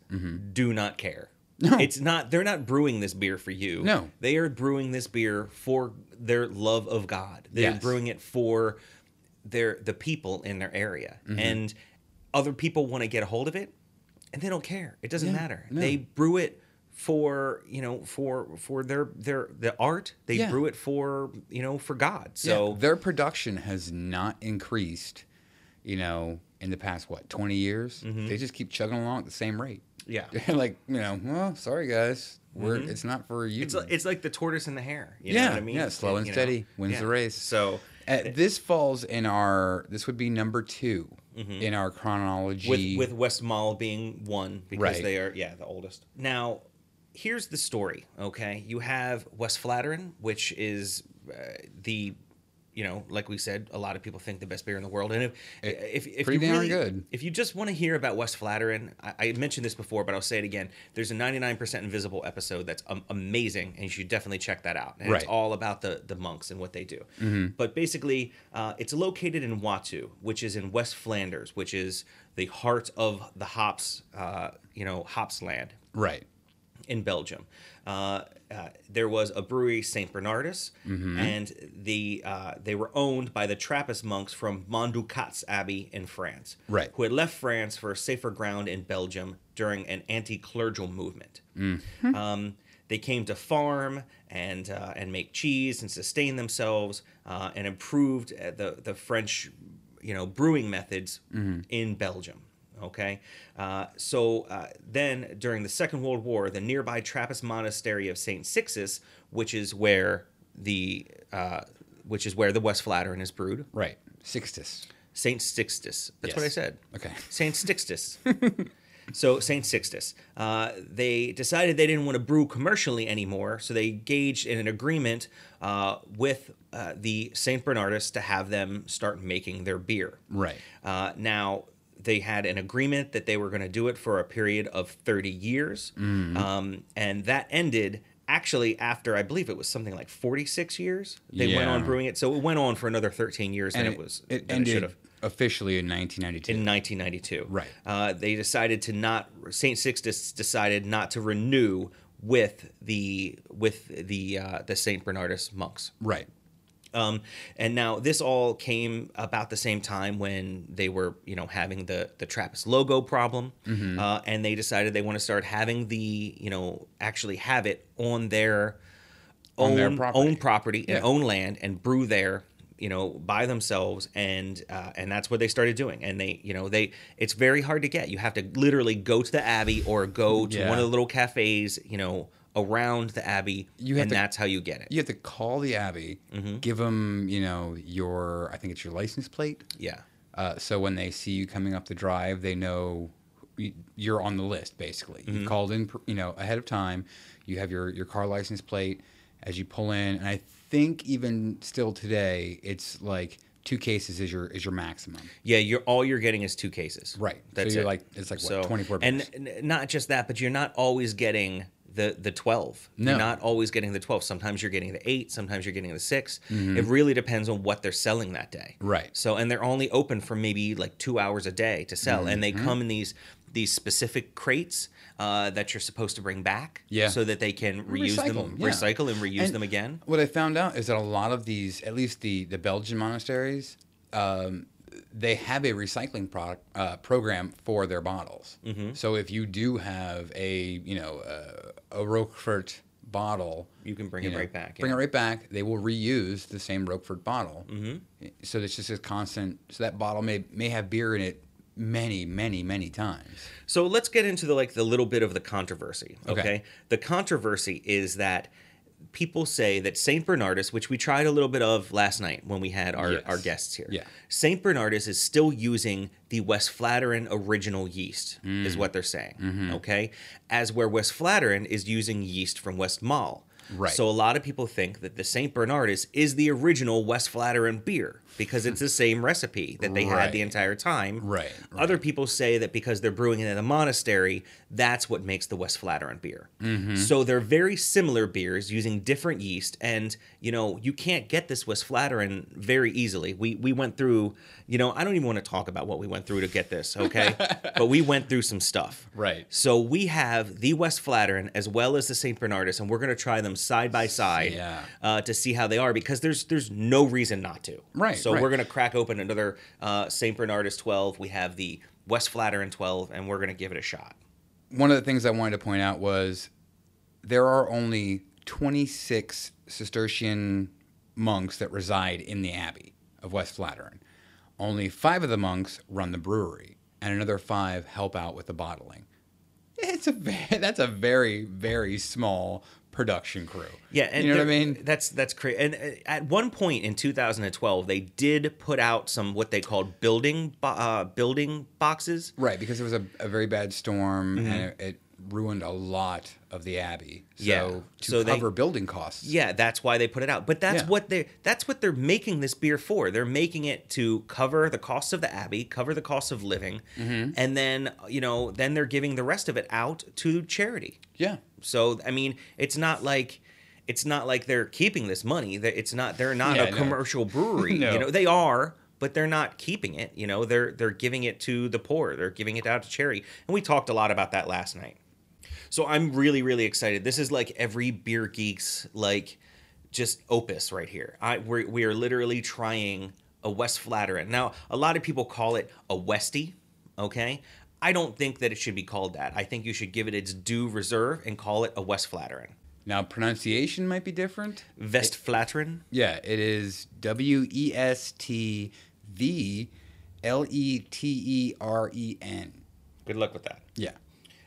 Speaker 2: do not care.
Speaker 4: Mm-hmm. No.
Speaker 2: It's not they're not brewing this beer for you.
Speaker 4: No.
Speaker 2: They are brewing this beer for their love of God. They're
Speaker 4: Yes.
Speaker 2: brewing it for their the people in their area.
Speaker 4: Mm-hmm.
Speaker 2: And other people want to get a hold of it and they don't care. It doesn't
Speaker 4: Yeah,
Speaker 2: matter.
Speaker 4: no.
Speaker 2: They brew it for, you know, for for their their the art. They
Speaker 4: Yeah.
Speaker 2: brew it for, you know, for God. So
Speaker 4: Yeah, their production has not increased, you know, in the past what twenty years.
Speaker 2: Mm-hmm.
Speaker 4: They just keep chugging along at the same rate.
Speaker 2: Yeah.
Speaker 4: Like, you know, well, sorry guys, we're it's not for you.
Speaker 2: Mm-hmm. it's like, it's like the tortoise and the hare. You
Speaker 4: Yeah,
Speaker 2: know what I mean?
Speaker 4: yeah, slow and
Speaker 2: know?
Speaker 4: steady wins the race.
Speaker 2: So
Speaker 4: Uh, this falls in our. This would be number 2 in our chronology.
Speaker 2: Mm-hmm. with with Westmalle being one because
Speaker 4: Right.
Speaker 2: they are yeah the oldest. Now, here's the story. Okay, you have Westvleteren, which is uh, the you know like we said, a lot of people think the best beer in the world, and if if, if
Speaker 4: pretty
Speaker 2: you really,
Speaker 4: good.
Speaker 2: If you just want to hear about Westvleteren, I, I mentioned this before, but I'll say it again. There's a 99% Invisible episode that's um, amazing, and you should definitely check that out. And it's
Speaker 4: Right. Mm-hmm.
Speaker 2: all about the the monks and what they do. But basically, uh, it's located in Watou, which is in West Flanders, which is the heart of the hops, uh, you know, hops land.
Speaker 4: right.
Speaker 2: In Belgium. Uh, uh, there was a brewery, Saint Bernardus,
Speaker 4: Mm-hmm.
Speaker 2: and the uh, they were owned by the Trappist monks from Mont des Cats Abbey in France,
Speaker 4: Right.
Speaker 2: who had left France for safer ground in Belgium during an anti-clerical movement. Um, they came to farm and uh, and make cheese and sustain themselves uh, and improved uh, the the French, you know, brewing methods in Belgium. Okay, uh, so uh, then during the Second World War, the nearby Trappist monastery of Saint Sixtus, which is where the uh, which is where the Westvleteren is brewed,
Speaker 4: Right. Sixtus.
Speaker 2: Saint Sixtus. That's what I said.
Speaker 4: Okay.
Speaker 2: Saint Sixtus. so Saint Sixtus. Uh, they decided they didn't want to brew commercially anymore, so they engaged in an agreement uh, with uh, the Saint Bernardus to have them start making their beer.
Speaker 4: Right.
Speaker 2: Uh, now they had an agreement that they were going to do it for a period of 30 years,
Speaker 4: Mm-hmm.
Speaker 2: um, and that ended actually after I believe it was something like 46 years. They went on brewing it, so it went on for another 13 years, and,
Speaker 4: And
Speaker 2: it, was
Speaker 4: it ended
Speaker 2: have
Speaker 4: officially in 1992.
Speaker 2: in 1992.
Speaker 4: Right.
Speaker 2: Uh, they decided to not. Saint Sixtus decided not to renew with the with the uh, the Saint Bernardus monks.
Speaker 4: right.
Speaker 2: Um, and now this all came about the same time when they were, you know, having the the Trappist logo problem,
Speaker 4: Mm-hmm.
Speaker 2: uh, and they decided they want to start having the, you know, actually have it on their
Speaker 4: On
Speaker 2: own
Speaker 4: their property.
Speaker 2: own property and own land and brew there, you know, by themselves, and uh, and that's what they started doing. And they, you know, they it's very hard to get. You have to literally go to the abbey or go to
Speaker 4: Yeah.
Speaker 2: one of the little cafes, you know, around the abbey,
Speaker 4: You
Speaker 2: and
Speaker 4: to-
Speaker 2: that's how you get it.
Speaker 4: You have to call the abbey,
Speaker 2: Mm-hmm.
Speaker 4: give them, you know, your I think it's your license plate.
Speaker 2: Yeah.
Speaker 4: Uh, so when they see you coming up the drive, they know you're on the list. Basically,
Speaker 2: Mm-hmm.
Speaker 4: you called in, you know, ahead of time. You have your your car license plate as you pull in, and I think even still today, it's like two cases is your is your maximum.
Speaker 2: Yeah, you're all you're getting is two cases.
Speaker 4: Right. So you're
Speaker 2: it.
Speaker 4: like- it's like, what, 24
Speaker 2: And
Speaker 4: bucks?
Speaker 2: not just that, but you're not always getting the the 12.
Speaker 4: No.
Speaker 2: You're not always getting the 12. Sometimes you're getting the 8, sometimes you're getting the 6.
Speaker 4: Mm-hmm.
Speaker 2: It really depends on what they're selling that day.
Speaker 4: Right.
Speaker 2: So and they're only open for maybe like 2 hours a day to sell and
Speaker 4: Mm-hmm.
Speaker 2: they come in these these specific crates uh, that you're supposed to bring back
Speaker 4: Yeah.
Speaker 2: so that they can reuse
Speaker 4: Recycle
Speaker 2: them,
Speaker 4: 'em, yeah.
Speaker 2: recycle and reuse
Speaker 4: And
Speaker 2: them again.
Speaker 4: What I found out is that a lot of these, at least the the Belgian monasteries, um, they have a recycling product uh, program for their bottles.
Speaker 2: Mm-hmm.
Speaker 4: So if you do have a you know uh, a Rochefort bottle,
Speaker 2: You can bring
Speaker 4: you
Speaker 2: it
Speaker 4: know,
Speaker 2: right back.
Speaker 4: Bring
Speaker 2: yeah.
Speaker 4: it right back. They will reuse the same Rochefort bottle. Mm-hmm. So it's just a constant. So that bottle may may have beer in it many many many times.
Speaker 2: So let's get into the like the little bit of the controversy. Okay.
Speaker 4: Okay.
Speaker 2: The controversy is that people say that Saint Bernardus, which we tried a little bit of last night when we had our,
Speaker 4: Yes.
Speaker 2: our guests here.
Speaker 4: Yeah.
Speaker 2: Saint Bernardus is still using the Westvleteren original yeast,
Speaker 4: Mm.
Speaker 2: is what they're saying.
Speaker 4: Mm-hmm.
Speaker 2: Okay. As where Westvleteren is using yeast from Westmalle.
Speaker 4: Right.
Speaker 2: So a lot of people think that the Saint Bernardus is the original Westvleteren beer because it's the same recipe that they had the entire time.
Speaker 4: Right,
Speaker 2: Other people say that because they're brewing it in a monastery, that's what makes the Westvleteren beer.
Speaker 4: Mm-hmm.
Speaker 2: So they're very similar beers using different yeast, and you know you can't get this Westvleteren very easily. We we went through, you know, I don't even want to talk about what we went through to get this, okay? but we went through some stuff.
Speaker 4: Right.
Speaker 2: So we have the Westvleteren as well as the St. Bernardus, and we're going to try them side by side
Speaker 4: Yeah.
Speaker 2: uh, to see how they are because there's there's no reason not to.
Speaker 4: Right,
Speaker 2: So
Speaker 4: right.
Speaker 2: we're going to crack open another uh, St. Bernardus 12. We have the Westvleteren 12, and we're going to give it a shot.
Speaker 4: one of the things I wanted to point out was there are only 26 Cistercian monks that reside in the abbey of Westvleteren. Only five of the monks run the brewery, and another five help out with the bottling. It's a that's a very very small production crew.
Speaker 2: Yeah, and
Speaker 4: you know what I mean.
Speaker 2: That's that's crazy. And uh, at one point in 2012, they did put out some what they called building bo- uh, building boxes.
Speaker 4: Right, because it was a, a very bad storm and it, it ruined a lot of the abbey. So.
Speaker 2: Yeah,
Speaker 4: to
Speaker 2: so they-
Speaker 4: cover building costs.
Speaker 2: Yeah, that's why they put it out. But that's
Speaker 4: Yeah.
Speaker 2: what they that's what they're making this beer for. They're making it to cover the cost of the abbey, cover the cost of living,
Speaker 4: Mm-hmm.
Speaker 2: and then you know then they're giving the rest of it out to charity.
Speaker 4: Yeah.
Speaker 2: So I mean, it's not like it's not like they're keeping this money. That it's not they're not
Speaker 4: Yeah,
Speaker 2: a
Speaker 4: no.
Speaker 2: commercial brewery.
Speaker 4: No.
Speaker 2: You know, they are, but they're not keeping it. You know, they're they're giving it to the poor. They're giving it out to charity. And we talked a lot about that last night. So I'm really, really excited. This is like every beer geek's like just opus right here. I we're, we are literally trying a Westvleteren. Now, a lot of people call it a Westie. Okay, I don't think that it should be called that. I think you should give it its due reserve and call it a Westvleteren.
Speaker 4: Now pronunciation might be different.
Speaker 2: Vest Flattering.
Speaker 4: Yeah, it is W E S T V L E T E R E N.
Speaker 2: Good luck with that.
Speaker 4: Yeah.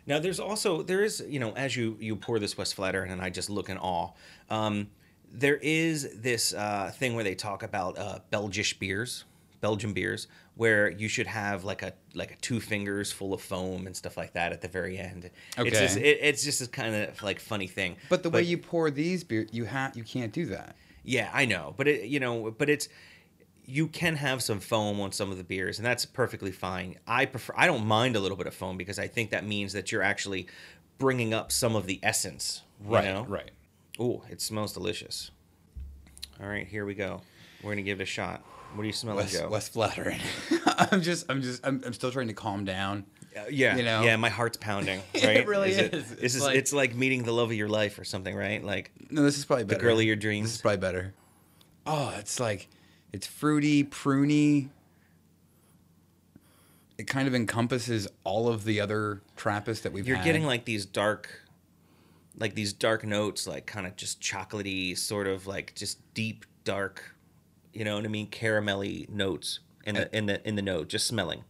Speaker 2: Now, there's also there is you know as you you pour this Westvleteren and I just look in awe. Um, there is this uh, thing where they talk about uh, Belgish beers, Belgian beers, where you should have like a like a two fingers full of foam and stuff like that at the very end. It's
Speaker 4: Okay.
Speaker 2: just, it, it's just a kind of like funny thing.
Speaker 4: But the way you pour these beer, you have you can't do that.
Speaker 2: Yeah, I know, but it, you know, but it's you can have some foam on some of the beers, and that's perfectly fine. I prefer. I don't mind a little bit of foam because I think that means that you're actually bringing up some of the essence. You know?
Speaker 4: Right.
Speaker 2: Ooh, it smells delicious. All right, here we go. We're gonna give it a shot. What do you smelling,
Speaker 4: West,
Speaker 2: Joe?
Speaker 4: Less flattering. I'm just I'm just I'm, I'm still trying to calm down.
Speaker 2: Uh, yeah,
Speaker 4: you know?
Speaker 2: yeah. My heart's pounding. Right?
Speaker 4: it
Speaker 2: Right?
Speaker 4: really
Speaker 2: it-
Speaker 4: is.
Speaker 2: This
Speaker 4: It's
Speaker 2: is
Speaker 4: like-
Speaker 2: it's like meeting the love of your life or something, right? Like
Speaker 4: No, this is probably better.
Speaker 2: the girl of your dreams.
Speaker 4: This is probably better. Oh, it's like it's fruity, pruny. It kind of encompasses all of the other Trappist that we've
Speaker 2: You're
Speaker 4: had.
Speaker 2: getting like these dark, like these dark notes, like kind of just chocolatey, sort of like just deep dark, you know what I mean, caramelly notes in the in the in the note, just smelling.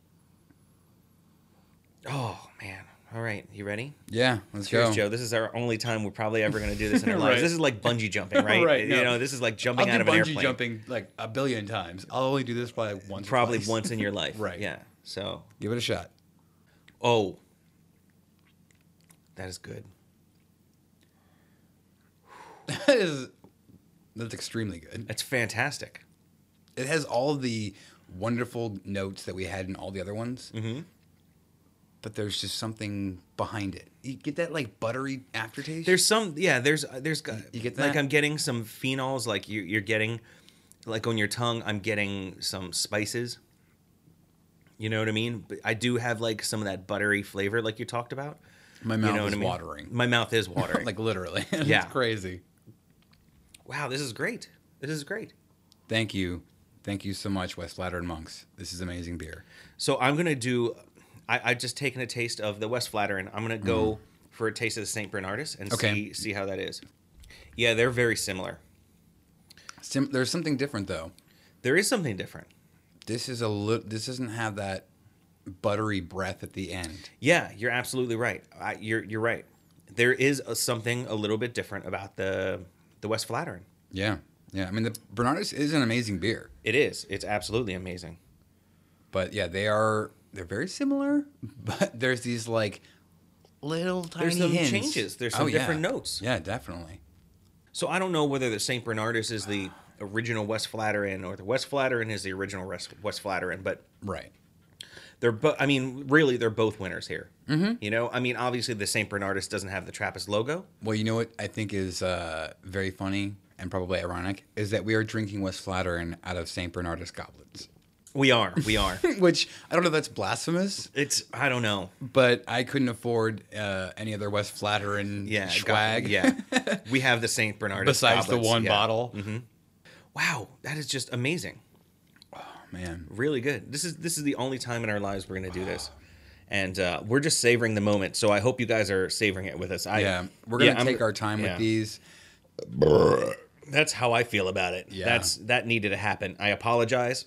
Speaker 2: Oh man! All right, you ready?
Speaker 4: yeah. Let's
Speaker 2: Cheers,
Speaker 4: go.
Speaker 2: Joe. This is our only time we're probably ever going to do this in our lives.
Speaker 4: Right.
Speaker 2: This is like bungee jumping, right?
Speaker 4: Right,
Speaker 2: You
Speaker 4: no.
Speaker 2: know, this is like
Speaker 4: I'll
Speaker 2: jumping
Speaker 4: do
Speaker 2: out of an airplane.
Speaker 4: bungee jumping like a billion times. I'll only do this probably once.
Speaker 2: Probably once in your life.
Speaker 4: Right.
Speaker 2: Yeah. So,
Speaker 4: Give it a shot.
Speaker 2: oh, that is good.
Speaker 4: That is that's extremely good.
Speaker 2: That's fantastic.
Speaker 4: It has all the wonderful notes that we had in all the other ones.
Speaker 2: Mm-hmm.
Speaker 4: But there's just something behind it. You get that like buttery aftertaste.
Speaker 2: There's some, yeah. There's, uh, there's,
Speaker 4: You get
Speaker 2: like? I'm getting some phenols, like you, you're getting, like on your tongue. I'm getting some spices. You know what I mean? But I do have like some of that buttery flavor, like you talked about.
Speaker 4: my
Speaker 2: You
Speaker 4: mouth
Speaker 2: know what
Speaker 4: is
Speaker 2: I mean?
Speaker 4: watering.
Speaker 2: My mouth is watering.
Speaker 4: like literally. it's
Speaker 2: Yeah.
Speaker 4: crazy.
Speaker 2: wow, this is great. This is great.
Speaker 4: Thank you. Thank you so much, Westvleteren Monks. This is amazing beer.
Speaker 2: So I'm gonna do. I I just taken a taste of the Westvleteren. I'm gonna go mm-hmm. for a taste of the Saint Bernardus and.
Speaker 4: Okay.
Speaker 2: see see how that is. Yeah, they're very similar.
Speaker 4: Sim- there's something different though.
Speaker 2: There is something different.
Speaker 4: This is a li- this doesn't have that buttery breath at the end.
Speaker 2: Yeah, you're absolutely right. I, you're you're right. There is a, something a little bit different about the the Westvleteren.
Speaker 4: Yeah. Yeah. I mean the Bernardus is an amazing beer.
Speaker 2: It is. It's absolutely amazing.
Speaker 4: But yeah, they are they're very similar, but there's these like little tiny
Speaker 2: There's some
Speaker 4: hints.
Speaker 2: changes. There's
Speaker 4: Oh,
Speaker 2: some
Speaker 4: yeah.
Speaker 2: different notes.
Speaker 4: Yeah, definitely.
Speaker 2: So I don't know whether the Saint Bernardus is the original Westvleteren or the Westvleteren is the original West Westvleteren, but
Speaker 4: Right.
Speaker 2: they're both. I mean, really, they're both winners here. Mm-hmm. You know, I mean, obviously, the Saint Bernardus doesn't have the Trappist logo.
Speaker 4: Well, you know what I think is uh, very funny and probably ironic is that we are drinking Westvleteren out of St. Bernardus goblets.
Speaker 2: We are, we are.
Speaker 4: Which I don't know if that's blasphemous,
Speaker 2: it's I don't know.
Speaker 4: but I couldn't afford uh, any other Westvleteren
Speaker 2: Yeah,
Speaker 4: swag.
Speaker 2: go- yeah. we have the Saint Bernardus
Speaker 4: Besides the one
Speaker 2: yeah.
Speaker 4: bottle.
Speaker 2: Wow, that is just amazing.
Speaker 4: Oh man.
Speaker 2: Really good. This is this is the only time in our lives we're going to do this. And uh, we're just savoring the moment, so I hope you guys are savoring it with us. I,
Speaker 4: Yeah. We're going to
Speaker 2: I'm-
Speaker 4: take our time
Speaker 2: yeah.
Speaker 4: with these.
Speaker 2: that's how I feel about it.
Speaker 4: Yeah.
Speaker 2: That's that needed to happen. I apologize.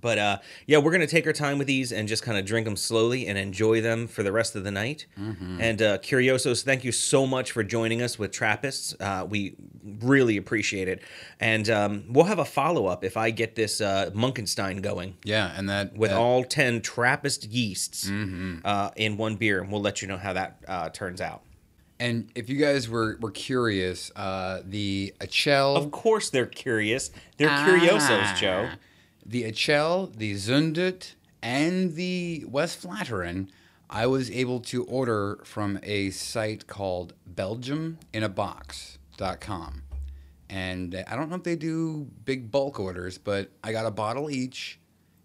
Speaker 2: But uh, yeah, we're gonna take our time with these and just kind of drink them slowly and enjoy them for the rest of the night.
Speaker 4: Mm-hmm.
Speaker 2: And uh, Curiosos, thank you so much for joining us with Trappists. Uh, we really appreciate it. And um, we'll have a follow up if I get this uh, Munkenstein going
Speaker 4: Yeah, and that
Speaker 2: with
Speaker 4: that-
Speaker 2: all ten Trappist yeasts
Speaker 4: Mm-hmm.
Speaker 2: uh, in one beer, and we'll let you know how that uh, turns out.
Speaker 4: And if you guys were, were curious, uh, the Achel,
Speaker 2: Of course, they're curious. They're Curiosos, Joe.
Speaker 4: The Achel, the Zundert, and the Westvleteren, I was able to order from a site called BelgiumInAbox.com. And I don't know if they do big bulk orders, but I got a bottle each.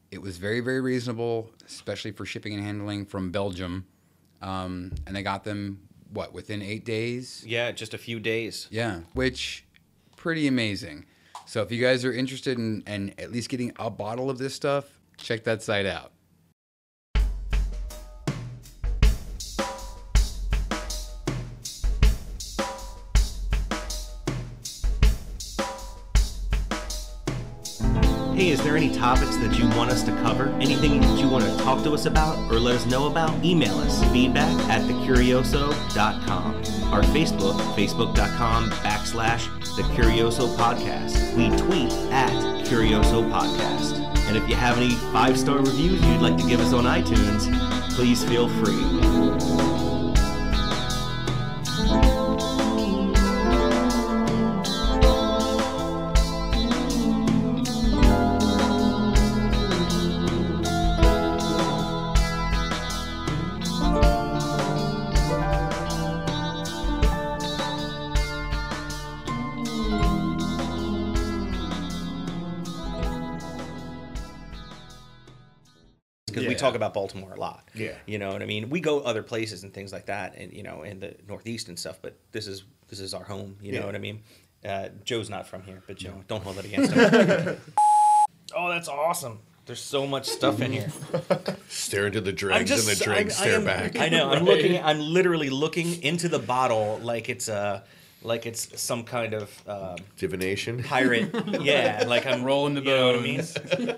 Speaker 4: It was very, very reasonable, especially for shipping and handling from Belgium. um, and I got them what within eight days.
Speaker 2: Yeah, just a few days.
Speaker 4: Yeah, which pretty amazing. So if you guys are interested in, in at least getting a bottle of this stuff, check that site out.
Speaker 3: Hey, is there any topics that you want us to cover? Anything that you want to talk to us about or let us know about? Email us feedback at thecurioso.com. Our Facebook, facebook.com backslash the Curioso Podcast. We tweet at Curioso Podcast. And if you have any five star reviews you'd like to give us on iTunes, please feel free.
Speaker 2: Talk about Baltimore a lot.
Speaker 6: Yeah.
Speaker 2: you know what I mean. We go other places and things like that, and you know, in the Northeast and stuff. But this is this is our home. You know what I mean. Uh, Joe's not from here, but Joe, don't hold it against him. oh, that's awesome. There's so much stuff in here.
Speaker 6: Stare into the dregs and the dregs
Speaker 2: I'm- I
Speaker 6: stare
Speaker 2: am-
Speaker 6: back.
Speaker 2: I know. I'm looking. I'm literally looking into the bottle like it's a like it's some kind of um,
Speaker 6: Divination.
Speaker 2: pirate. yeah, like I'm
Speaker 4: Rolling the
Speaker 2: you know